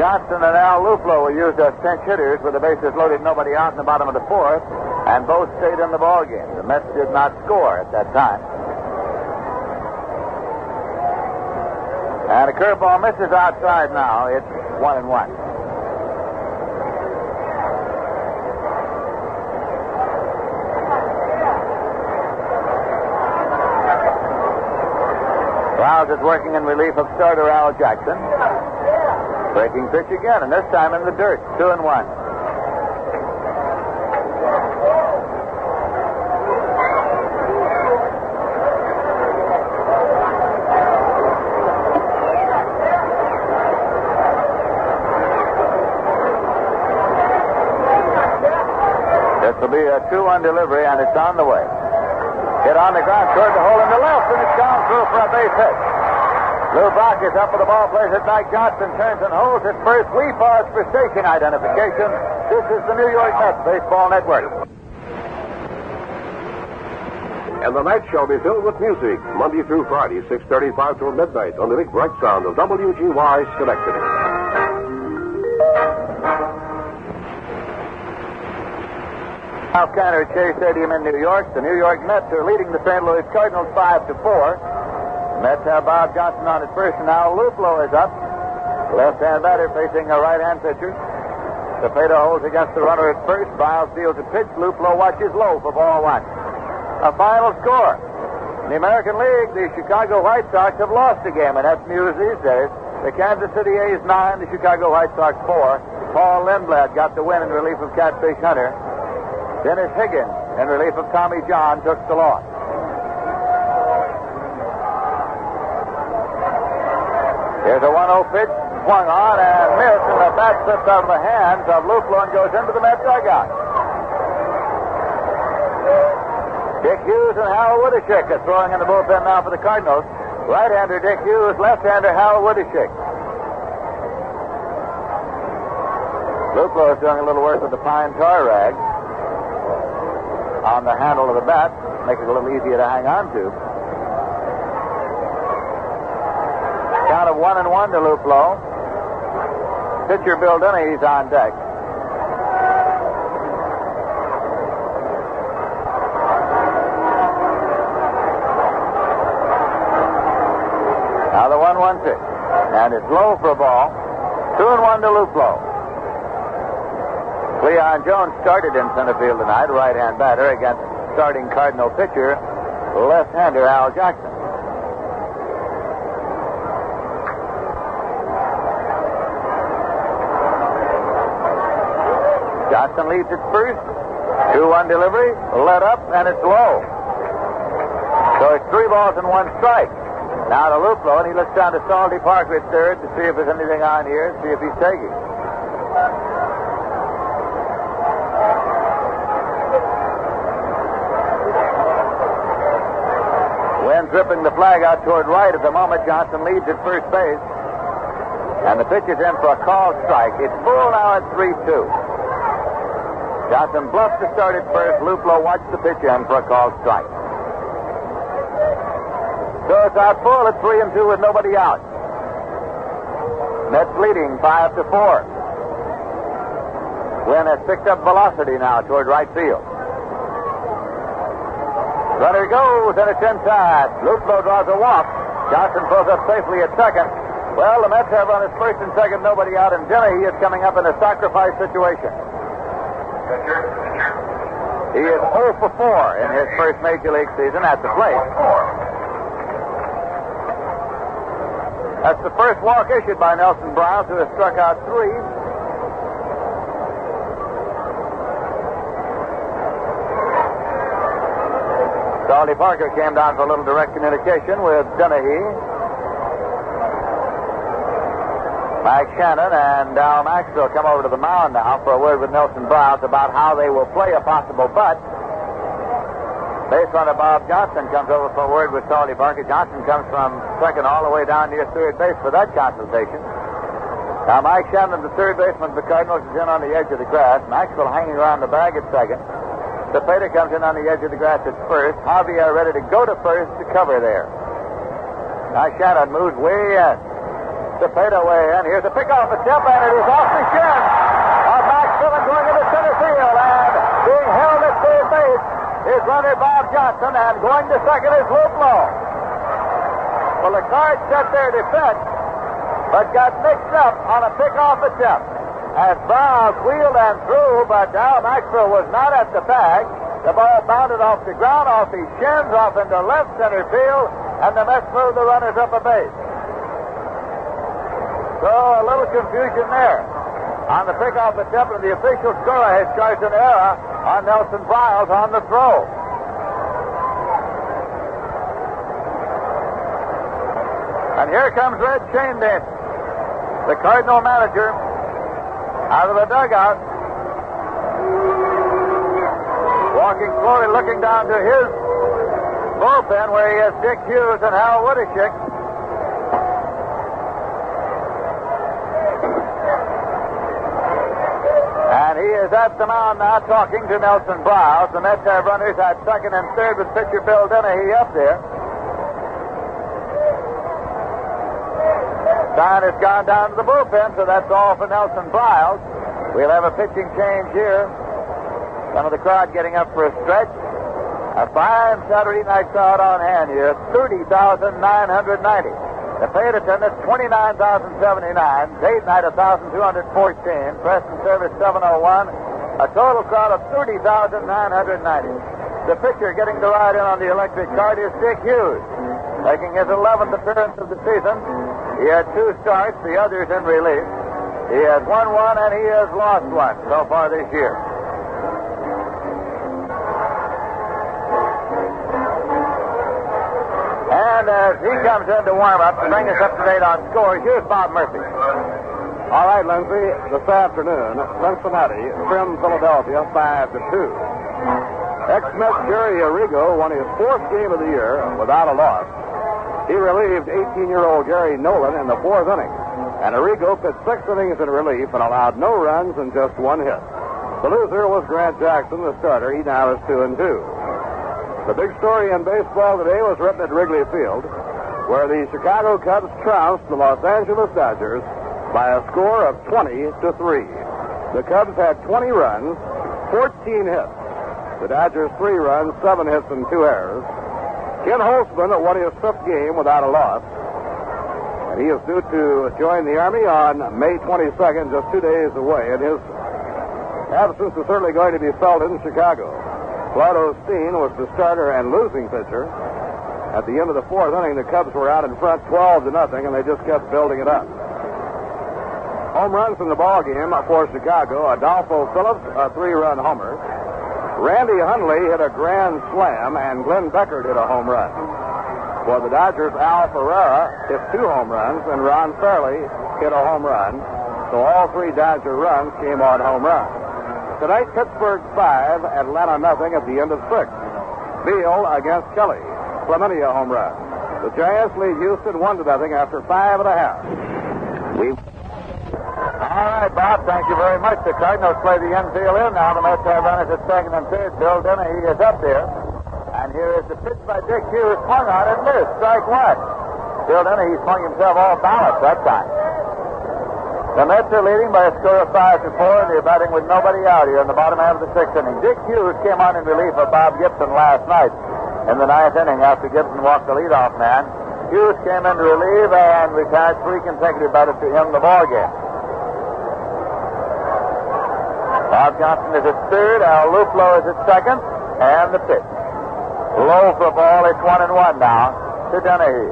Johnson and Al Luplow were used as pinch hitters with the bases loaded, nobody out in the bottom of the fourth, and both stayed in the ball game. The Mets did not score at that time. And a curveball misses outside now. It's one and one. Briles is working in relief of starter Al Jackson. Breaking pitch again, and this time in the dirt. Two and one. This will be a two-one delivery, and it's on the way. Hit on the ground toward the hole in the left, and it's gone through for a base hit. Lou Brock is up with the ball, plays it back. Johnson turns and holds it first. We pause for station identification. This is the New York Mets Baseball Network. And the night shall be filled with music, Monday through Friday, 6.35 till midnight, on the big bright sound of WGY Schenectady. Canner at Shea Stadium in New York. The New York Mets are leading the St. Louis Cardinals 5 to 4. Mets have Bob Johnson on at first, now Luplow is up. Left-hand batter facing a right-hand pitcher. Cepeda holds against the runner at first. Briles deals a pitch. Luplow watches low for ball one. A final score. In the American League, the Chicago White Sox have lost a game, and that's news these days. The Kansas City A's nine, the Chicago White Sox four. Paul Lindblad got the win in relief of Catfish Hunter. Dennis Higgins, in relief of Tommy John, took the loss. Here's a 1-0 pitch, swung on and missed, and the bat slips out of the hands of Luplow and goes into the Met dugout. Dick Hughes and Hal Woodeshick are throwing in the bullpen now for the Cardinals. Right-hander Dick Hughes, left-hander Hal Woodeshick. Luplow is doing a little work with the pine tar rag on the handle of the bat, make it a little easier to hang on to. Count of one and one to Luplow. Pitcher Bill Denehy's on deck. Now the one-one pitch, and it's low for a ball. Two and one to Luplow. Cleon Jones started in center field tonight, right-hand batter against starting Cardinal pitcher, left-hander Al Jackson. Johnson leads at first. 2-1 delivery, let up, and it's low. So it's three balls and one strike. Now to Luplow, and he looks down to Salty Parker at third to see if there's anything on here, see if he's taking. Wind dripping the flag out toward right at the moment. Johnson leads at first base. And the pitch is in for a called strike. It's full now at 3 2. Johnson bluffs to start at first. Luplow watched the pitch in for a called strike. So it's out full at 3 and 2 with nobody out. Mets leading 5 to 4. Wynn has picked up velocity now toward right field. Runner goes, and it's inside. Luplow draws a walk. Johnson pulls up safely at second. Well, the Mets have on runners first and second, nobody out, and Denehy is coming up in a sacrifice situation. He is 0 for 4 in his first major league season at the plate. That's the first walk issued by Nelson Briles, who has struck out three. Salty Parker came down for a little direct communication with Denehy. Mike Shannon and Dal Maxvill come over to the mound now for a word with Nelson Briles about how they will play a possible butt. Base Bob Johnson comes over for a word with Salty Parker. Johnson comes from second all the way down near third base for that consultation. Now Mike Shannon, the third baseman of the Cardinals, is in on the edge of the grass. Maxvill hanging around the bag at second. Cepeda comes in on the edge of the grass at first. Javier ready to go to first to cover there. Now Shannon moves way in. Cepeda way in. Here's a pick off attempt, and it is off the shin of Maxvill and going into center field. And being held at third base is runner Bob Johnson, and going to second is Lou Blow. Well, the Cards set their defense, but got mixed up on a pickoff attempt. As Brown wheeled and threw, but now Maxvill was not at the bag. The ball bounded off the ground, off his shins, off into left center field, and the Mets moved the runners up a base. So a little confusion there. On the pickoff attempt, and the official score has charged an error on Nelson Briles on the throw. And here comes Red Schoendienst, the Cardinal manager, out of the dugout. Walking slowly, looking down to his bullpen where he has Dick Hughes and Hal Woodeshick. And he is at the mound now talking to Nelson Briles. The Mets have runners at second and third with pitcher Bill Denehy up there. Stein has gone down to the bullpen, so that's all for Nelson Briles. We'll have a pitching change here. Some of the crowd getting up for a stretch. A fine Saturday night crowd on hand here, 30,990. The paid attendance, 29,079. Date night, 1,214. Press and service, 701. A total crowd of 30,990. The pitcher getting to ride in on the electric cart is Dick Hughes, making his 11th appearance of the season. He had two starts, the others in relief. He has won one and he has lost one so far this year. And as he comes in to warm up to bring us up to date on scores, here's Bob Murphy. All right, Lindsey. This afternoon, Cincinnati trimmed Philadelphia five to two. Ex-Met Jerry Arrigo won his fourth game of the year without a loss. He relieved 18-year-old Gary Nolan in the fourth inning, and Arrigo pitched six innings in relief and allowed no runs and just one hit. The loser was Grant Jackson, the starter. He now is two and two. The big story in baseball today was written at Wrigley Field, where the Chicago Cubs trounced the Los Angeles Dodgers by a score of 20 to 3. The Cubs had 20 runs, 14 hits. The Dodgers three runs, seven hits, and two errors. Ken Holtzman won his fifth game without a loss. And he is due to join the Army on May 22nd, just two days away. And his absence is certainly going to be felt in Chicago. Claude Osteen was the starter and losing pitcher. At the end of the fourth inning, the Cubs were out in front 12 to nothing, and they just kept building it up. Home runs in the ball game for Chicago. Adolfo Phillips, a three-run homer. Randy Hundley hit a grand slam, and Glenn Beckert hit a home run. For the Dodgers, Al Ferrara hit two home runs, and Ron Fairly hit a home run. So all three Dodger runs came on home runs. Tonight, Pittsburgh five, Atlanta nothing at the end of six. Veale against Kelley. A home run. The Giants lead Houston one to nothing after five and a half. We. All right, Bob, thank you very much. The Cardinals play the infield in now. The Mets have runners at second and third. Bill Denehy is up there. And here is the pitch by Dick Hughes, swung on and missed. Strike one. Bill Denehy swung himself all balanced that time. The Mets are leading by a score of five to four, and they're batting with nobody out here in the bottom half of the sixth inning. Dick Hughes came on in relief of Bob Gibson last night in the ninth inning after Gibson walked the leadoff man. Hughes came in to relieve and retired three consecutive batters to him the ball game. Bob Johnson is at third, Al Luplow is at second, and the pitch. Low for a ball, it's one and one now to Denehy.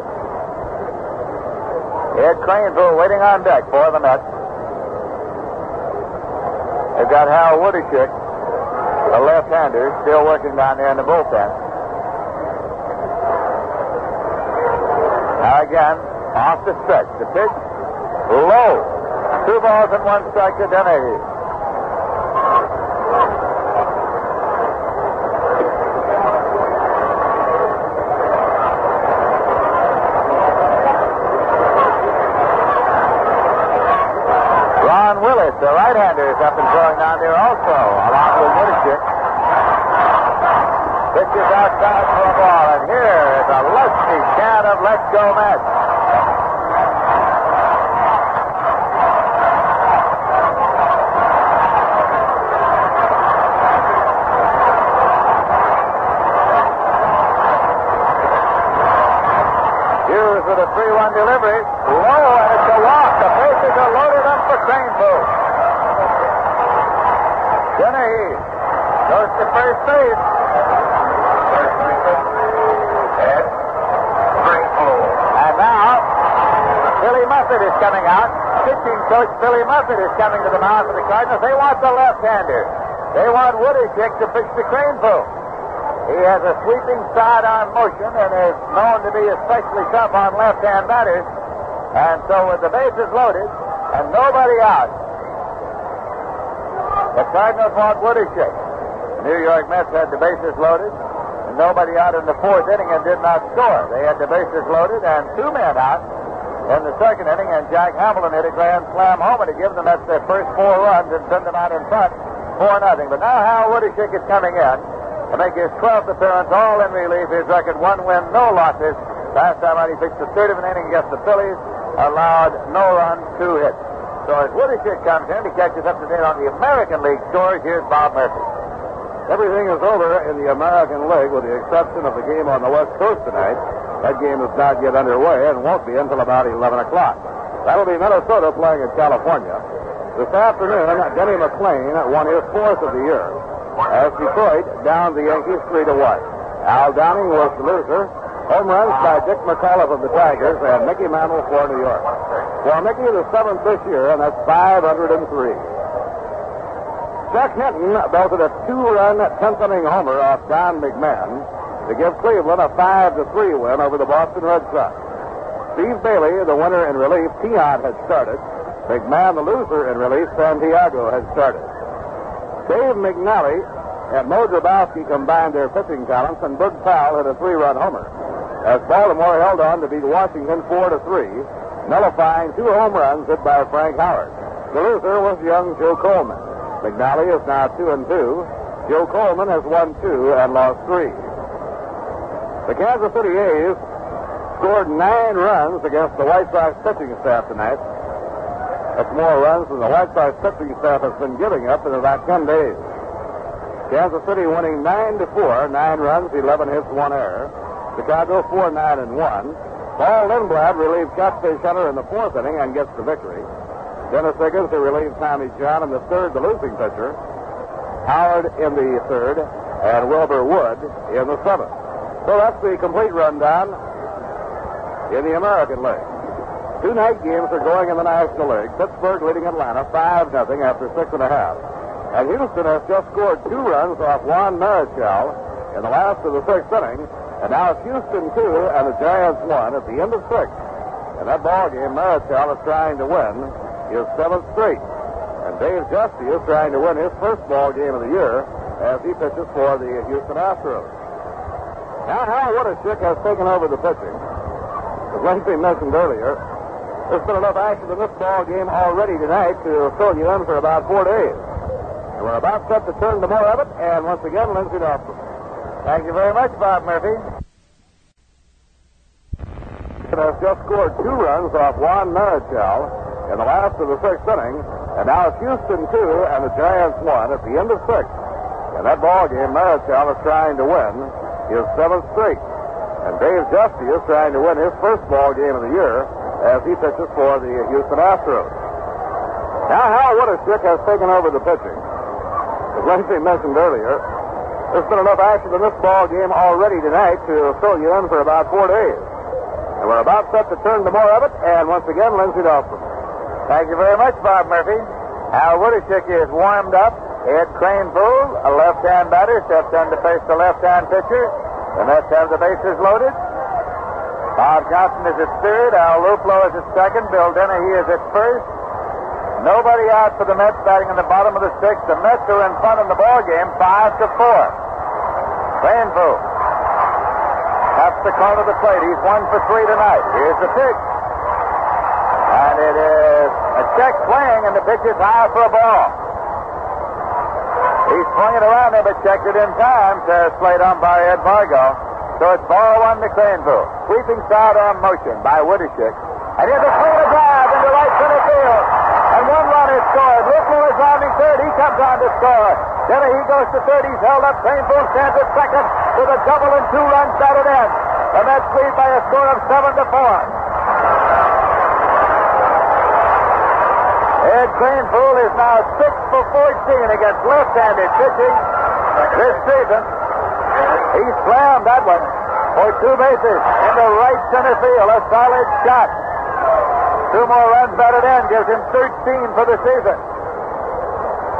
Ed Kranepool waiting on deck for the Mets. They've got Hal Woodeshick, a left-hander, still working down there in the bullpen. Now again, off the stretch. The pitch, low. Two balls and one strike to Denehy. Ron Willis, the right-hander, is up and throwing down there also, along with Woodeshick. Pitches outside for a ball, and here is a lusty chant of Let's Go Mets. Hughes with a 3-1 delivery. Low, and it's a walk. The bases are loaded up for Kranepool. Denehy goes to first base. And now, Billy Muffett is coming out. Pitching coach Billy Muffett is coming to the mound for the Cardinals. They want the left-hander. They want Woodeshick to pitch to Kranepool. He has a sweeping sidearm motion and is known to be especially tough on left-hand batters. And so with the bases loaded and nobody out, the Cardinals want Woodeshick. New York Mets had the bases loaded and nobody out in the fourth inning and did not score. They had the bases loaded and two men out in the second inning, and Jack Hamilton hit a grand slam homer to give the Mets their first four runs and send them out in front, four nothing. But now Hal Woodeshick is coming in to make his 12th appearance, all in relief. His record one win, no losses. Last time out, he pitched the third of an inning against the Phillies, allowed no runs, two hits. So as Woodeshick comes in, he catches up to date on the American League scores. Here's Bob Murphy. Everything is over in the American League with the exception of the game on the West Coast tonight. That game is not yet underway and won't be until about 11 o'clock. That'll be Minnesota playing in California. This afternoon, Denny McLain won his fourth of the year as Detroit downed the Yankees 3 to 1. Al Downing was the loser. Home runs by Dick McAuliffe of the Tigers and Mickey Mantle for New York. For Mickey, the seventh this year, and that's 503. Chuck Hinton belted a two-run tenth inning homer off Don McMahon to give Cleveland a five to three win over the Boston Red Sox. Steve Bailey, the winner in relief, Tiant had started. McMahon, the loser in relief, Santiago had started. Dave McNally and Moe Drabowsky combined their pitching talents, and Boog Powell hit a three-run homer. As Baltimore held on to beat Washington four to three, nullifying two home runs hit by Frank Howard. The loser was young Joe Coleman. McNally is now two and two. Joe Coleman has won two and lost three. The Kansas City A's scored nine runs against the White Sox pitching staff tonight. That's more runs than the White Sox pitching staff has been giving up in about ten days. Kansas City winning nine to four, nine runs, eleven hits, one error. Chicago four nine and one. Paul Lindblad relieved Catfish Hunter in the fourth inning and gets the victory. Dennis Higgins to relieve Tommy John in the third, the losing pitcher. Howard in the third, and Wilbur Wood in the seventh. So that's the complete rundown in the American League. Two night games are going in the National League. Pittsburgh leading Atlanta 5 0 after six and a half. And Houston has just scored two runs off Juan Marichal in the last of the sixth inning. And now it's Houston two and the Giants one at the end of six. In that ball game, Marichal is trying to win his seventh straight. And Dave Giusti is trying to win his first ball game of the year as he pitches for the Houston Astros. Now Hal Woodeshick has taken over the pitching. As Lindsey mentioned earlier, there's been enough action in this ball game already tonight to fill you in for about four days. And we're about set to turn to more of it, and once again, Lindsey Nelson. Thank you very much, Bob Murphy. And has just scored two runs off Juan Marichal in the last of the sixth inning, and now it's Houston two and the Giants one at the end of six. In that ball game, Marichal is trying to win his seventh straight, and Dave Giusti is trying to win his first ball game of the year as he pitches for the Houston Astros. Now Hal Woodeshick has taken over the pitching. As Lindsey mentioned earlier, there's been enough action in this ball game already tonight to fill you in for about four days. And we're about set to turn to more of it, and once again, Lindsey Dawson. Thank you very much, Bob Murphy. Hal Woodeshick is warmed up. Ed Kranepool, a left-hand batter, steps in to face the left-hand pitcher. The Mets have the bases loaded. Bob Johnson is at third. Al Luplow is at second. Bill Denehy is at first. Nobody out for the Mets batting in the bottom of the sixth. The Mets are in front in the ball game, five to four. Kranepool taps the corner of the plate. He's one for three tonight. Here's the pitch. And it is a check swing, and the pitch is high for a ball. He swung it around there, but checked it in time, says plate umpire Ed Vargo. So it's ball one to Kranepool. Sweeping sidearm motion by Woodeshick. And here's a clean drive into right center field. And one run is scored. Whitmore is rounding third. He comes on to score. Then he goes to third. He's held up. Kranepool stands at second with a double and two runs batted in. The Mets lead by a score of seven to four. Ed Kranepool is now six for 14 against left-handed pitching this season. He slammed that one for two bases into right center field. A solid shot. Two more runs batted in gives him 13 for the season.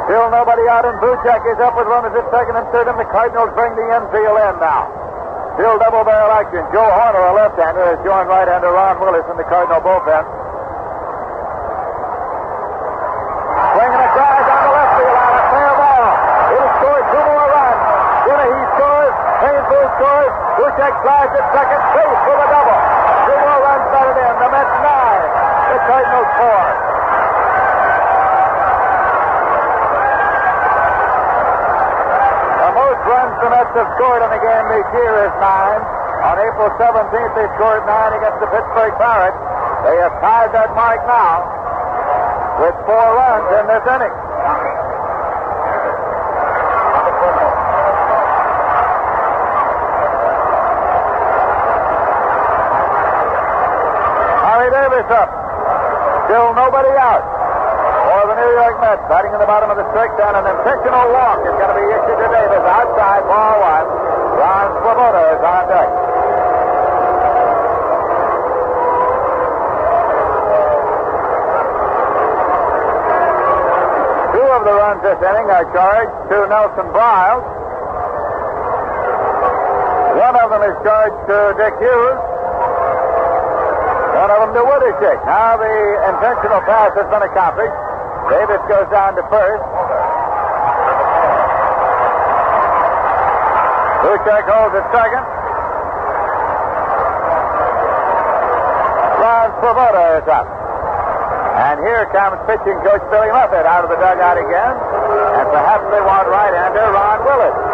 Still nobody out, and Buchek is up with runners at second and third, and the Cardinals bring the infield in now. Still double barrel action. Joe Hoerner, a left-hander, has joined right-hander Ron Willis in the Cardinal bullpen. Swinging a drive down the left field line, a fair ball. It'll score two more runs. Denehy scores. Kranepool Buchek flies at second base for the double. Two more runs batted in. The Mets nine. The Cardinals four. The most runs the Mets have scored in the game this year is nine. On April 17th, they scored nine against the Pittsburgh Pirates. They have tied that mark now with four runs in this inning. Harry up. Still nobody out. For the New York Mets, batting in the bottom of the sixth, and an intentional walk is going to be issued to Davis outside ball one. Ron Swoboda is on deck. Two of the runs this inning are charged to Nelson Briles. One of them is charged to Dick Hughes. One of them to Woodeshick. Now the intentional pass has been accomplished. Davis goes down to first. Buchek holds at second. Ron Swoboda is up. And here comes pitching coach Billy Muffett out of the dugout again. And perhaps they want right-hander Ron Willis.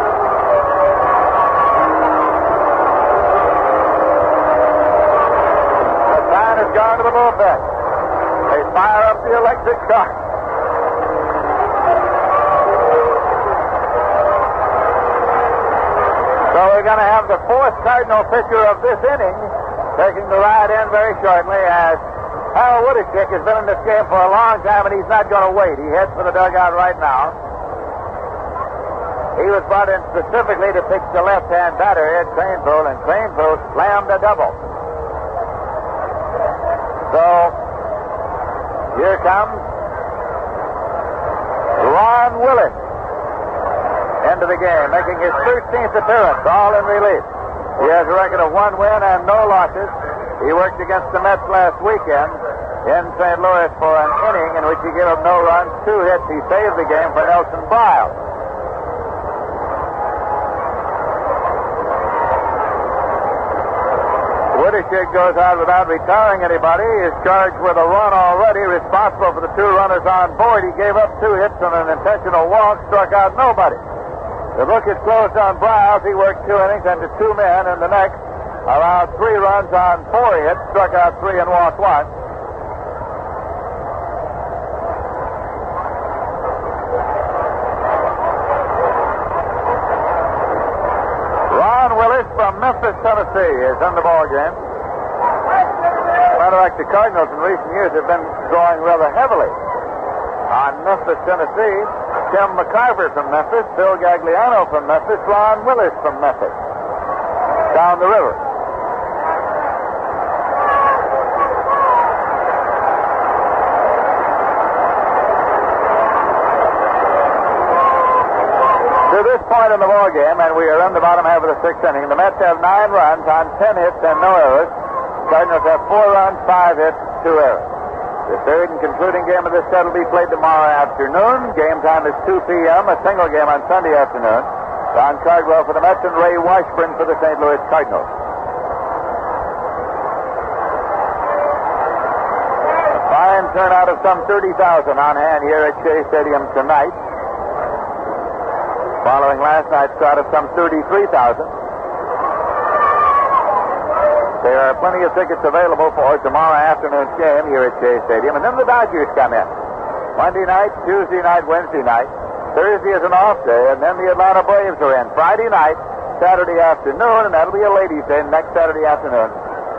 Has gone to the bullpen. They fire up the electric car. So we're going to have the fourth Cardinal pitcher of this inning taking the ride in very shortly as Harold Woodeshick has been in this game for a long time, and he's not going to wait. He heads for the dugout right now. He was brought in specifically to pitch the left-hand batter, Ed Kranepool, and Kranepool slammed a double. So, here comes Ron Willis into the game, making his 13th appearance, all in relief. He has a record of one win and no losses. He worked against the Mets last weekend in St. Louis for an inning in which he gave up no runs, two hits. He saved the game for Nelson Briles. Woodeshick goes out without retiring anybody. He is charged with a run already, responsible for the two runners on board. He gave up two hits on an intentional walk, struck out nobody. The book is closed on Briles. He worked two innings and to two men in the next. Allowed three runs on four hits, struck out three and walked one. Ron Willis from Memphis, Tennessee is in the ball game. Matter of fact, the Cardinals in recent years have been drawing rather heavily on Memphis, Tennessee. Tim McCarver from Memphis, Phil Gagliano from Memphis, Ron Willis from Memphis. Down the river. To this point in the ball game, and we are in the bottom half of the sixth inning, the Mets have nine runs on ten hits and no errors. Cardinals have four runs, five hits, two errors. The third and concluding game of this set will be played tomorrow afternoon. Game time is 2 p.m., a single game on Sunday afternoon. Don Cardwell for the Mets and Ray Washburn for the St. Louis Cardinals. fine turnout of some 30,000 on hand here at Shea Stadium tonight. Following last night's crowd of some 33,000. There are plenty of tickets available for tomorrow afternoon's game here at Shea Stadium. And then the Dodgers come in. Monday night, Tuesday night, Wednesday night. Thursday is an off day, and then the Atlanta Braves are in. Friday night, Saturday afternoon, and that'll be a ladies' day next Saturday afternoon.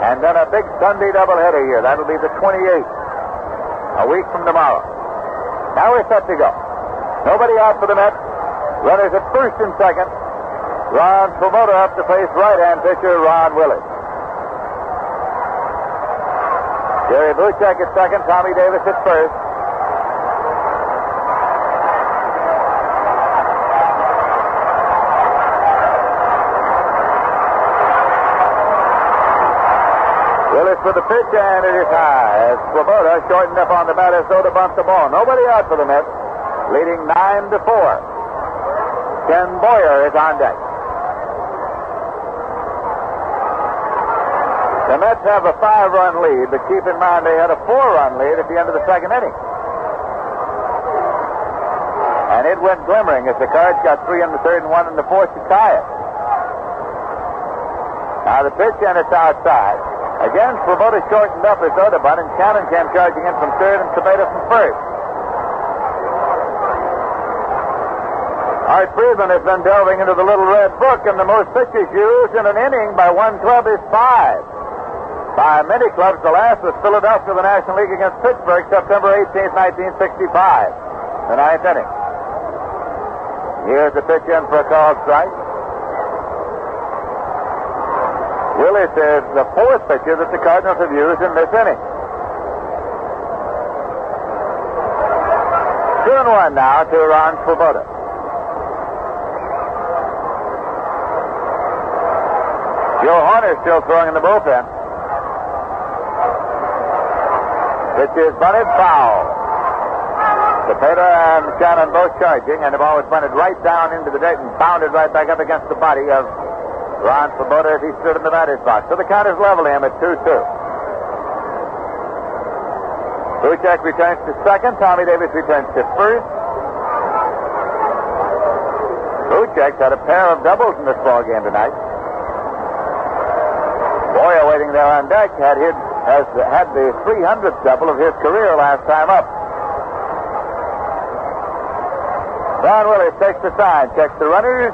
And then a big Sunday doubleheader here. That'll be the 28th, a week from tomorrow. Now we're set to go. Nobody out for the Mets. Runners at first and second. Ron Swoboda up to face right-hand pitcher Ron Willis. Jerry Buchek at second. Tommy Davis at first. Willis for the pitch, and it is high. As Swoboda shortened up on the bat as though to bunt the ball. Nobody out for the Mets, leading nine to four. Ken Boyer is on deck. The Mets have a five-run lead, but keep in mind they had a four-run lead at the end of the second inning. And it went glimmering as the Cards got three in the third and one in the fourth to tie it. Now the pitch and it's outside. Again, Swoboda shortened up his bunt, and Shannon came charging in from third and Cepeda from first. Art Friedman has been delving into the little red book, and the most pitches used in an inning by one club is five. By many clubs, the last was Philadelphia, the National League against Pittsburgh, September 18, 1965, the ninth inning. Here's the pitch in for a called strike. Willis is the fourth pitcher that the Cardinals have used in this inning. Two and one now to Ron Swoboda. Joe Hoerner still throwing in the bullpen. This is bunted foul. Cepeda and Shannon both charging, and the ball was bunted right down into the dirt and bounded right back up against the body of Ron Swoboda as he stood in the batter's box. So the count is level him at 2 2. Buchek returns to second. Tommy Davis returns to first. Buchek's had a pair of doubles in this ball game tonight. Boyer waiting on deck had his, has had the 300th double of his career last time up. Ron Willis takes the sign, checks the runners.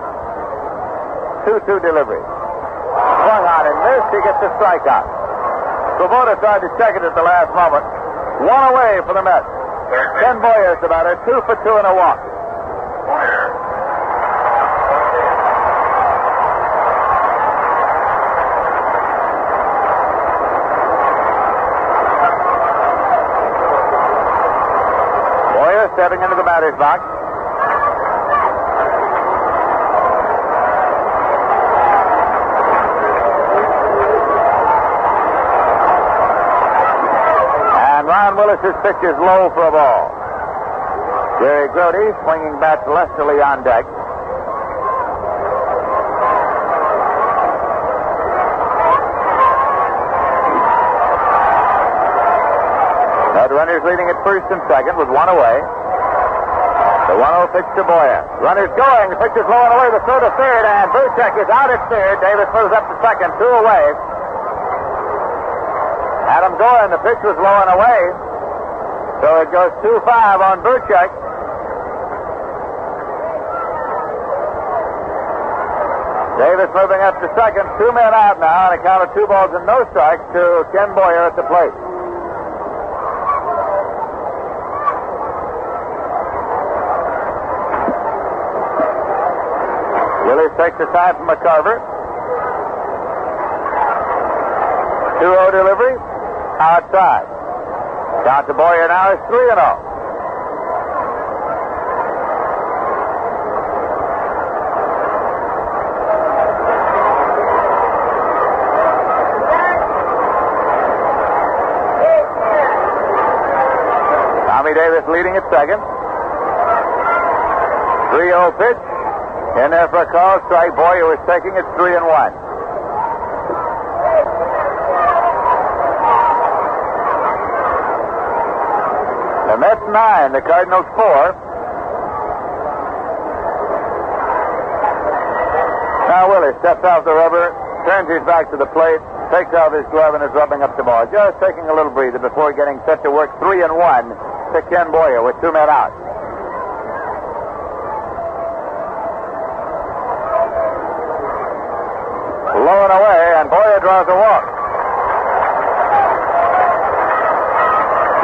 2-2 delivery. Swung on and missed. He gets a strikeout. Swoboda tried to check it at the last moment. One away for the Mets. Ken Boyer's about it. Two for two and a walk. Boyer stepping into the batter's box. And Ron Willis's pitch is low for a ball. Jerry Grote swinging bat lustily on deck. Runners leading at first and second with one away. The 1-0 pitch to Boyer. Runners going. The pitch is low and away. The throw to third, and Buchek is out at third. Davis moves up to second. Two away. Adam Gorin, the pitch was low and away. So it goes 2-5 on Buchek. Davis moving up to second. Two men out now on account of two balls and no strikes to Ken Boyer at the plate. Willis takes the side from McCarver. 2-0 delivery. Outside. Count to Boyer now is 3 and 0. Tommy Davis leading at second. 3-0 pitch. In there for a call strike. Boyer was taking it 3 and 1. The Mets nine, the Cardinals four. Now Willie steps off the rubber, turns his back to the plate, takes off his glove, and is rubbing up the ball. Just taking a little breather before getting set to work three and one to Ken Boyer with two men out. Low and away, and Boyer draws a walk.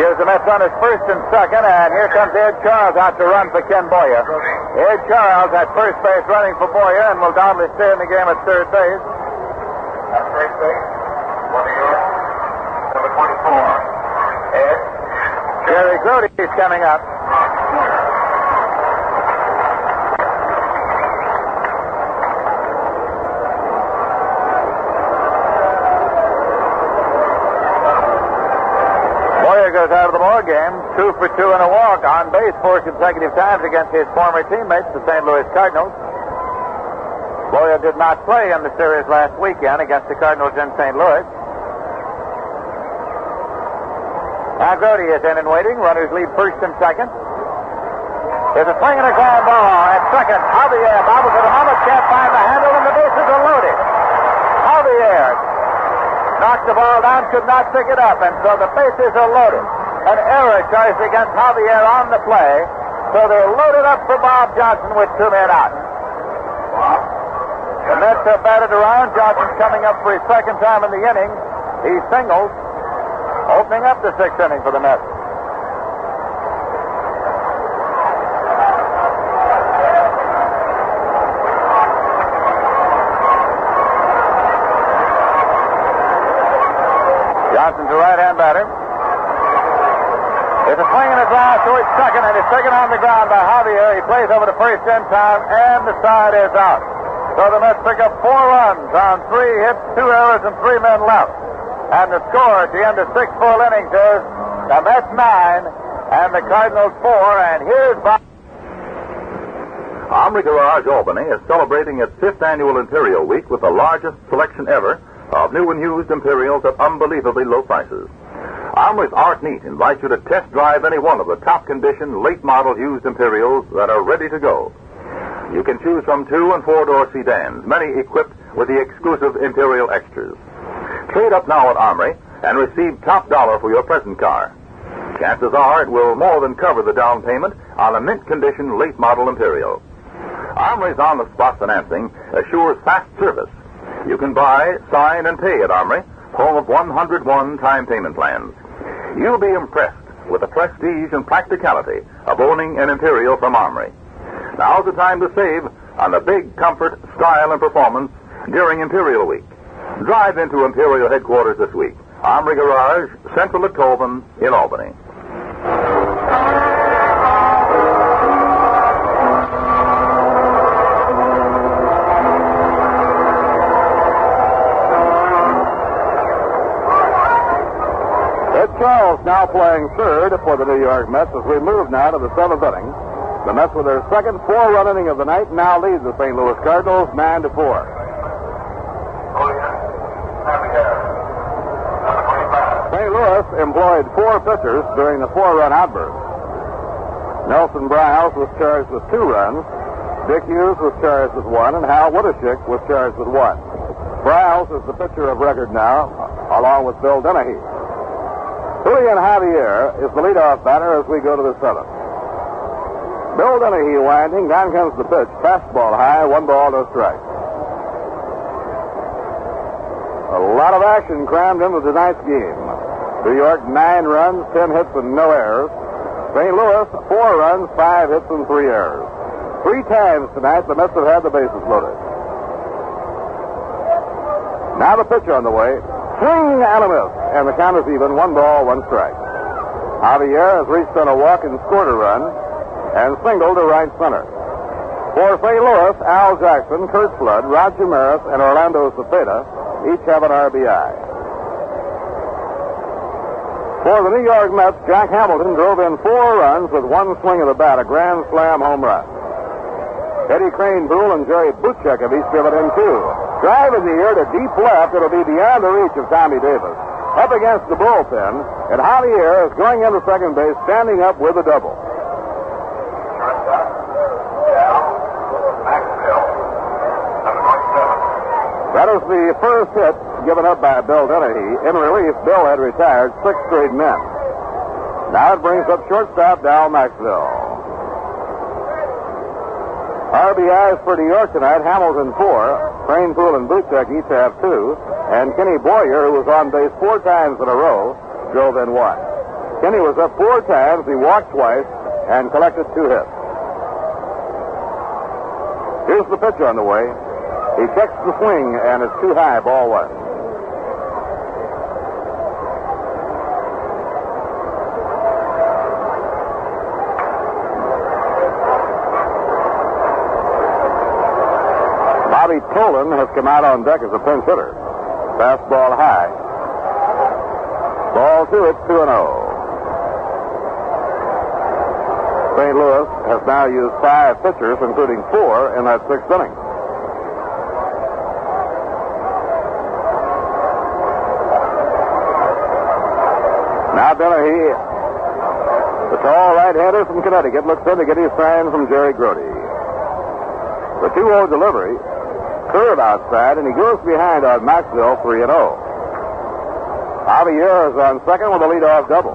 Gives the Mets on his first and second, and here comes Ed Charles out to run for Ken Boyer. Ed Charles at first base running for Boyer and will doubtless stay in the game at third base. At first base, for New York, number 24, Ed. Jerry Grote is coming up. Goes out of the ball game, two for two and a walk, on base four consecutive times against his former teammates, the St. Louis Cardinals. Boyer did not play in the series last weekend against the Cardinals in St. Louis. Now Grote is in and waiting. Runners lead first and second. There's a swing and a ground ball at second. Javier bobbles the moment, can't find the handle, and the bases are loaded. Knocked the ball down, could not pick it up, and so the bases are loaded. An error charged against Javier on the play, so they're loaded up for Bob Johnson with two men out. The Mets have batted around. Johnson's coming up for his second time in the inning. He singles, opening up the sixth inning for the Mets. Johnson's a right-hand batter. There's a swing and a drive towards second, and it's taken on the ground by Javier. He plays over to first in time, and the side is out. So the Mets pick up four runs on three hits, two errors, and three men left. And the score at the end of six full innings is the Mets nine and the Cardinals four. And here's Bob. Armory Garage Albany is celebrating its fifth annual Imperial Week with the largest selection ever of new and used Imperials at unbelievably low prices. Armory's Art Neat invites you to test drive any one of the top condition, late model used Imperials that are ready to go. You can choose from two and four door sedans, many equipped with the exclusive Imperial extras. Trade up now at Armory and receive top dollar for your present car. Chances are it will more than cover the down payment on a mint condition late model Imperial. Armory's on the spot financing assures fast service. You can buy, sign, and pay at Armory, home of 101 time payment plans. You'll be impressed with the prestige and practicality of owning an Imperial from Armory. Now's the time to save on the big comfort, style, and performance during Imperial Week. Drive into Imperial headquarters this week. Armory Garage, Central at Colvin in Albany. Now playing third for the New York Mets as we move now to the seventh inning. The Mets with their second four-run inning of the night now lead the St. Louis Cardinals nine to four. St. Louis employed four pitchers during the four-run outburst. Nelson Briles was charged with two runs. Dick Hughes was charged with one, and Hal Woodeshick was charged with one. Briles is the pitcher of record now, along with Bill Denehy. Julian Javier is the leadoff batter as we go to the seventh. Bill Denehy winding. Down comes the pitch. Fastball high. One ball, no strike. A lot of action crammed into tonight's game. New York, nine runs, ten hits, and no errors. St. Louis, four runs, five hits, and three errors. Three times tonight, the Mets have had the bases loaded. Now the pitch on the way. Swing and a miss. And the count is even. One ball, one strike. Javier has reached on a walk and scored a run and singled to right center. For St. Louis, Al Jackson, Curt Flood, Roger Maris, and Orlando Cepeda each have an RBI. For the New York Mets, Jack Hamilton drove in four runs with one swing of the bat, a grand slam home run. Eddie Kranepool and Jerry Buchek have each driven in two. Drive in the air to deep left, it'll be beyond the reach of Tommy Davis. Up against the bullpen, and Javier is going into second base, standing up with a double. That is the first hit given up by Bill Denehy. In relief, Bill had retired six straight men. Now it brings up shortstop Dal Maxvill. RBIs for New York tonight, Hamilton four, Kranepool and Buchek each have two, and Kenny Boyer, who was on base four times in a row, drove in one. Kenny was up four times, he walked twice, and collected two hits. Here's the pitch on the way. He checks the swing, and it's too high, ball one. Bobby Tolan has come out on deck as a pinch hitter. Fastball high. Ball two, it's 2 and 0. St. Louis has now used five pitchers, including four in that sixth inning. Now Denehy, the tall right-hander from Connecticut, looks in to get his sign from Jerry Grote. The 2-0 delivery, curve outside, and he goes behind on Maxvill 3 and 0. Javier is on second with a leadoff double.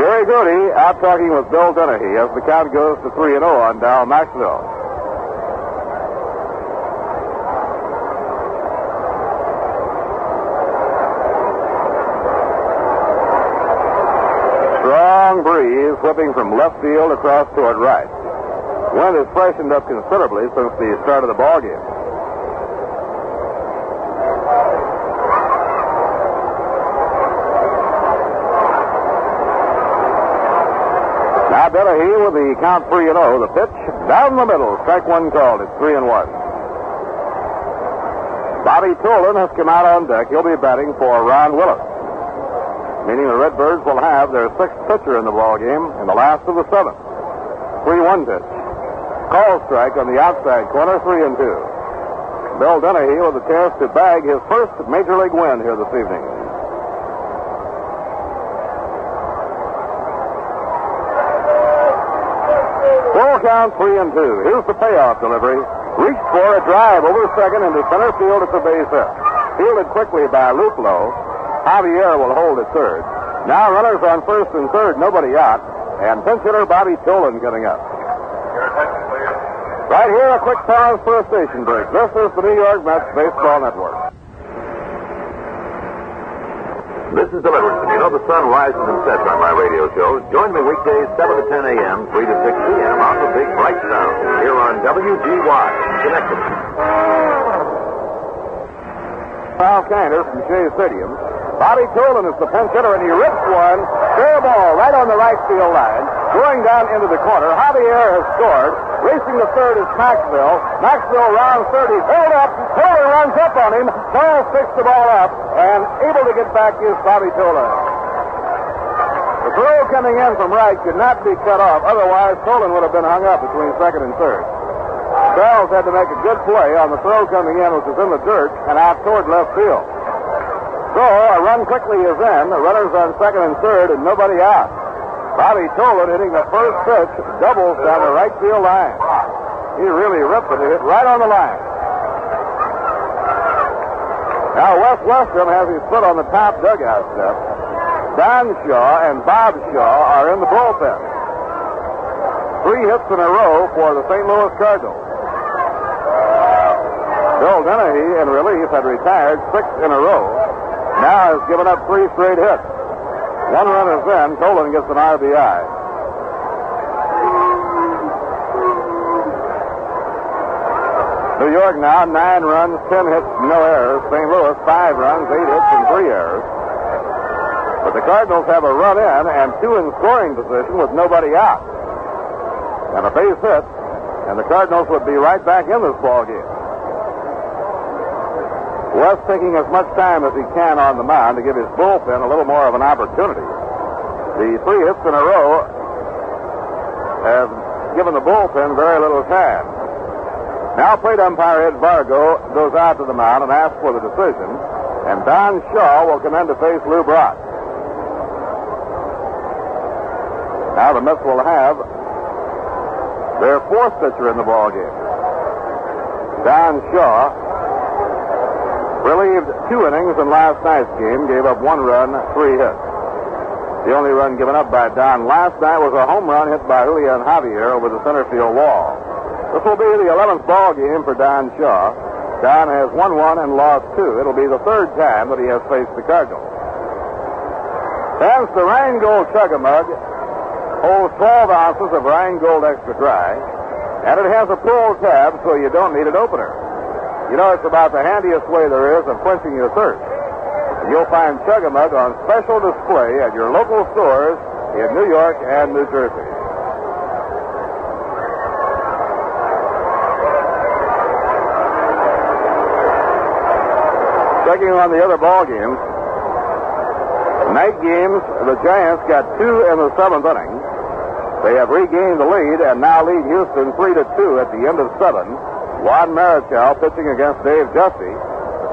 Jerry Grote out talking with Bill Denehy as the count goes to 3 and 0 on Dal Maxvill. Strong breeze whipping from left field across toward right. Wind has freshened up considerably since the start of the ball game. Now Denehy with the count 3 and 0. The pitch down the middle. Strike one called. It's 3 and 1. Bobby Tolan has come out on deck. He'll be batting for Ron Willis meaning the Redbirds will have their sixth pitcher in the ball game and the last of the seventh. 3-1 pitch. Call strike on the outside corner, 3 and 2. Bill Denehy with a chance to bag his first major league win here this evening. Full count, 3 and 2. Here's the payoff delivery. Reached for a drive over second into center field at the base hit. Fielded quickly by Luplow. Javier will hold at third. Now runners on first and third, nobody out. And pinch hitter Bobby Tolan getting up. Right here, a quick pause for a station break. This is the New York Mets Baseball Network. This is Deliverance, and you know the sun rises and sets on my radio shows. Join me weekdays 7 to 10 a.m., 3 to 6 p.m. on the Big Bright Sound here on WGY, Schenectady. Paul Kinder from Shea Stadium. Bobby Tolan is the pinch hitter, and he rips one. Fair ball right on the right field line. Going down into the corner. Javier has scored. Racing to third is Maxvill. Maxvill rounds third. He's held up. Tolan runs up on him. Charles picks the ball up, and able to get back is Bobby Tolan. The throw coming in from right could not be cut off. Otherwise, Tolan would have been hung up between second and third. Bells had to make a good play on the throw coming in, which was in the dirt and out toward left field. So a run quickly is in. The runners on second and third, and nobody out. Bobby Tolan hitting the first pitch, doubles down the right field line. He really ripped it. It hit right on the line. Now Wes Westrum has his foot on the top dugout step. Don Shaw and Bob Shaw are in the bullpen. Three hits in a row for the St. Louis Cardinals. Bill Denehy, in relief, had retired six in a row. Now has given up three straight hits. One run is in. Tolan gets an RBI. New York now, nine runs, ten hits, no errors. St. Louis, five runs, eight hits, and three errors. But the Cardinals have a run in and two in scoring position with nobody out. And a base hit, and the Cardinals would be right back in this ball game. West taking as much time as he can on the mound to give his bullpen a little more of an opportunity. The three hits in a row have given the bullpen very little time. Now plate umpire Ed Vargo goes out to the mound and asks for the decision, and Don Shaw will come in to face Lou Brock. Now the Mets will have their fourth pitcher in the ball game. Don Shaw relieved two innings in last night's game, gave up one run, three hits. The only run given up by Don last night was a home run hit by Julian Javier over the center field wall. This will be the 11th ball game for Don Shaw. Don has won one and lost two. It'll be the third time that he has faced the Cardinals. Hence, the Rheingold Chug-A-Mug holds 12 ounces of Rheingold Extra Dry, and it has a pull tab so you don't need an opener. You know, it's about the handiest way there is of quenching your thirst. You'll find Chug-A-Mug on special display at your local stores in New York and New Jersey. Checking on the other ball games. Night games, the Giants got two in the seventh inning. They have regained the lead and now lead Houston 3 to 2 at the end of seven. Juan Marichal pitching against Dave Giusti.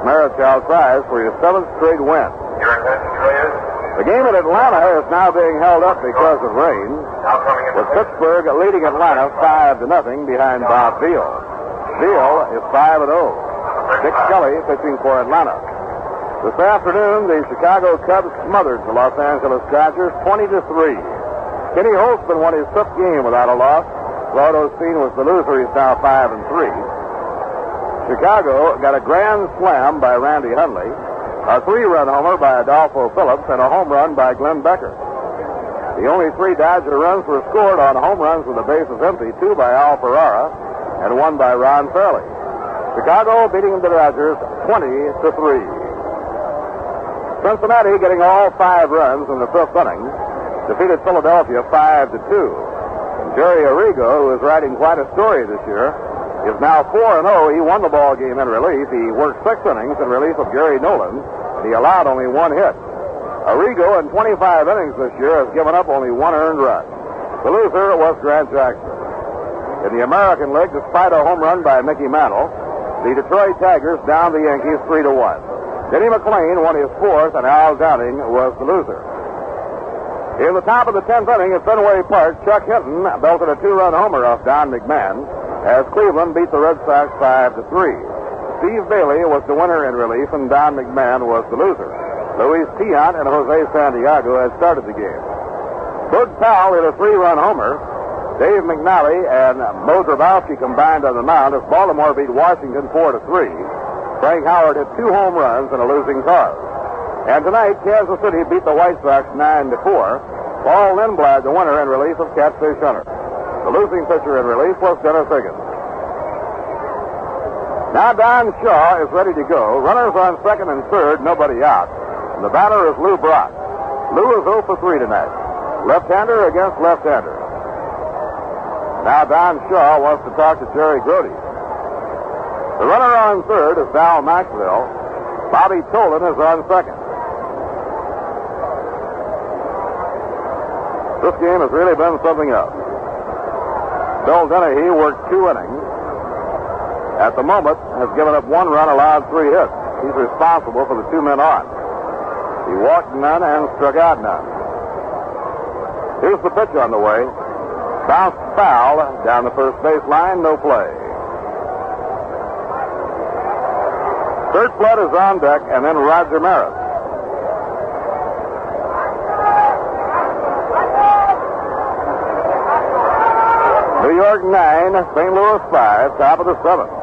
Marichal tries for his seventh straight win. Your attention, please. The game at Atlanta is now being held up because of rain, Now coming into with Pittsburgh leading Atlanta 5 to nothing behind Bob Veale. Veale is 5 and 0. Dick Kelley pitching for Atlanta. This afternoon, the Chicago Cubs smothered the Los Angeles Dodgers 20 to 3. Kenny Holtzman won his fifth game without a loss. Claude Osteen was the loser. He's now 5 and 3. Chicago got a grand slam by Randy Hundley, a three-run homer by Adolfo Phillips, and a home run by Glenn Beckert. The only three Dodger runs were scored on home runs with the bases empty, two by Al Ferrara and one by Ron Fairly. Chicago beating the Dodgers 20 to 3. Cincinnati getting all five runs in the fifth inning defeated Philadelphia 5 to 2. And Jerry Arrigo, who is writing quite a story this year, is now 4 and 0. He won the ball game in relief. He worked six innings in relief of Gary Nolan, and he allowed only one hit. Arrigo, in 25 innings this year, has given up only one earned run. The loser was Grant Jackson. In the American League, despite a home run by Mickey Mantle, the Detroit Tigers down the Yankees 3 to 1. Denny McLain won his fourth, and Al Downing was the loser. In the top of the 10th inning at Fenway Park, Chuck Hinton belted a two-run homer off Don McMahon as Cleveland beat the Red Sox 5 to 3. Steve Bailey was the winner in relief, and Don McMahon was the loser. Luis Tiant and Jose Santiago had started the game. Boog Powell hit a three-run homer. Dave McNally and Moe Drabowsky combined on the mound as Baltimore beat Washington 4 to 3. Frank Howard hit two home runs in a losing cause. And tonight, Kansas City beat the White Sox 9 to 4. Paul Lindblad, the winner in relief of Catfish Hunter. The losing pitcher in relief was Dennis Higgins. Now Don Shaw is ready to go. Runners on second and third, nobody out. And the batter is Lou Brock. Lou is 0 for 3 tonight. Left-hander against left-hander. Now Don Shaw wants to talk to Jerry Grote. The runner on third is Dal Maxvill. Bobby Tolan is on second. This game has really been something else. Bill Denehy worked two innings. At the moment, has given up one run, allowed three hits. He's responsible for the two men on. He walked none and struck out none. Here's the pitch on the way. Bounced foul down the first base line, no play. Curt Flood is on deck, and then Roger Maris. York 9, St. Louis 5, top of the seventh.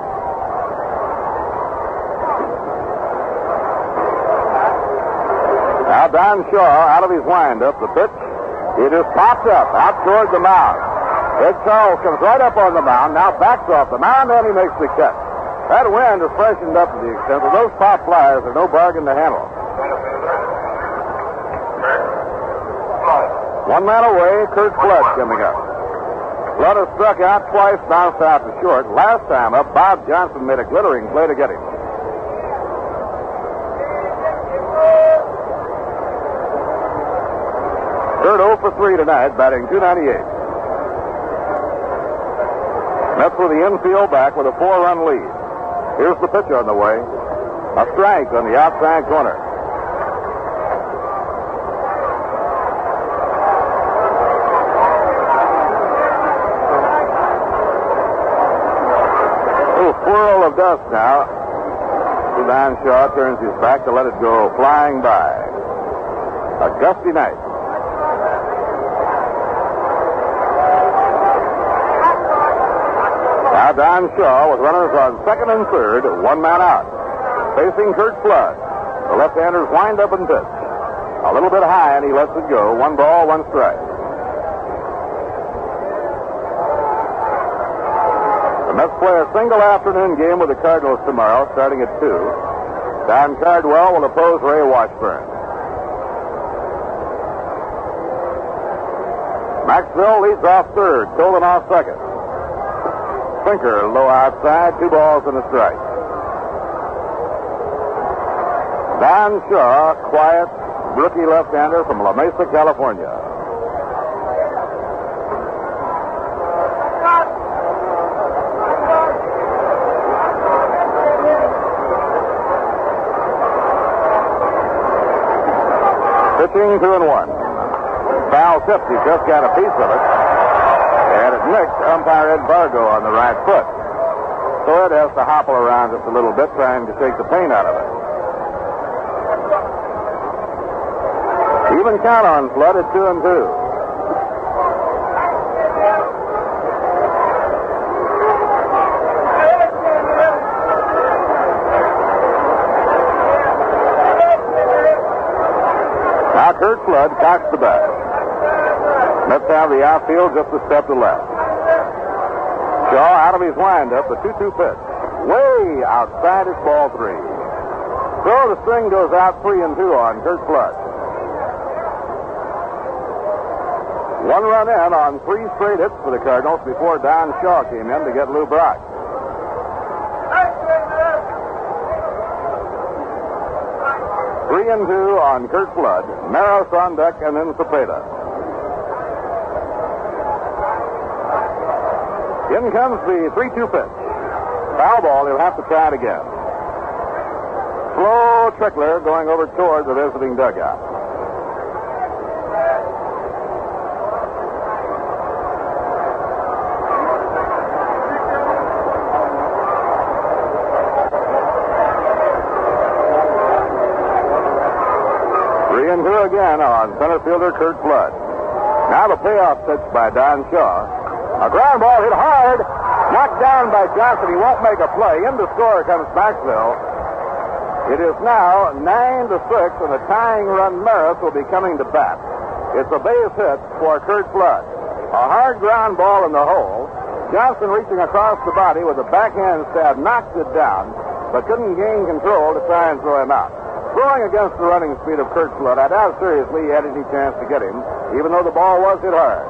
Now Don Shaw out of his windup, the pitch. He just pops up out toward the mound. Ed Charles comes right up on the mound, now backs off the mound, and he makes the catch. That wind has freshened up to the extent that those pop flyers are no bargain to handle. One man away, Curt Flood coming up. Has struck out twice, bounced out to short. Last time up, Bob Johnson made a glittering play to get him. Curt 0 for 3 tonight, batting 298. Mets with the infield back with a four-run lead. Here's the pitch on the way. A strike on the outside corner. little swirl of dust now. Don Shaw turns his back to let it go flying by. A gusty night. Now Don Shaw with runners on second and third, one man out. Facing Curt Flood. The left-handers wind up and pitch. A little bit high and he lets it go. One ball, one strike. Mets play a single afternoon game with the Cardinals tomorrow, starting at 2. Don Cardwell will oppose Ray Washburn. Maxvill leads off third, Tolan off second. Finker low outside, two balls and a strike. Don Shaw, quiet rookie left-hander from La Mesa, California. Pitching two and one. Foul tipped. He just got a piece of it. And it nicked umpire Ed Vargo on the right foot. So has to hopple around just a little bit trying to take the pain out of it. Even count on Flood at two and two. Now Curt Flood cocks the bat. Mets have the outfield just a step to left. Shaw out of his windup, the 2-2 pitch. Way outside is ball three. So the string goes out three and two on Curt Flood. One run in on three straight hits for the Cardinals before Don Shaw came in to get Lou Brock. And two on Curt Flood, Maris on deck, and then Cepeda. In comes the 3 2 pitch. Foul ball, he'll have to try it again. Slow trickler going over toward the visiting dugout. Two again on center fielder Curt Flood. Now the payoff pitch by Don Shaw. A ground ball hit hard, knocked down by Johnson. He won't make a play. In to score comes Maxvill. It is now nine to six, and the tying run Maris will be coming to bat. It's a base hit for Curt Flood. A hard ground ball in the hole. Johnson reaching across the body with a backhand stab knocked it down, but couldn't gain control to try and throw him out. Throwing against the running speed of Curt Flood, I doubt seriously he had any chance to get him, even though the ball was hit hard.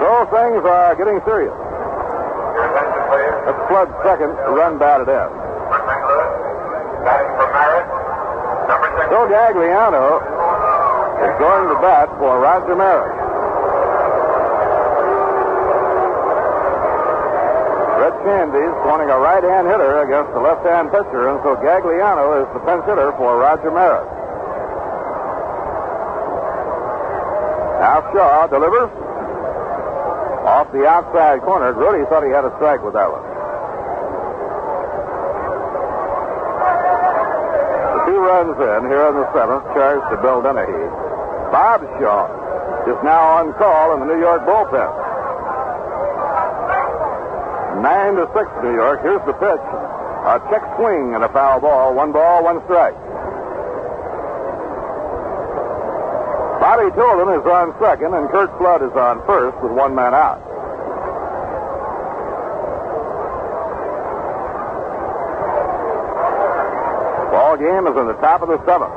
So things are getting serious. That's Flood's second run batted in. So Gagliano is going to bat for Roger Maris. Candy's pointing a right-hand hitter against the left-hand pitcher, and so Gagliano is the pinch hitter for Roger Maris. Now Shaw delivers off the outside corner. Grote thought he had a strike with that one. The two runs in here in the seventh, charged to Bill Denehy. Bob Shaw is now on call in the New York bullpen. Nine to six, New York. Here's the pitch. A check swing and a foul ball. One ball, one strike. Bobby Tolan is on second, and Curt Flood is on first with one man out. Ball game is in the top of the seventh.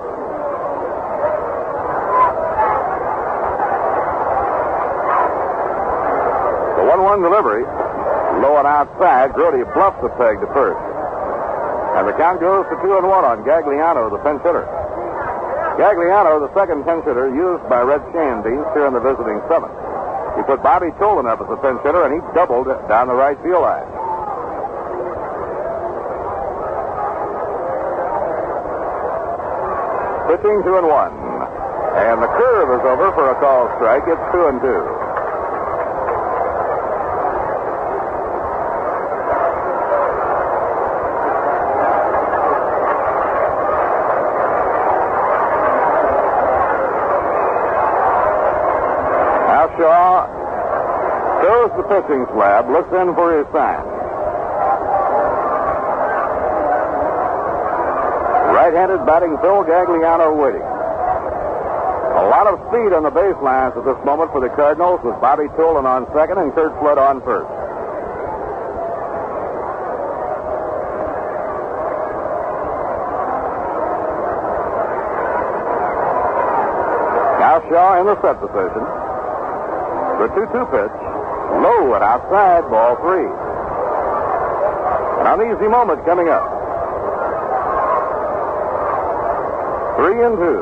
The 1 1 delivery. Low and outside. Grote bluffs the peg to first. And the count goes to 2 and 1 on Gagliano, the pinch hitter. Gagliano, the second pinch hitter used by Red Schoendienst here in the visiting seventh. He put Bobby Tolan up as a pinch hitter, and he doubled down the right field line. Pitching two and one. And the curve is over for a call strike. It's two and two. Now Shaw throws the pitching slab, looks in for his sign. Right-handed batting Phil Gagliano waiting. A lot of speed on the baselines at this moment for the Cardinals with Bobby Tolan on second and Curt Flood on first. Now Shaw in the set position. The 2-2 pitch. Low and outside, ball three. An uneasy moment coming up. Three and two.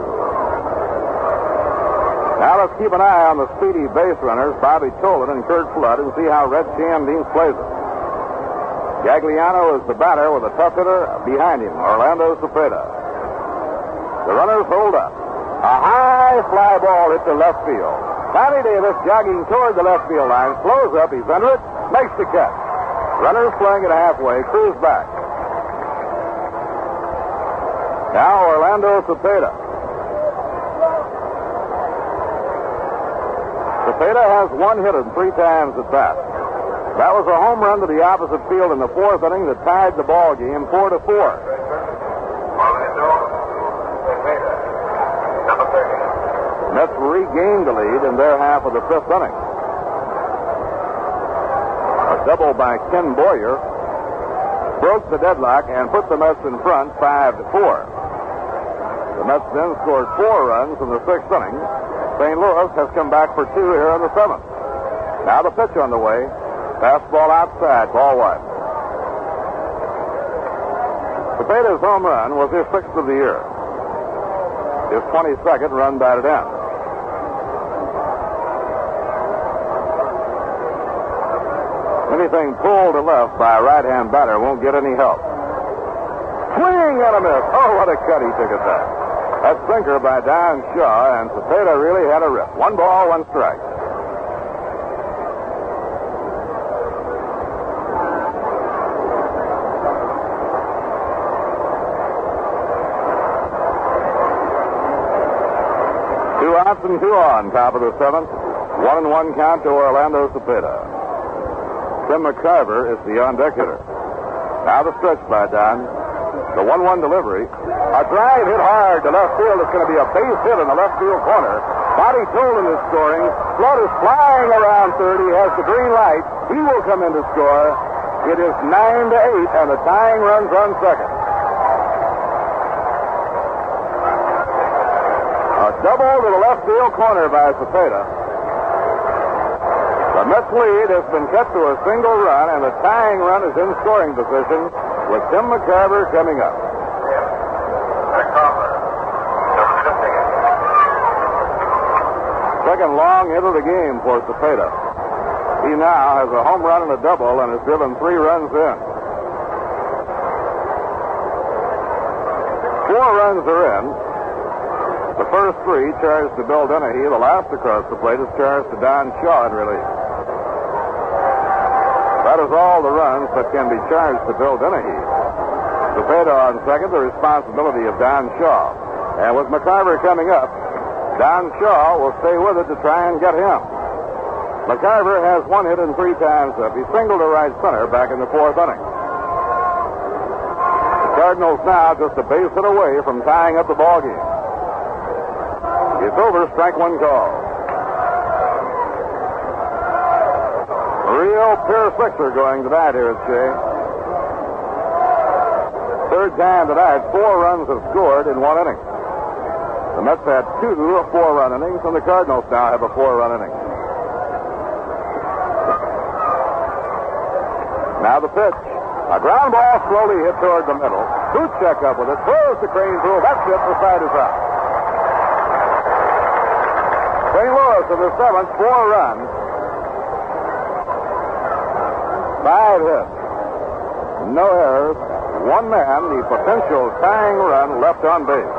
Now let's keep an eye on the speedy base runners, Bobby Tolan and Curt Flood, and see how Red Schoendienst plays it. Gagliano is the batter with a tough hitter behind him, Orlando Cepeda. The runners hold up. A high fly ball hit to left field. Connie Davis jogging toward the left field line, slows up, he's under it, makes the catch. Runners playing it halfway, cruise back. Now Orlando Cepeda. Cepeda has one hit and three times at bat. That was a home run to the opposite field in the fourth inning that tied the ball game four to four. Mets regained the lead in their half of the fifth inning. A double by Ken Boyer broke the deadlock and put the Mets in front five to four. The Mets then scored four runs in the sixth inning. St. Louis has come back for two here in the seventh. Now the pitch on the way. Fastball outside, ball one. Cepeda's home run was his sixth of the year. His 22nd run batted in. Anything pulled to left by a right-hand batter won't get any help. Swing and a miss. Oh, what a cut he took at that. That sinker by Don Shaw, and Cepeda really had a rip. One ball, one strike. Two outs and two on, top of the seventh. One and one count to Orlando Cepeda. Tim McCarver is the on-deck hitter. Now the stretch by Don. The 1-1 delivery. A drive hit hard to left field. It's going to be a base hit in the left field corner. Bobby Tolan is scoring. Flood is flying around third. He has the green light. He will come in to score. It is 9 to 8, and the tying runs on second. A double to the left field corner by Cepeda. The Mets lead has been cut to a single run, and the tying run is in scoring position with Tim McCarver coming up. Second long hit of the game for Cepeda. He now has a home run and a double and has driven three runs in. Four runs are in. The first three charged to Bill Denehy. The last across the plate is charged to Don Shaw in relief. That is all the runs that can be charged to Bill Denehy. Cepeda on second, the responsibility of Don Shaw. And with McCarver coming up, Don Shaw will stay with it to try and get him. McCarver has one hit and three times up. He singled to right center back in the fourth inning. The Cardinals now just a base hit away from tying up the ball game. It's over, strike one call. Real pure sixer going tonight here at. Third time tonight, four runs have scored in one inning. The Mets had two four-run innings, and the Cardinals now have a four-run inning. Now the pitch. A ground ball slowly hit toward the middle. Boot check up with it. Throws the crane through. That's it. The side is out. Willis in the seventh, four runs. Five hits. No errors. One man, the potential tying run left on base.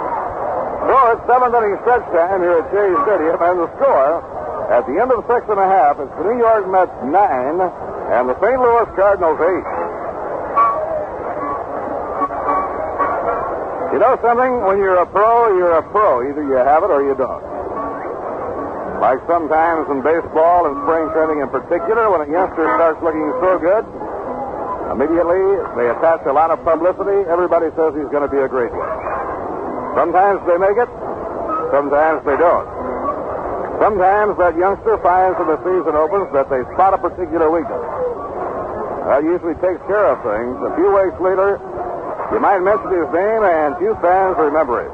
So it's seventh inning stretch time here at Shea Stadium, and the score at the end of the six and a half is the New York Mets nine and the St. Louis Cardinals eight. You know something? When you're a pro, you're a pro. Either you have it or you don't. Like sometimes in baseball and spring training in particular, when a youngster starts looking so good, immediately they attach a lot of publicity. Everybody says he's going to be a great one. Sometimes they make it, sometimes they don't. Sometimes that youngster finds when the season opens that they spot a particular weakness. That usually takes care of things. A few weeks later, you might mention his name and few fans remember it.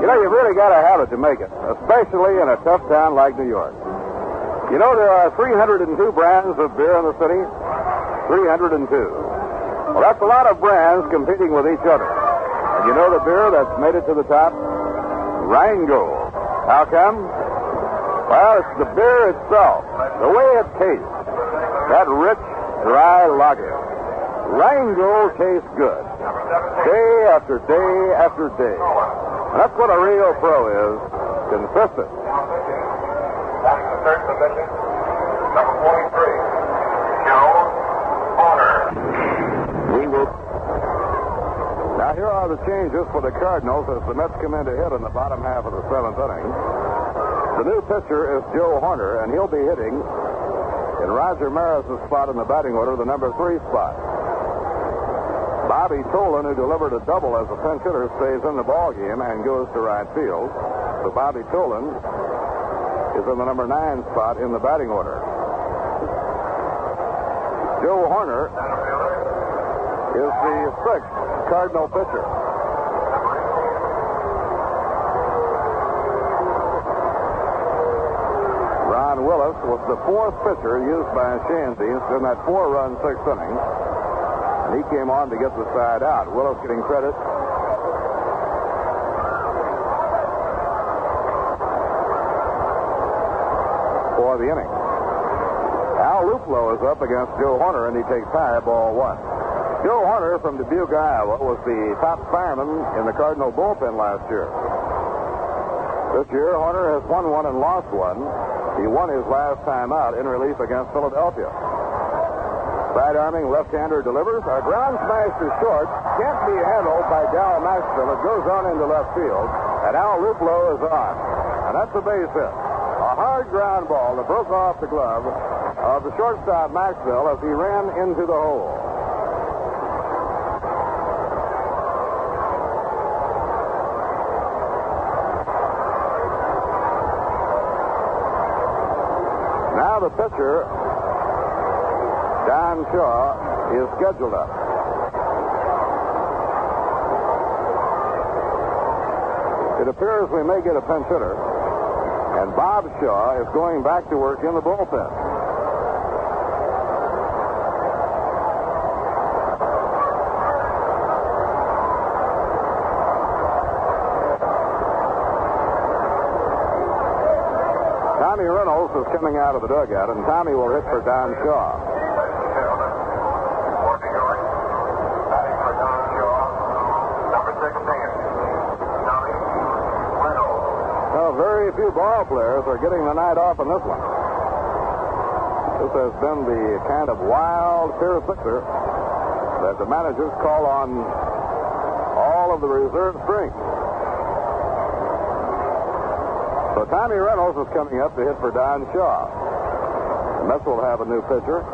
You know, you've really got to have it to make it, especially in a tough town like New York. You know, there are 302 brands of beer in the city. 302. Well, that's a lot of brands competing with each other. And you know the beer that's made it to the top? Rheingold. How come? Well, it's the beer itself, the way it tastes. That rich, dry lager. Rheingold tastes good. Day after day after day. That's what a real pro is. Consistent. That's the third position. Number 43. Joe Hoerner. We will. Now, here are the changes for the Cardinals as the Mets come in to hit in the bottom half of the seventh inning. The new pitcher is Joe Hoerner, and he'll be hitting in Roger Maris' spot in the batting order, the number three spot. Bobby Tolan, who delivered a double as a pinch hitter, stays in the ball game and goes to right field. So Bobby Tolan is in the number nine spot in the batting order. Joe Hoerner is the sixth Cardinal pitcher. Ron Willis was the fourth pitcher used by Schoendienst in that four-run sixth inning. And he came on to get the side out. Willis getting credit for the inning. Al Luplow is up against Joe Hoerner, and he takes high ball one. Joe Hoerner from Dubuque, Iowa, was the top fireman in the Cardinal bullpen last year. This year, Hoerner has won one and lost one. He won his last time out in relief against Philadelphia. Side arming left-hander delivers. Our ground smash to short can't be handled by Dal Maxvill. It goes on into left field, and Al Luplow is on. And that's a base hit. A hard ground ball that broke off the glove of the shortstop Maxvill as he ran into the hole. Now the pitcher, Don Shaw, is scheduled up. It appears we may get a pinch hitter, and Bob Shaw is going back to work in the bullpen. Tommy Reynolds is coming out of the dugout, and Tommy will hit for Don Shaw. Working York. Batting for Don Shaw. Number 16. Tommy Reynolds. Well, very few ball players are getting the night off in this one. This has been the kind of wild fair sixer that the managers call on all of the reserve strength. So Tommy Reynolds is coming up to hit for Don Shaw. The Mets will have a new pitcher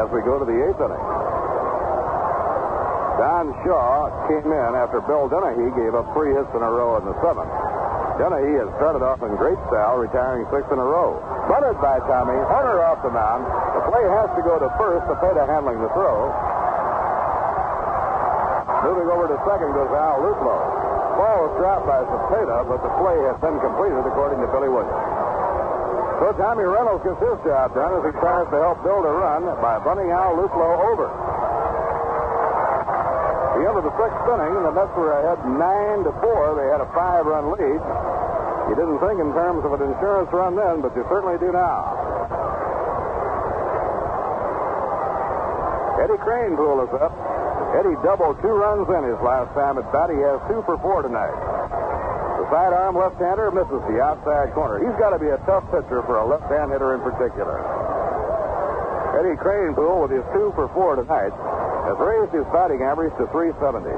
as we go to the eighth inning. Don Shaw came in after Bill Denehy gave up three hits in a row in the seventh. Denehy has started off in great style, retiring six in a row. Bunted by Tommy, Hunter off the mound. The play has to go to first. Cepeda handling the throw. Moving over to second goes Al Luplow. Ball was dropped by Cepeda, but the play has been completed according to Billy Williams. So Tommy Reynolds gets his job done as he tries to help build a run by bunting Al Luplow over. The end of the sixth inning, the Mets were ahead nine to four. They had a five-run lead. You didn't think in terms of an insurance run then, but you certainly do now. Eddie Kranepool is up. Eddie doubled two runs in his last time at bat. He has two for four tonight. The sidearm left-hander misses the outside corner. He's got to be a tough pitcher for a left-hand hitter in particular. Eddie Kranepool, with his two for four tonight, has raised his batting average to 370.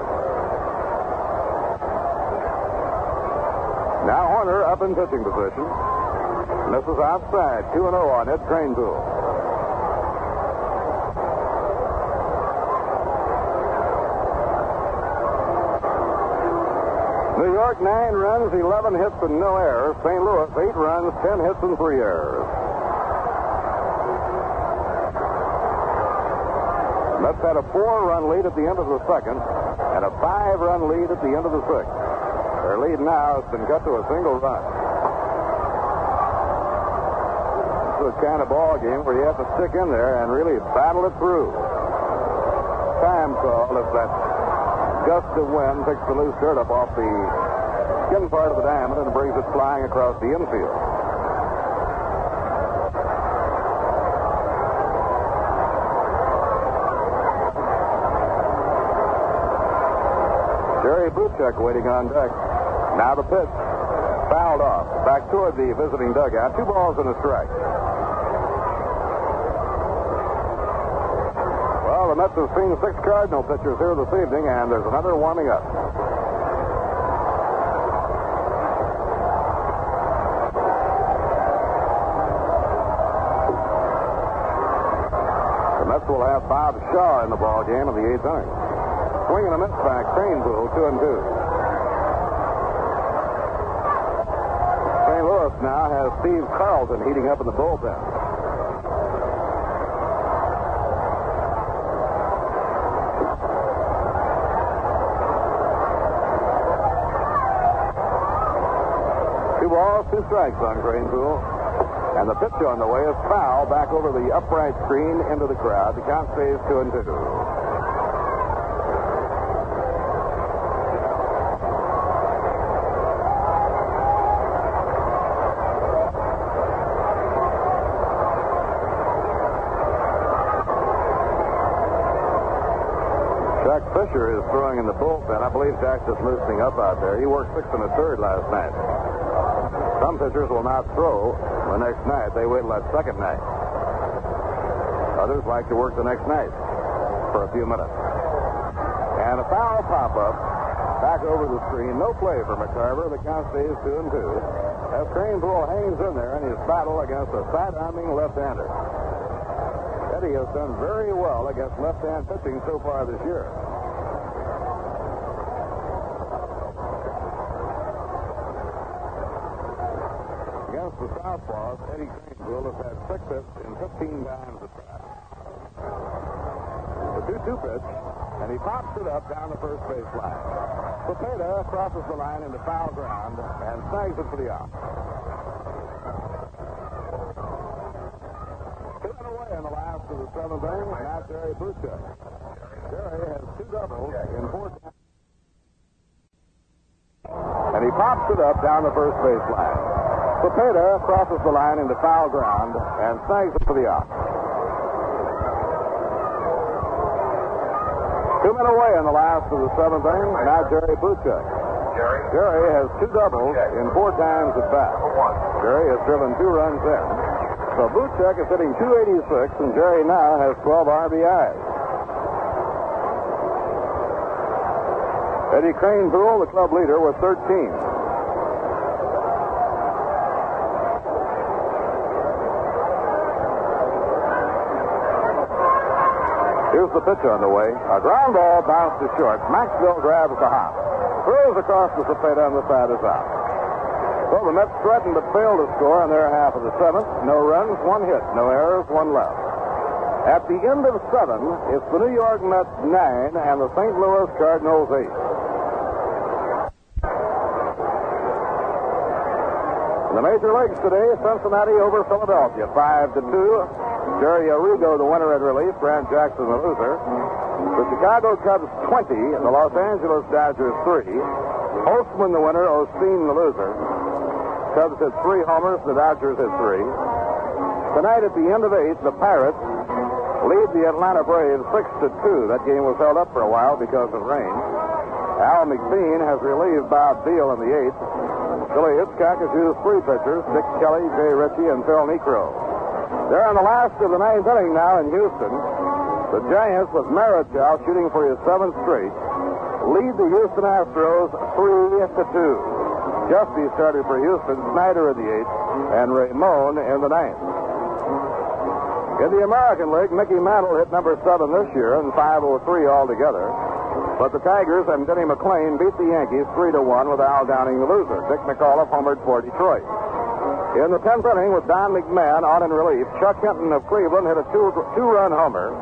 Now Hoerner up in pitching position. Misses outside. 2 0 on Ed Kranepool. New York, nine runs, 11 hits, and no errors. St. Louis, eight runs, 10 hits, and three errors. Mets had a four-run lead at the end of the second and a five-run lead at the end of the sixth. Their lead now has been cut to a single run. This is the kind of ball game where you have to stick in there and really battle it through. Time call if that gust of wind picks the loose dirt up off the skin part of the diamond and brings it flying across the infield. Jerry Buchek waiting on deck. Now the pitch. Fouled off. Back toward the visiting dugout. Two balls and a strike. Well, the Mets have seen six Cardinal pitchers here this evening, and there's another warming up. The Mets will have Bob Shaw in the ball game in the eighth inning. Swinging a miss back, Kranepool, two and two. St. Louis now has Steve Carlton heating up in the bullpen. Two balls, two strikes on Kranepool. And the pitch on the way is foul back over the upright screen into the crowd. The count stays two and two. Jack Fisher is throwing in the bullpen. I believe Jack's just loosening up out there. He worked six and a third last night. Some pitchers will not throw the next night. They wait till that second night. Others like to work the next night for a few minutes. And a foul pop-up back over the screen. No play for McCarver. The count stays two and two. As Kranepool hangs in there in his battle against a side-arming left-hander. Eddie has done very well against left-hand pitching so far this year. Against Southpaws, Eddie Kranepool has had six hits in 15 times at bat. The 2-2 pitch, and he pops it up down the first base line. Cepeda crosses the line into foul ground and snags it for the out. Two away in the last of the seventh inning. Now Jerry Buchek. Jerry has two doubles in four times. And he pops it up down the first base line. Cepeda crosses the line into foul ground and snags it for the out. Two men away in the last of the seventh inning. Now Jerry Buchek. Jerry has two doubles in four times at bat. Jerry has driven two runs in. So Buchek is hitting 286, and Jerry now has 12 RBIs. Eddie Kranepool, the club leader, with 13. The pitch on the way. A ground ball bounced to short. Maxvill grabs the hop. Throws across the Cepeda on the side is out. So the Mets threatened but failed to score on their half of the seventh. No runs, one hit, no errors, one left. At the end of seven, it's the New York Mets nine and the St. Louis Cardinals eight. In the major leagues today, Cincinnati over Philadelphia, five to two. Jerry Arrigo, the winner at relief. Grant Jackson, the loser. The Chicago Cubs 20, and the Los Angeles Dodgers 3. Holtzman, the winner. Osteen, the loser. Cubs hit three homers, the Dodgers hit three. Tonight at the end of eight, the Pirates lead the Atlanta Braves six to two. That game was held up for a while because of rain. Al McBean has relieved Bob Veale in the eighth. Billy Hitchcock has used three pitchers, Dick Kelley, Jay Ritchie, and Phil Niekro. They're in the last of the ninth inning now in Houston. The Giants, with Marichal shooting for his seventh straight, lead the Houston Astros three to two. Giusti started for Houston, Snyder in the eighth, and Raymond in the ninth. In the American League, Mickey Mantle hit number seven this year and 503 altogether. But the Tigers and Denny McLain beat the Yankees 3 to 1 with Al Downing the loser. Dick McAuliffe homered for Detroit. In the 10th inning with Don McMahon on in relief, Chuck Hinton of Cleveland hit a two, two-run homer.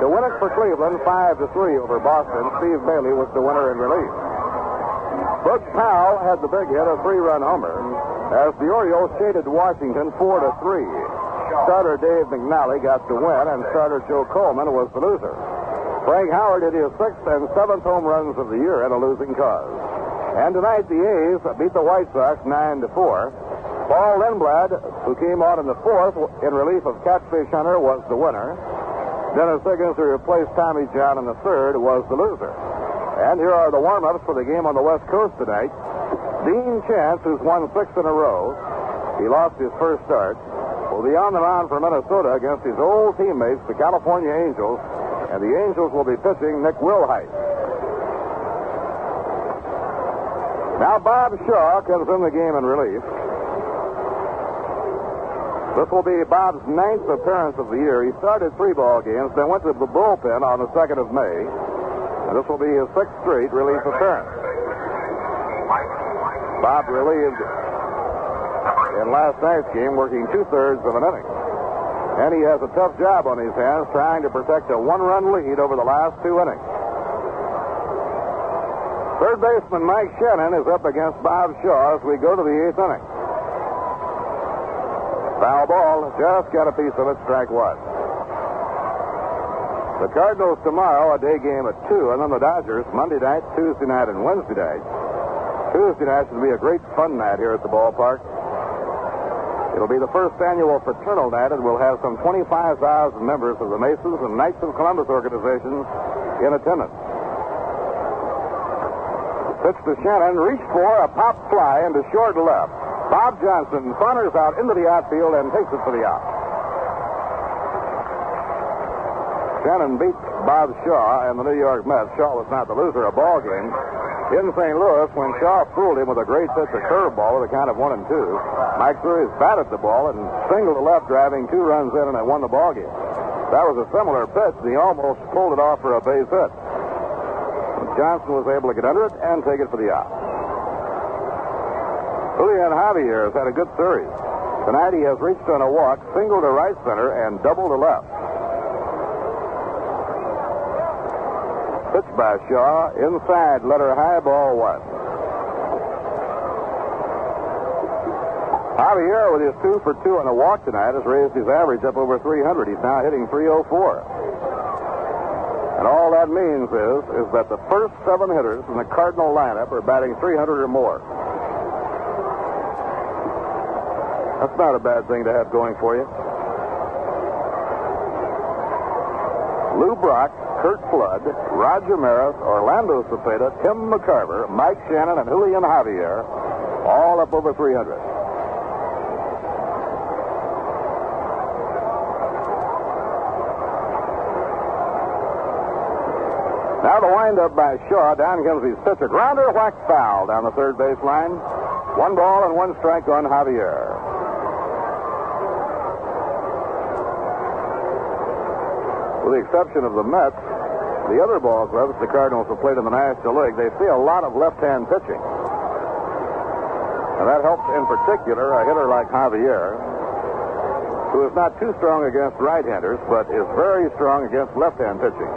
To win it for Cleveland, 5 to 3 over Boston, Steve Bailey was the winner in relief. Boog Powell had the big hit, a three-run homer, as the Orioles shaded Washington 4 to 3. Starter Dave McNally got the win, and starter Joe Coleman was the loser. Frank Howard hit his sixth and seventh home runs of the year in a losing cause. And tonight the A's beat the White Sox 9 to 4. Paul Lindblad, who came on in the fourth in relief of Catfish Hunter, was the winner. Dennis Higgins, who replaced Tommy John in the third, was the loser. And here are the warm-ups for the game on the West Coast tonight. Dean Chance, who's won six in a row, he lost his first start, will be on the mound for Minnesota against his old teammates, the California Angels, and the Angels will be pitching Nick Willhite. Now Bob Shaw comes in the game in relief. This will be Bob's ninth appearance of the year. He started three ball games, then went to the bullpen on the 2nd of May. And this will be his sixth straight relief appearance. Bob relieved in last night's game, working two-thirds of an inning. And he has a tough job on his hands trying to protect a one-run lead over the last two innings. Third baseman Mike Shannon is up against Bob Shaw as we go to the eighth inning. Foul ball, just got a piece of it, strike one. The Cardinals tomorrow, a day game at 2, and then the Dodgers Monday night, Tuesday night, and Wednesday night. Tuesday night should be a great fun night here at the ballpark. It'll be the first annual fraternal night, and we'll have some 25,000 members of the Masons and Knights of Columbus organizations in attendance. Pitch to Shannon, reached for a pop fly into short left. Bob Johnson funners out into the outfield and takes it for the out. Shannon beat Bob Shaw and the New York Mets. Shaw was not the loser of ball game. In St. Louis, when Shaw fooled him with a great pitch, a curveball with a count of one and two, Mike threw his bat at the ball and singled to left, driving two runs in, and it won the ball game. That was a similar pitch, he almost pulled it off for a base hit. Johnson was able to get under it and take it for the out. Julian Javier has had a good series. Tonight he has reached on a walk, single to right center, and double to left. Pitch by Shaw, inside, letter high, ball one. Javier, with his two for two on a walk tonight, has raised his average up over 300. He's now hitting 304. And all that means is, is that the first seven hitters in the Cardinal lineup are batting 300 or more. That's not a bad thing to have going for you. Lou Brock, Curt Flood, Roger Maris, Orlando Cepeda, Tim McCarver, Mike Shannon, and Julian Javier, all up over 300. Now the windup by Shaw. Down comes his pitcher. Grounder whacked foul down the third base line. One ball and one strike on Javier. With the exception of the Mets, the other ball clubs the Cardinals have played in the National League, they see a lot of left-hand pitching. And that helps in particular a hitter like Javier, who is not too strong against right-handers, but is very strong against left-hand pitching.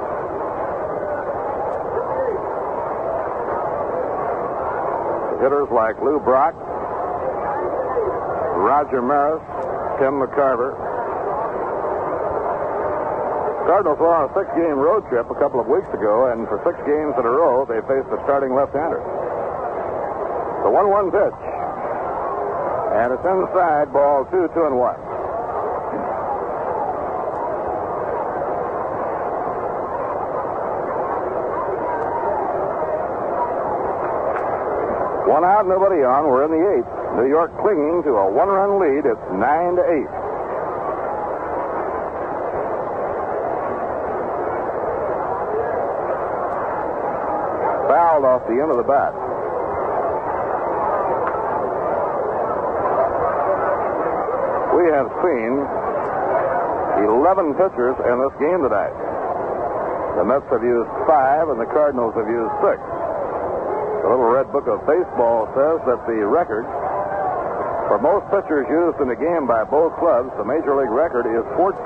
Hitters like Lou Brock, Roger Maris, Tim McCarver. Cardinals were on a six-game road trip a couple of weeks ago, and for six games in a row, they faced a starting left-hander. The 1-1 pitch. And it's inside, ball two, two and one. One out, nobody on. We're in the eighth. New York clinging to a one-run lead. It's nine to eight. Fouled off the end of the bat. We have seen 11 pitchers in this game tonight. The Mets have used five, and the Cardinals have used six. The little red book of baseball says that the record for most pitchers used in a game by both clubs, the major league record is 14.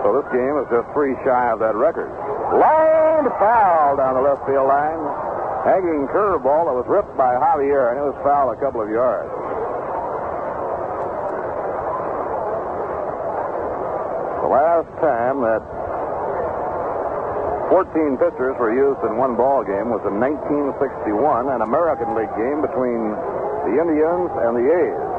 So this game is just three shy of that record. Lined foul down the left field line. Hanging curveball that was ripped by Javier, and it was foul a couple of yards. The last time that 14 pitchers were used in one ball game was in 1961, an American League game between the Indians and the A's.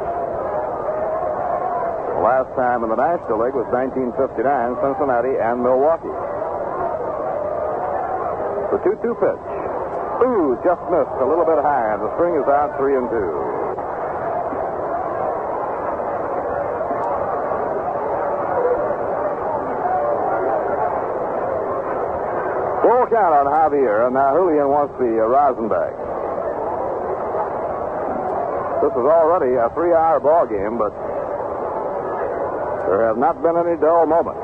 The last time in the National League was 1959, Cincinnati and Milwaukee. The 2 2 pitch. Ooh, just missed a little bit high, and the string is out three and two. Full count on Javier, and now Julian wants the uh, rosin bag. This is already a three-hour ball game, but there have not been any dull moments.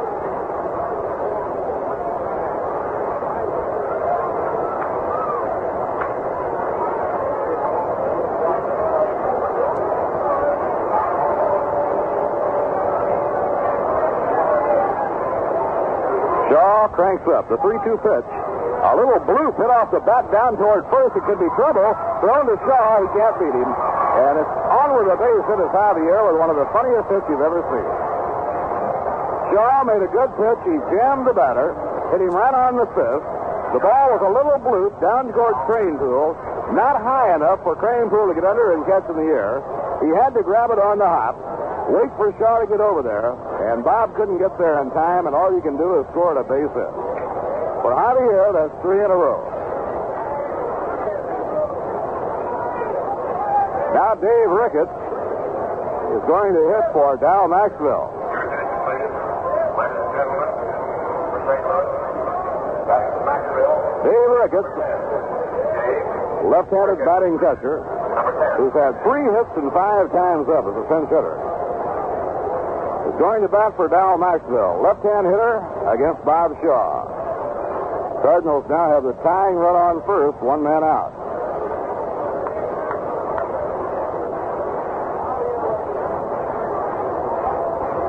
Shaw cranks up. The 3 2 pitch. A little blue hit off the bat down toward first. It could be trouble. Thrown to Shaw. He can't beat him. And it's on with the base hit as Javier with one of the funniest hits you've ever seen. Shaw made a good pitch. He jammed the batter. Hit him right on the fifth. The ball was a little bloop down toward Kranepool. Not high enough for Kranepool to get under and catch in the air. He had to grab it on the hop. Wait for Shaw to get over there, and Bob couldn't get there in time, and all you can do is score a base hit. For Javier, that's three in a row. Now Dave Ricketts is going to hit for Dal Maxvill. Dave Ricketts, left-handed batting catcher, who's had three hits and five times up as a pinch hitter. Is going to bat for Dal Maxvill, left-hand hitter against Bob Shaw. Cardinals now have the tying run on first, one man out.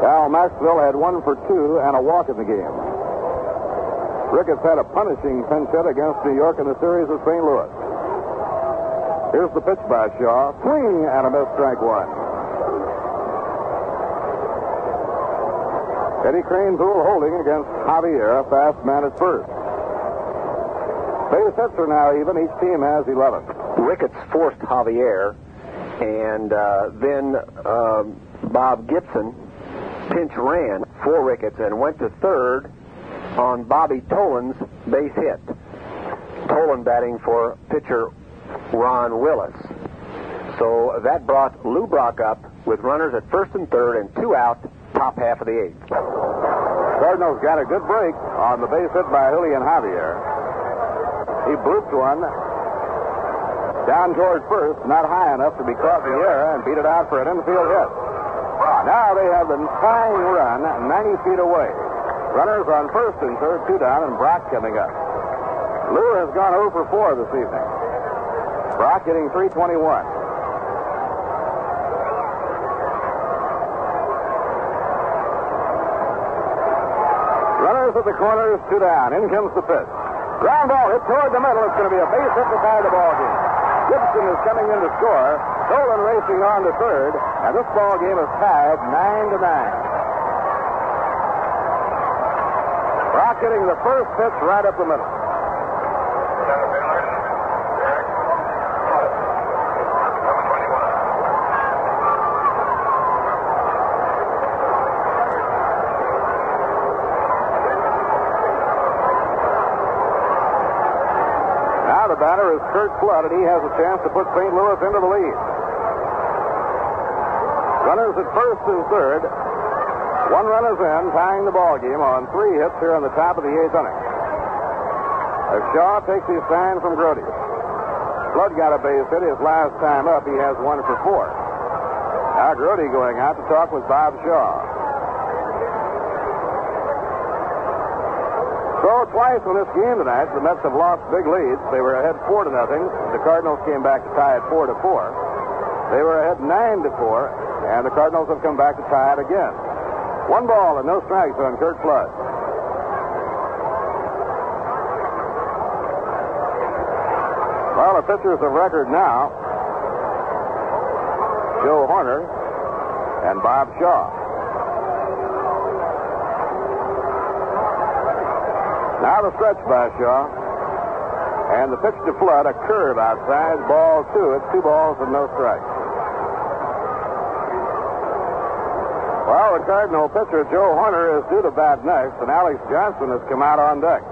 Dal Maxvill had one for two and a walk in the game. Ricketts had a punishing pinch hit against New York in the series of St. Louis. Here's the pitch by Shaw. Swing and a miss strike one. Eddie Kranepool holding against Javier, fast man at first. Base hits are now even. Each team has 11. Ricketts forced Javier, and uh, then um, Bob Gibson pinch ran for Ricketts and went to third on Bobby Tolan's base hit. Tolan batting for pitcher Ron Willis. So that brought Lou Brock up with runners at first and third and two out, top half of the eighth. Cardinals got a good break on the base hit by Julian Javier. He blooped one down toward first, not high enough to be caught in the air, and beat it out for an infield hit. Now they have the tying run 90 feet away. Runners on first and third, two down, and Brock coming up. Lou has gone 0 for 4 this evening. Brock hitting 321. Runners at the corners, two down. In comes the pitch. Ground ball hit toward the middle. It's going to be a base hit to tie the ball game. Gibson is coming in to score. Tolan racing on to third, and this ball game is tied nine to nine. Rocketing the first pitch right up the middle. batter is Curt Flood, and he has a chance to put St. Louis into the lead. Runners at first and third. One run is in, tying the ball game on three hits here on the top of the eighth inning. As Shaw takes his sign from Grote. Flood got a base hit his last time up. He has one for four. Now Grote going out to talk with Bob Shaw. So twice in this game tonight, the Mets have lost big leads. They were ahead four to nothing. The Cardinals came back to tie it four to four. They were ahead nine to four, and the Cardinals have come back to tie it again. One ball and no strikes on Curt Flood. Well, the pitchers of record now Joe Hoerner and Bob Shaw. Now the stretch by Shaw. And the pitch to Flood, a curve outside, ball two. It's two balls and no strikes. Cardinal pitcher, Joe Hoerner, is due to bat next, and Alex Johnson has come out on deck.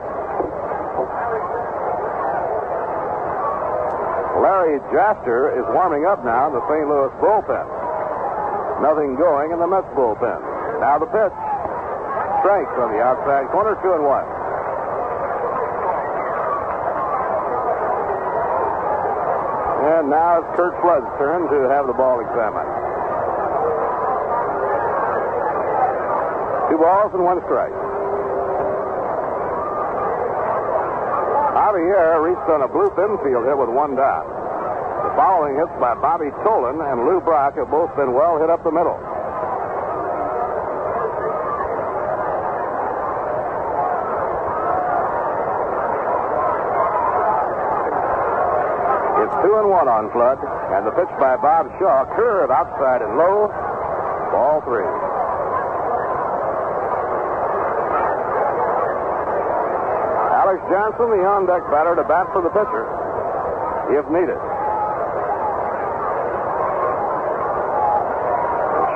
Larry Jaster is warming up now in the St. Louis bullpen. Nothing going in the Mets bullpen. Now the pitch. Strikes on the outside corner, two and one. And now it's Curt Flood's turn to have the ball examined. Two balls and one strike. Javier reached on a blue infield hit with one down. The following hits by Bobby Tolan and Lou Brock have both been well hit up the middle. It's two and one on Flood, and the pitch by Bob Shaw, curve outside and low, ball three. Alex Johnson, the on deck batter, to bat for the pitcher, if needed.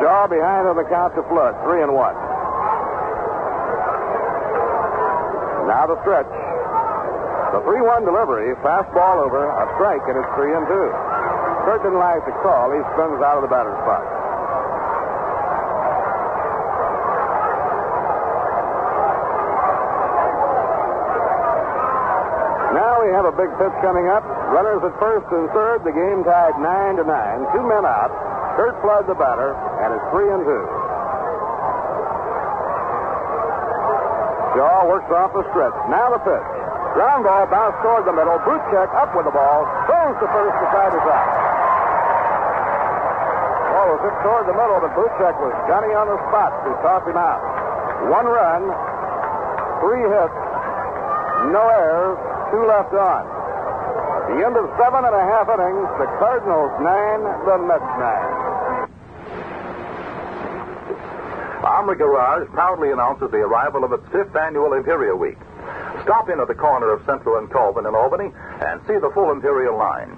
Shaw behind on the count to Flood, three and one. Now the stretch. The 3 1 delivery, fastball over, a strike, and it's 3 and 2. Curt didn't like the call. He spins out of the batter's box. Now we have a big pitch coming up. Runners at first and third. The game tied 9 to 9. Two men out. Curt Flood the batter, and it's 3 and 2. Shaw works off the stretch. Now the pitch. Ground ball bounced toward the middle. Buchek up with the ball. Throws to first to side is out. Ball was hit toward the middle, but Buchek was Johnny on the spot to toss him out. One run, three hits, no errors, two left on. The end of seven and a half innings, the Cardinals nine, the Mets nine. Armory Garage proudly announces the arrival of its fifth annual Imperial Week. Stop in at the corner of Central and Colvin in Albany and see the full Imperial line.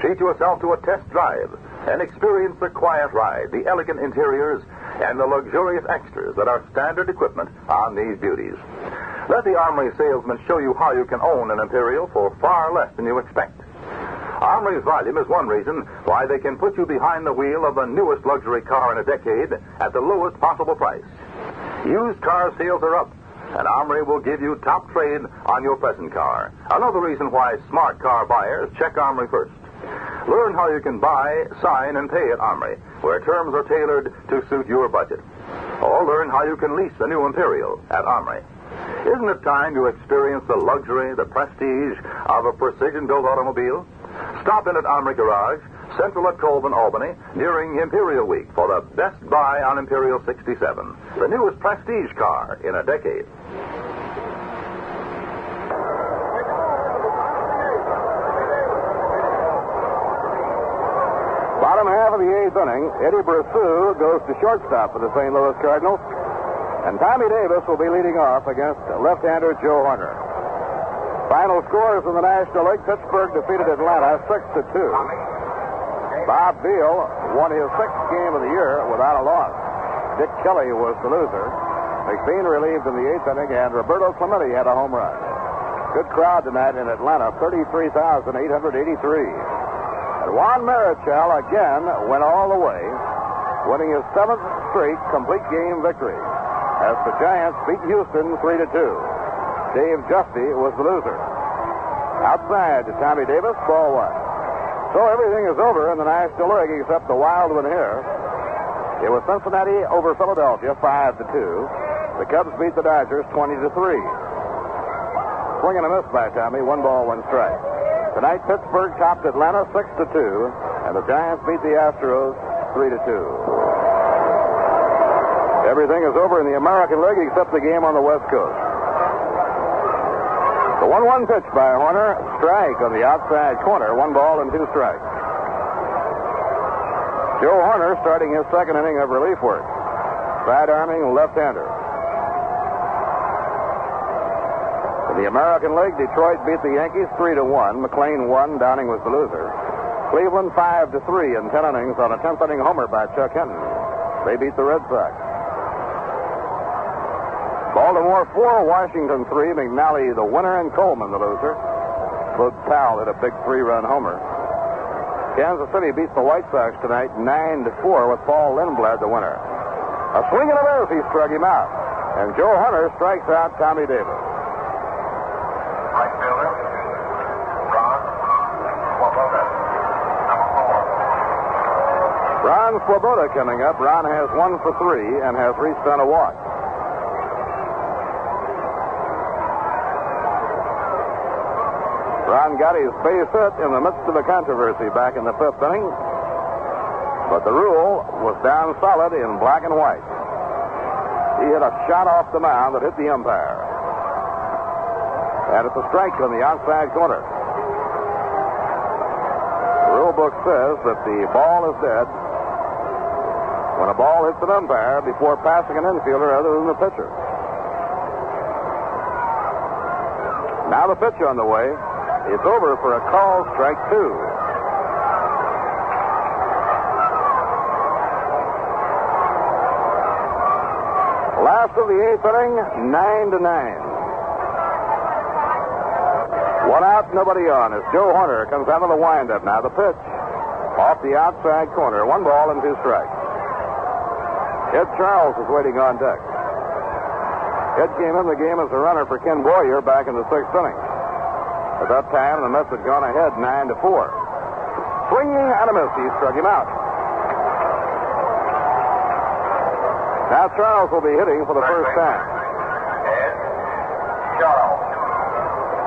Treat yourself to a test drive and experience the quiet ride, the elegant interiors, and the luxurious extras that are standard equipment on these beauties. Let the Armory salesman show you how you can own an Imperial for far less than you expect. Armory's volume is one reason why they can put you behind the wheel of the newest luxury car in a decade at the lowest possible price. Used car sales are up, and Armory will give you top trade on your present car. Another reason why smart car buyers check Armory first. Learn how you can buy, sign, and pay at Armory, where terms are tailored to suit your budget. Or learn how you can lease a new Imperial at Armory. Isn't it time you experience the luxury, the prestige of a precision built automobile? Stop in at Armory Garage, Central at Colvin, Albany, during Imperial Week for the best buy on Imperial 67, the newest prestige car in a decade. Bottom half of the eighth inning, Eddie Bressoud goes to shortstop for the St. Louis Cardinals. And Tommy Davis will be leading off against left-hander Joe Hoerner. Final scores in the National League. Pittsburgh defeated Atlanta 6 to 2. Bob Veale won his sixth game of the year without a loss. Dick Kelley was the loser. McBean relieved in the eighth inning, and Roberto Clemente had a home run. Good crowd tonight in Atlanta, 33,883. And Juan Marichal again went all the way, winning his seventh straight complete game victory as the Giants beat Houston 3 to 2. Dave Giusti was the loser. Outside to Tommy Davis, ball one. So everything is over in the National League except the wild one here. It was Cincinnati over Philadelphia, 5 to 2. The Cubs beat the Dodgers 20 to 3. Swing and a miss by Tommy, one ball, one strike. Tonight, Pittsburgh topped Atlanta 6 to 2, and the Giants beat the Astros 3 to 2. Everything is over in the American League except the game on the West Coast. The 1 1 pitch by Hoerner. Strike on the outside corner. One ball and two strikes. Joe Hoerner starting his second inning of relief work. Side arming left hander. In the American League, Detroit beat the Yankees 3 to 1. McLain won. Downing was the loser. Cleveland 5 to 3 in 10 innings on a 10th inning homer by Chuck Hinton. They beat the Red Sox. Baltimore 4, Washington 3. McNally the winner and Coleman the loser. Boog Powell hit a big three-run homer. Kansas City beats the White Sox tonight 9 to 4 with Paul Lindblad the winner. A swing and a miss, he struck him out. And Joe Hoerner strikes out Tommy Davis. Four. Ron Swoboda coming up. Ron has one for three and has reached on a walk. Ron got his base hit in the midst of a controversy back in the fifth inning. But the rule was down solid in black and white. He hit a shot off the mound that hit the umpire. And it's a strike on the outside corner. The rule book says that the ball is dead when a ball hits an umpire before passing an infielder other than the pitcher. Now the pitch on the way. It's over for a call strike two. Last of the eighth inning, nine to nine. One out, nobody on. As Joe Hoerner comes out of the windup now. The pitch off the outside corner. One ball and two strikes. Ed Charles is waiting on deck. Ed came in the game as a runner for Ken Boyer back in the sixth inning. At that time, the Mets had gone ahead nine to four. Swinging and a miss, he struck him out. Now Charles will be hitting for the first time. Ed Charles,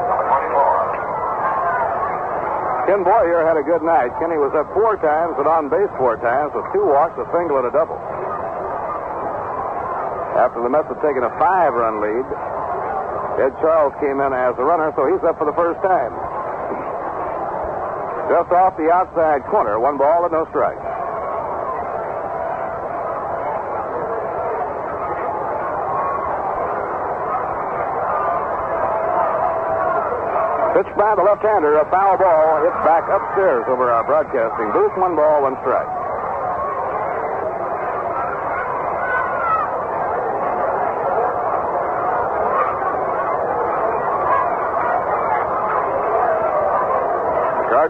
number 24. Ken Boyer had a good night. Kenny was up four times and on base four times with two walks, a single, and a double. After the Mets had taken a five-run lead, Ed Charles came in as a runner, so he's up for the first time. Just off the outside corner, one ball and no strikes. Pitched by the left-hander, a foul ball hit back upstairs over our broadcasting booth. One ball, one strike.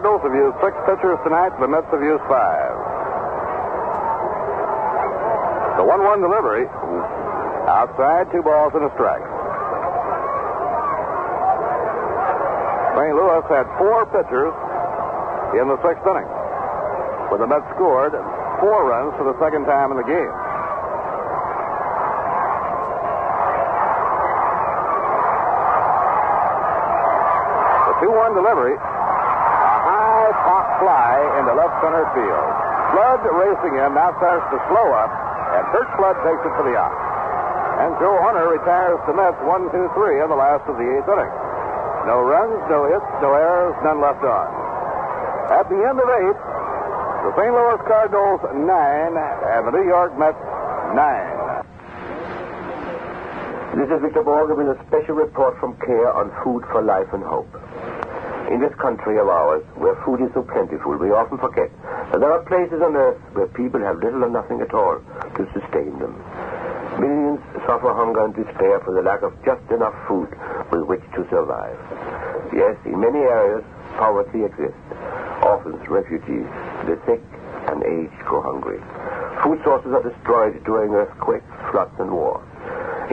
Cardinals have used six pitchers tonight. The Mets have used five. The 1-1 delivery. Outside, two balls and a strike. St. Louis had four pitchers in the sixth inning. When the Mets scored four runs for the second time in the game. The 2-1 delivery. Fly into left center field. Flood racing in, now starts to slow up, and Curt Flood takes it for the out. And Joe Hoerner retires the Mets 1 2 3 in the last of the eighth inning. No runs, no hits, no errors, none left on. At the end of eight, the St. Louis Cardinals nine and the New York Mets nine. This is Victor Borge with a special report from CARE on food for life and hope. In this country of ours, where food is so plentiful, we often forget that there are places on earth where people have little or nothing at all to sustain them. Millions suffer hunger and despair for the lack of just enough food with which to survive. Yes, in many areas, poverty exists. Orphans, refugees, the sick, and aged go hungry. Food sources are destroyed during earthquakes, floods, and war.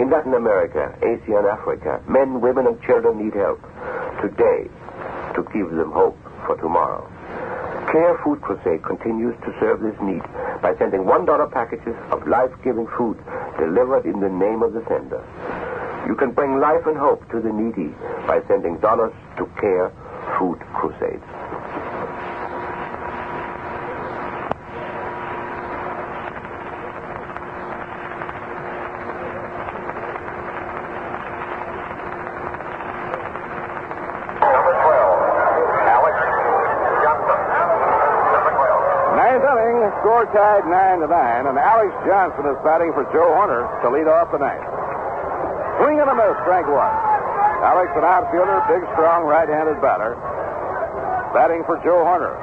In Latin America, Asia, and Africa, men, women, and children need help today to give them hope for tomorrow. Care Food Crusade continues to serve this need by sending $1 packages of life-giving food delivered in the name of the sender. You can bring life and hope to the needy by sending dollars to Care Food Crusade. Ninth inning, tied nine to nine, and Alex Johnson is batting for Joe Hoerner to lead off the ninth. Swing and a miss, strike one. Alex, an outfielder, big, strong, right-handed batter, batting for Joe Hoerner.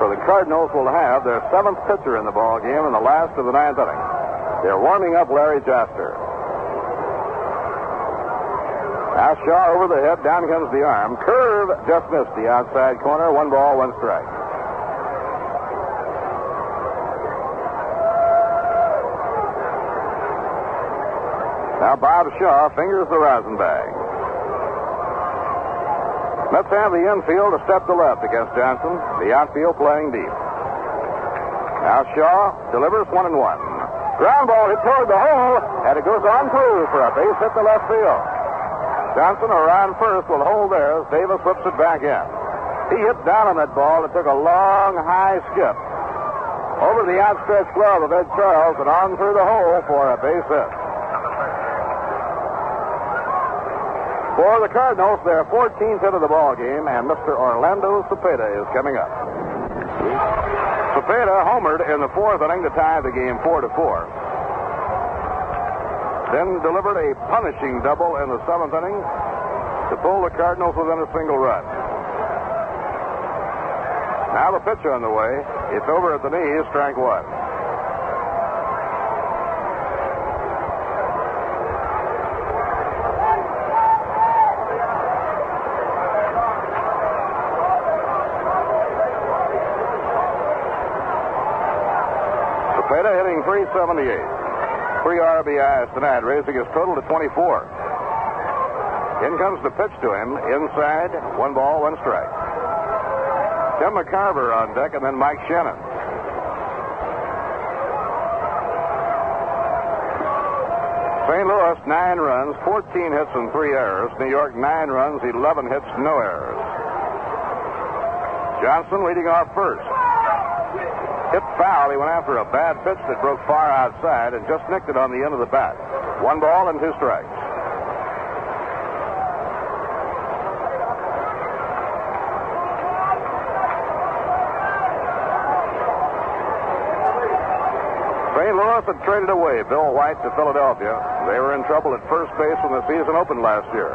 So the Cardinals will have their seventh pitcher in the ball game in the last of the ninth inning. They're warming up Larry Jaster. Now Shaw over the head, down comes the arm. Curve just missed the outside corner. One ball, one strike. Now Bob Shaw fingers the rosin bag. Let's have the infield a step to left against Johnson. The outfield playing deep. Now Shaw delivers one and one. Ground ball hit toward the hole, and it goes on through for a base hit to left field. Johnson around first will hold there as Davis whips it back in. He hit down on that ball. It took a long, high skip over the outstretched glove of Ed Charles and on through the hole for a base hit. For the Cardinals, their 14th hit of the ball game, and Mr. Orlando Cepeda is coming up. Cepeda homered in the fourth inning to tie the game four to four. Then delivered a punishing double in the seventh inning to pull the Cardinals within a single run. Now the pitch on the way. It's over at the knees, strike one. Hitting 378. Three RBIs tonight, raising his total to 24. In comes the pitch to him, inside, one ball, one strike. Tim McCarver on deck, and then Mike Shannon. St. Louis, nine runs, 14 hits and three errors. New York, nine runs, 11 hits, no errors. Johnson leading off first. Hit foul. He went after a bad pitch that broke far outside and just nicked it on the end of the bat. One ball and two strikes. St. Louis had traded away Bill White to Philadelphia. They were in trouble at first base when the season opened last year.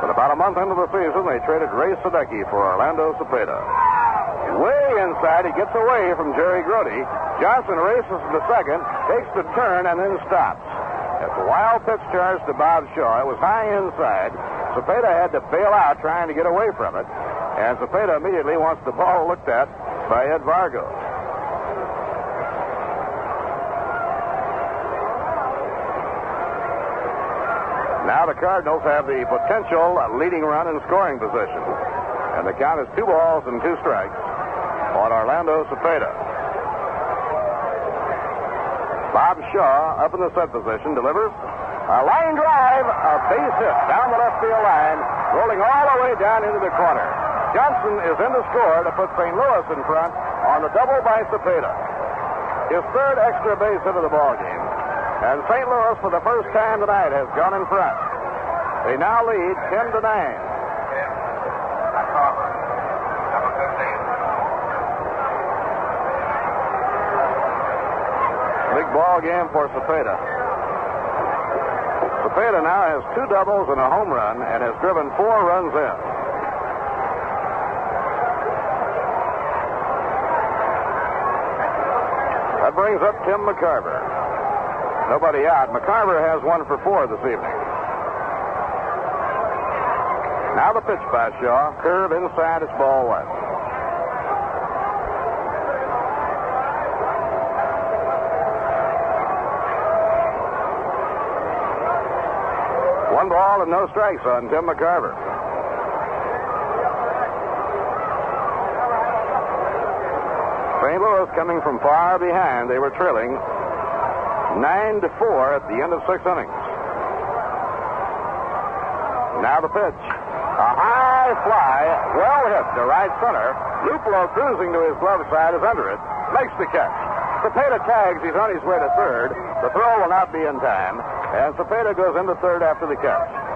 But about a month into the season, they traded Ray Sadecki for Orlando Cepeda. Way inside, he gets away from Jerry Grote. Johnson races to second, takes the turn, and then stops. It's a wild pitch charge to Bob Shaw. It was high inside. Cepeda had to bail out trying to get away from it. And Cepeda immediately wants the ball looked at by Ed Vargo. Now the Cardinals have the potential leading run in scoring position. And the count is two balls and two strikes on Orlando Cepeda. Bob Shaw up in the set position delivers a line drive, a base hit down the left field line, rolling all the way down into the corner. Johnson is in to score to put St. Louis in front on the double by Cepeda. His third extra base hit of the ball game. And St. Louis, for the first time tonight, has gone in front. They now lead 10 to 9. ball game for Cepeda. Cepeda now has two doubles and a home run and has driven four runs in. That brings up Tim McCarver. Nobody out. McCarver has one for four this evening. Now the pitch by Shaw. Curve inside. It's ball one. Ball and no strikes on Tim McCarver. St. Louis coming from far behind. They were trailing nine to four at the end of six innings. Now the pitch. A high fly, well hit to right center. Luplow cruising to his glove side is under it. Makes the catch. Cepeda tags. He's on his way to third. The throw will not be in time. And Cepeda goes into third after the catch.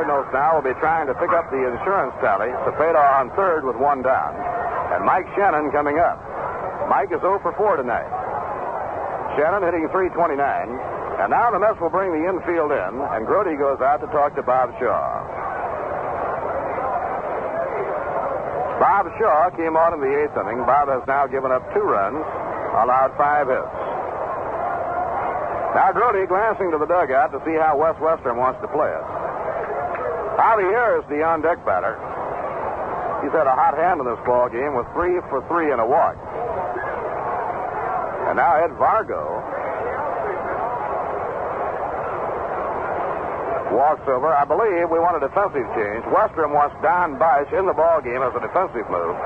Cardinals now will be trying to pick up the insurance tally. Cepeda on third with one down. And Mike Shannon coming up. Mike is 0 for 4 tonight. Shannon hitting 329. And now the Mets will bring the infield in, and Grote goes out to talk to Bob Shaw. Bob Shaw came on in the eighth inning. Bob has now given up two runs, allowed five hits. Now Grote glancing to the dugout to see how Wes Westrum wants to play it. Javier is the on-deck batter. He's had a hot hand in this ball game with three for three and a walk. And now Ed Vargo walks over. I believe we want a defensive change. Westrum wants Don Bosch in the ball game as a defensive move.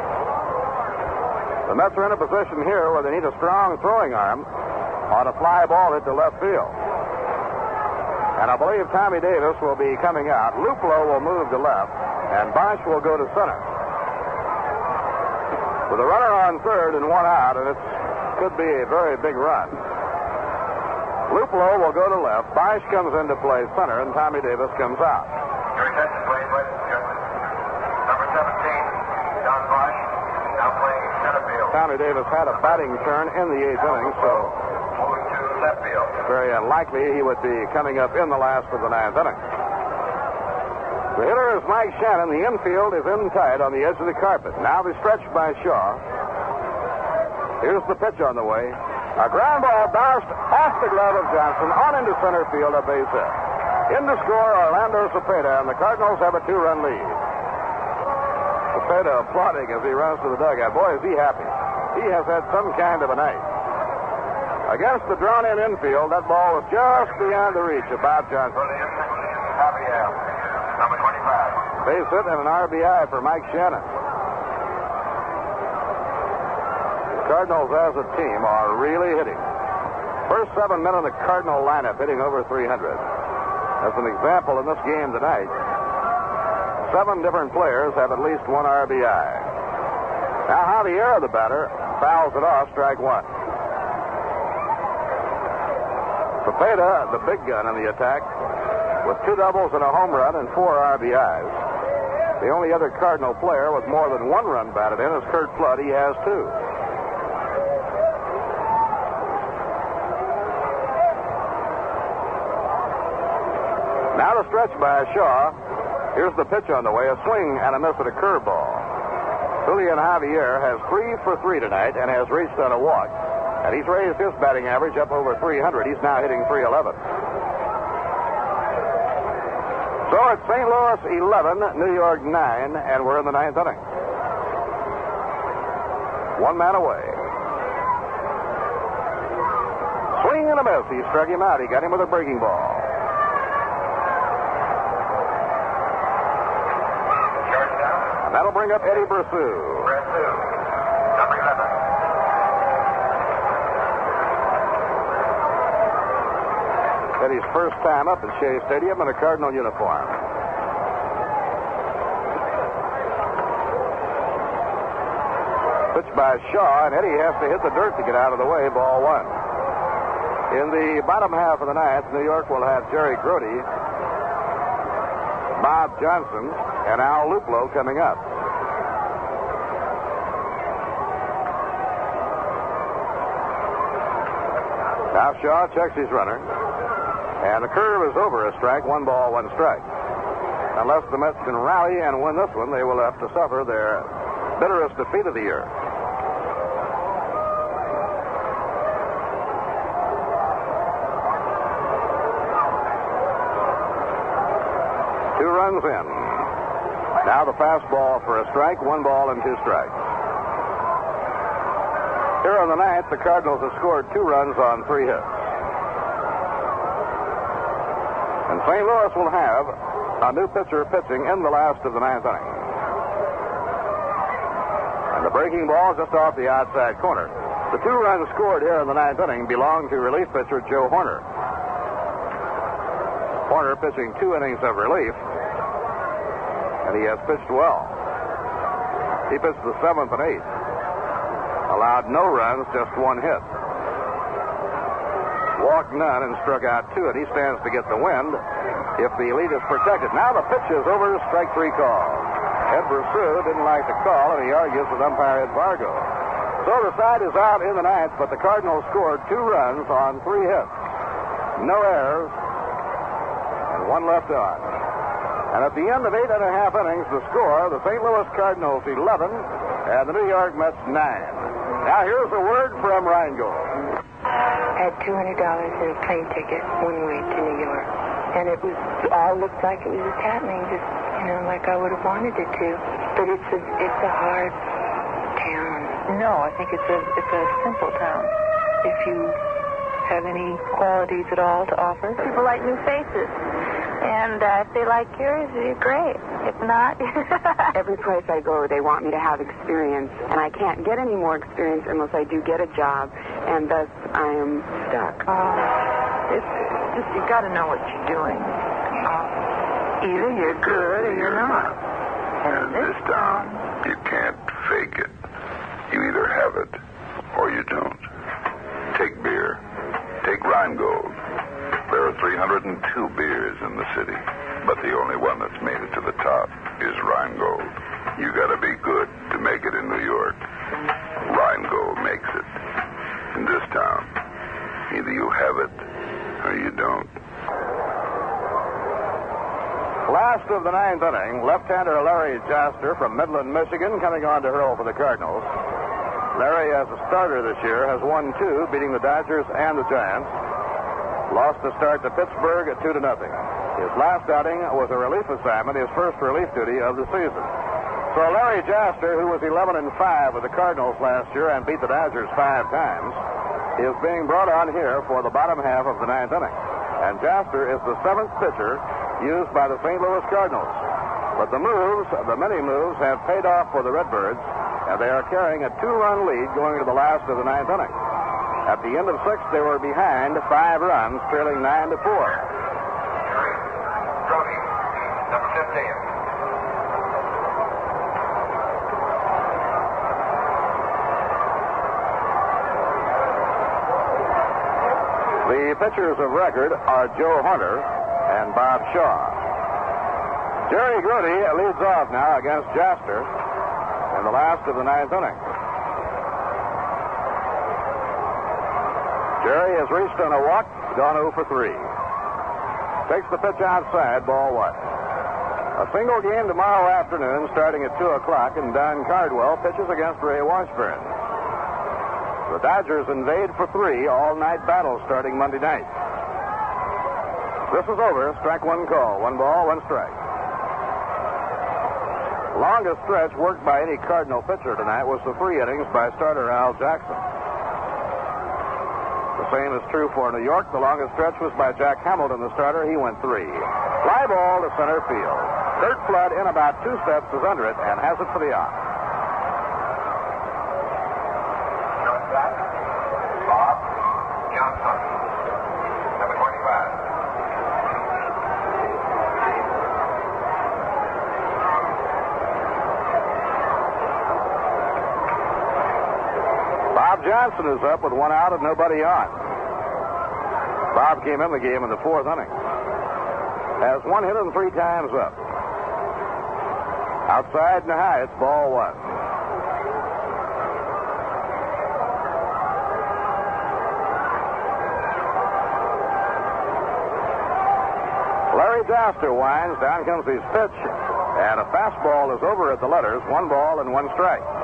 The Mets are in a position here where they need a strong throwing arm on a fly ball hit to left field. And I believe Tommy Davis will be coming out. Luplow will move to left, and Bosch will go to center. With a runner on third and one out, and it could be a very big run. Luplow will go to left. Bosch comes into play center, and Tommy Davis comes out. Your attention, please, ladies and gentlemen. Number 17, Don Bosch, now playing center field. Tommy Davis had a batting turn in the eighth inning, so Moving to left field. Very unlikely he would be coming up in the last of the ninth inning. The hitter is Mike Shannon. The infield is in tight on the edge of the carpet. Now the stretch by Shaw. Here's the pitch on the way. A ground ball bounced off the glove of Johnson on into center field, a base hit. In to score Orlando Cepeda, and the Cardinals have a two-run lead. Cepeda applauding as he runs to the dugout. Boy, is he happy. He has had some kind of a night. Against the drawn-in infield, that ball was just beyond the reach of Bob Johnson. Number 25. Base hit and an RBI for Mike Shannon. The Cardinals as a team are really hitting. First seven men in the Cardinal lineup hitting over 300. As an example, in this game tonight, seven different players have at least one RBI. Now Javier, the batter, fouls it off, strike one. Cepeda, the big gun in the attack, with two doubles and a home run and four RBIs. The only other Cardinal player with more than one run batted in is Curt Flood. He has two. Now the stretch by Shaw. Here's the pitch on the way. A swing and a miss at a curveball. Julian Javier has three for three tonight and has reached on a walk. And he's raised his batting average up over 300. He's now hitting 311. So it's St. Louis 11, New York 9, and we're in the ninth inning. One man away. Swing and a miss. He struck him out. He got him with a breaking ball. And that'll bring up Eddie Bressoud. Bressoud, number 11. Eddie's first time up at Shea Stadium in a Cardinal uniform. Pitch by Shaw, and Eddie has to hit the dirt to get out of the way. Ball one. In the bottom half of the ninth, New York will have Jerry Grote, Bob Johnson, and Al Luplow coming up. Now Shaw checks his runner. And the curve is over a strike, one ball, one strike. Unless the Mets can rally and win this one, they will have to suffer their bitterest defeat of the year. Two runs in. Now the fastball for a strike, one ball and two strikes. Here on the ninth, the Cardinals have scored two runs on three hits. St. Louis will have a new pitcher pitching in the last of the ninth inning. And the breaking ball just off the outside corner. The two runs scored here in the ninth inning belong to relief pitcher Joe Hoerner. Horner pitching two innings of relief, and he has pitched well. He pitched the seventh and eighth. Allowed no runs, just one hit. Walked none and struck out two, and he stands to get the wind if the lead is protected. Now the pitch is over, strike three call. Ed Bressoud didn't like the call, and he argues with umpire Ed Vargo. So the side is out in the ninth, but the Cardinals scored two runs on three hits. No errors, and one left on. And at the end of eight and a half innings, the score, the St. Louis Cardinals 11 and the New York Mets 9. Now here's a word from Rheingold. I had $200 in a plane ticket one way to New York. And it was all looked like it was happening, just, you know, like I would have wanted it to. But it's a, it's a hard town. No, I think it's a, it's a simple town. If you have any qualities at all to offer. People like new faces. And uh, if they like yours, you're great. If not, *laughs* Every place I go, they want me to have experience, and I can't get any more experience unless I do get a job, and thus I am stuck. Uh, it's just you got to know what you're doing. Uh, either you're good or you're not. In this town, you can't fake it. You either have it or you don't. Take beer. Take Rheingold. There are 302 beers in the city, but the only one that's made it to the top is Rheingold. You gotta be good to make it in New York. Rheingold makes it. In this town, either you have it or you don't. Last left-hander Larry Jaster from Midland, Michigan, coming on to hurl for the Cardinals. Larry, as a starter this year, has won two, beating the Dodgers and the Giants. Lost the start to Pittsburgh at two to nothing. His last outing was a relief assignment, his first relief duty of the season. So Larry Jaster, who was 11 and 5 with the Cardinals last year and beat the Dodgers five times, is being brought on here for the bottom half of the ninth inning. And Jaster is the seventh pitcher used by the St. Louis Cardinals. But the moves, the many moves, have paid off for the Redbirds, and they are carrying a two-run lead going to the last of the ninth inning. At the end of six, they were behind five runs, trailing nine to four. Number 15. The pitchers of record are Joe Hoerner and Bob Shaw. Jerry Grote leads off now against Jaster in the last of the ninth inning. Jerry has reached on a walk, gone 0 for 3. Takes the pitch outside, ball one. A single game tomorrow afternoon starting at 2 o'clock, and Don Cardwell pitches against Ray Washburn. The Dodgers invade for three all-night battle starting Monday night. This is over. Strike one call. One ball, one strike. Longest stretch worked by any Cardinal pitcher tonight was the three innings by starter Al Jackson. The same is true for New York. The longest stretch was by Jack Hamilton, the starter. He went three. Fly ball to center field. Curt Flood in about two steps is under it and has it for the out. Johnson is up with one out and nobody on. Bob came in the game in the fourth inning. Has one hit and three times up. Outside and high, it's ball one. Larry Jaster winds. Down comes his pitch. And a fastball is over at the letters. One ball and one strike.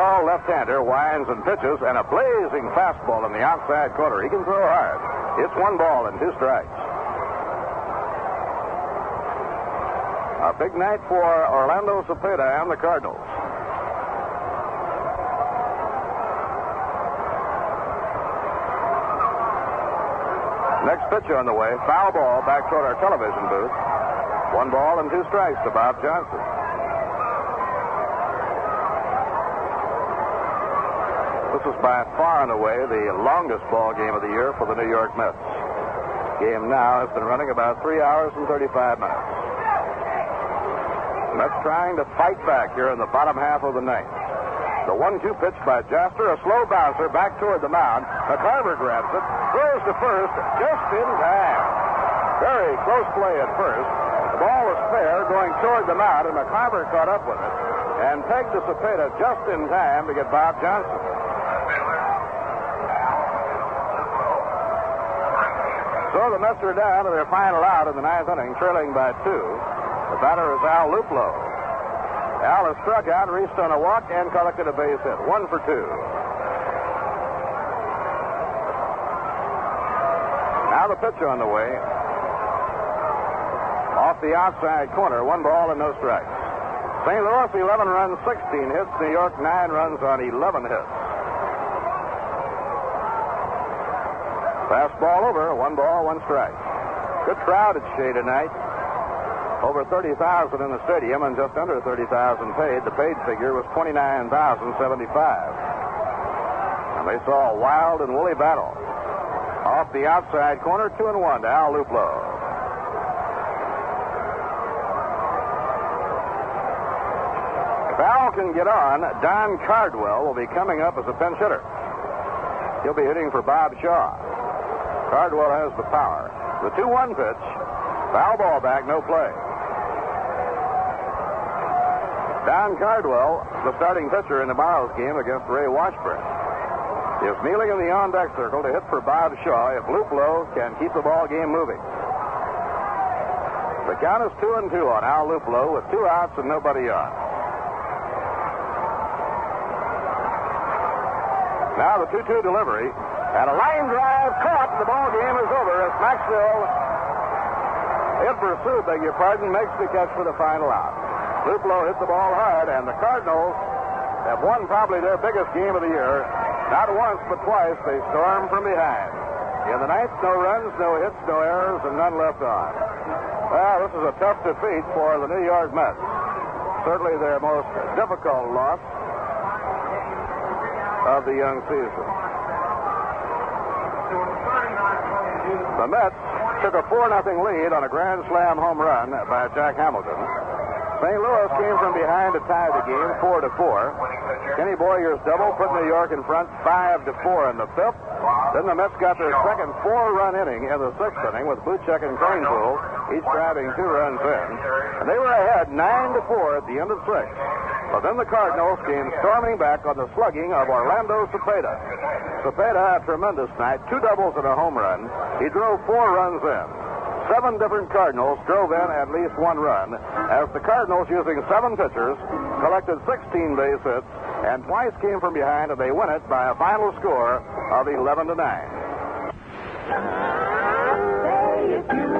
Tall left-hander winds and pitches, and a blazing fastball in the outside corner. He can throw hard. It's one ball and two strikes. A big night for Orlando Cepeda and the Cardinals. Next pitcher on the way. Foul ball back toward our television booth. One ball and two strikes to Bob Johnson. This is by far and away the longest ball game of the year for the New York Mets. Game now has been running about three hours and 35 minutes. Mets trying to fight back here in the bottom half of the ninth. The one-two pitch by Jaster, a slow bouncer back toward the mound. McCarver grabs it, throws to first, just in time. Very close play at first. The ball was fair, going toward the mound, and McCarver caught up with it and pegged to Cepeda just in time to get Bob Johnson. Are down to their final out in the ninth inning, trailing by two. The batter is Al Luplow. Al has struck out, reached on a walk, and collected a base hit. One for two. Now the pitcher on the way. Off the outside corner, one ball and no strikes. St. Louis, 11 runs, 16 hits. New York, 9 runs on 11 hits. Fastball over, one ball, one strike. Good crowd at Shea tonight. Over 30,000 in the stadium and just under 30,000 paid. The paid figure was 29,075. And they saw a wild and woolly battle. Off the outside corner, two and one to Al Luplow. If Al can get on, Don Cardwell will be coming up as a pinch hitter. He'll be hitting for Bob Shaw. Cardwell has the power. The 2 1 pitch. Foul ball back, no play. Don Cardwell, the starting pitcher in tomorrow's game against Ray Washburn, is kneeling in the on deck circle to hit for Bob Shaw if Luplow can keep the ball game moving. The count is 2 and 2 on Al Luplow with two outs and nobody on. Now the 2 2 delivery. And a line drive caught. The ball game is over as Maxvill, hit pursued, beg your pardon, makes the catch for the final out. Luplow hit the ball hard, and the Cardinals have won probably their biggest game of the year. Not once, but twice, they stormed from behind. In the ninth, no runs, no hits, no errors, and none left on. Well, this is a tough defeat for the New York Mets. Certainly their most difficult loss of the young season. The Mets took a 4 0 lead on a grand slam home run by Jack Hamilton. St. Louis came from behind to tie the game 4 to 4. Kenny Boyer's double put New York in front 5 to 4 in the fifth. Then the Mets got their second four run inning in the sixth inning with Buchek and Kranepool, each driving two runs in. And they were ahead 9 to 4 at the end of six. But then the Cardinals came storming back on the slugging of Orlando Cepeda. Cepeda had a tremendous night, two doubles and a home run. He drove four runs in. Seven different Cardinals drove in at least one run, as the Cardinals, using seven pitchers, collected 16 base hits, and twice came from behind, and they win it by a final score of 11 to 9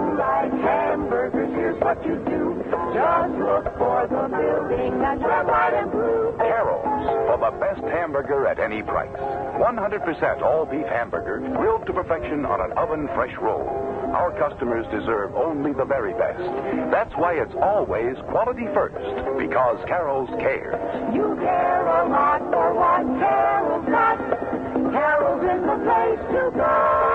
what you do. Just look for the building that's red, white, and blue. Carol's, for the best hamburger at any price. 100% all beef hamburger, grilled to perfection on an oven fresh roll. Our customers deserve only the very best. That's why it's always quality first, because Carol's cares. You care a lot for what Carol's got. Carol's in the place to go.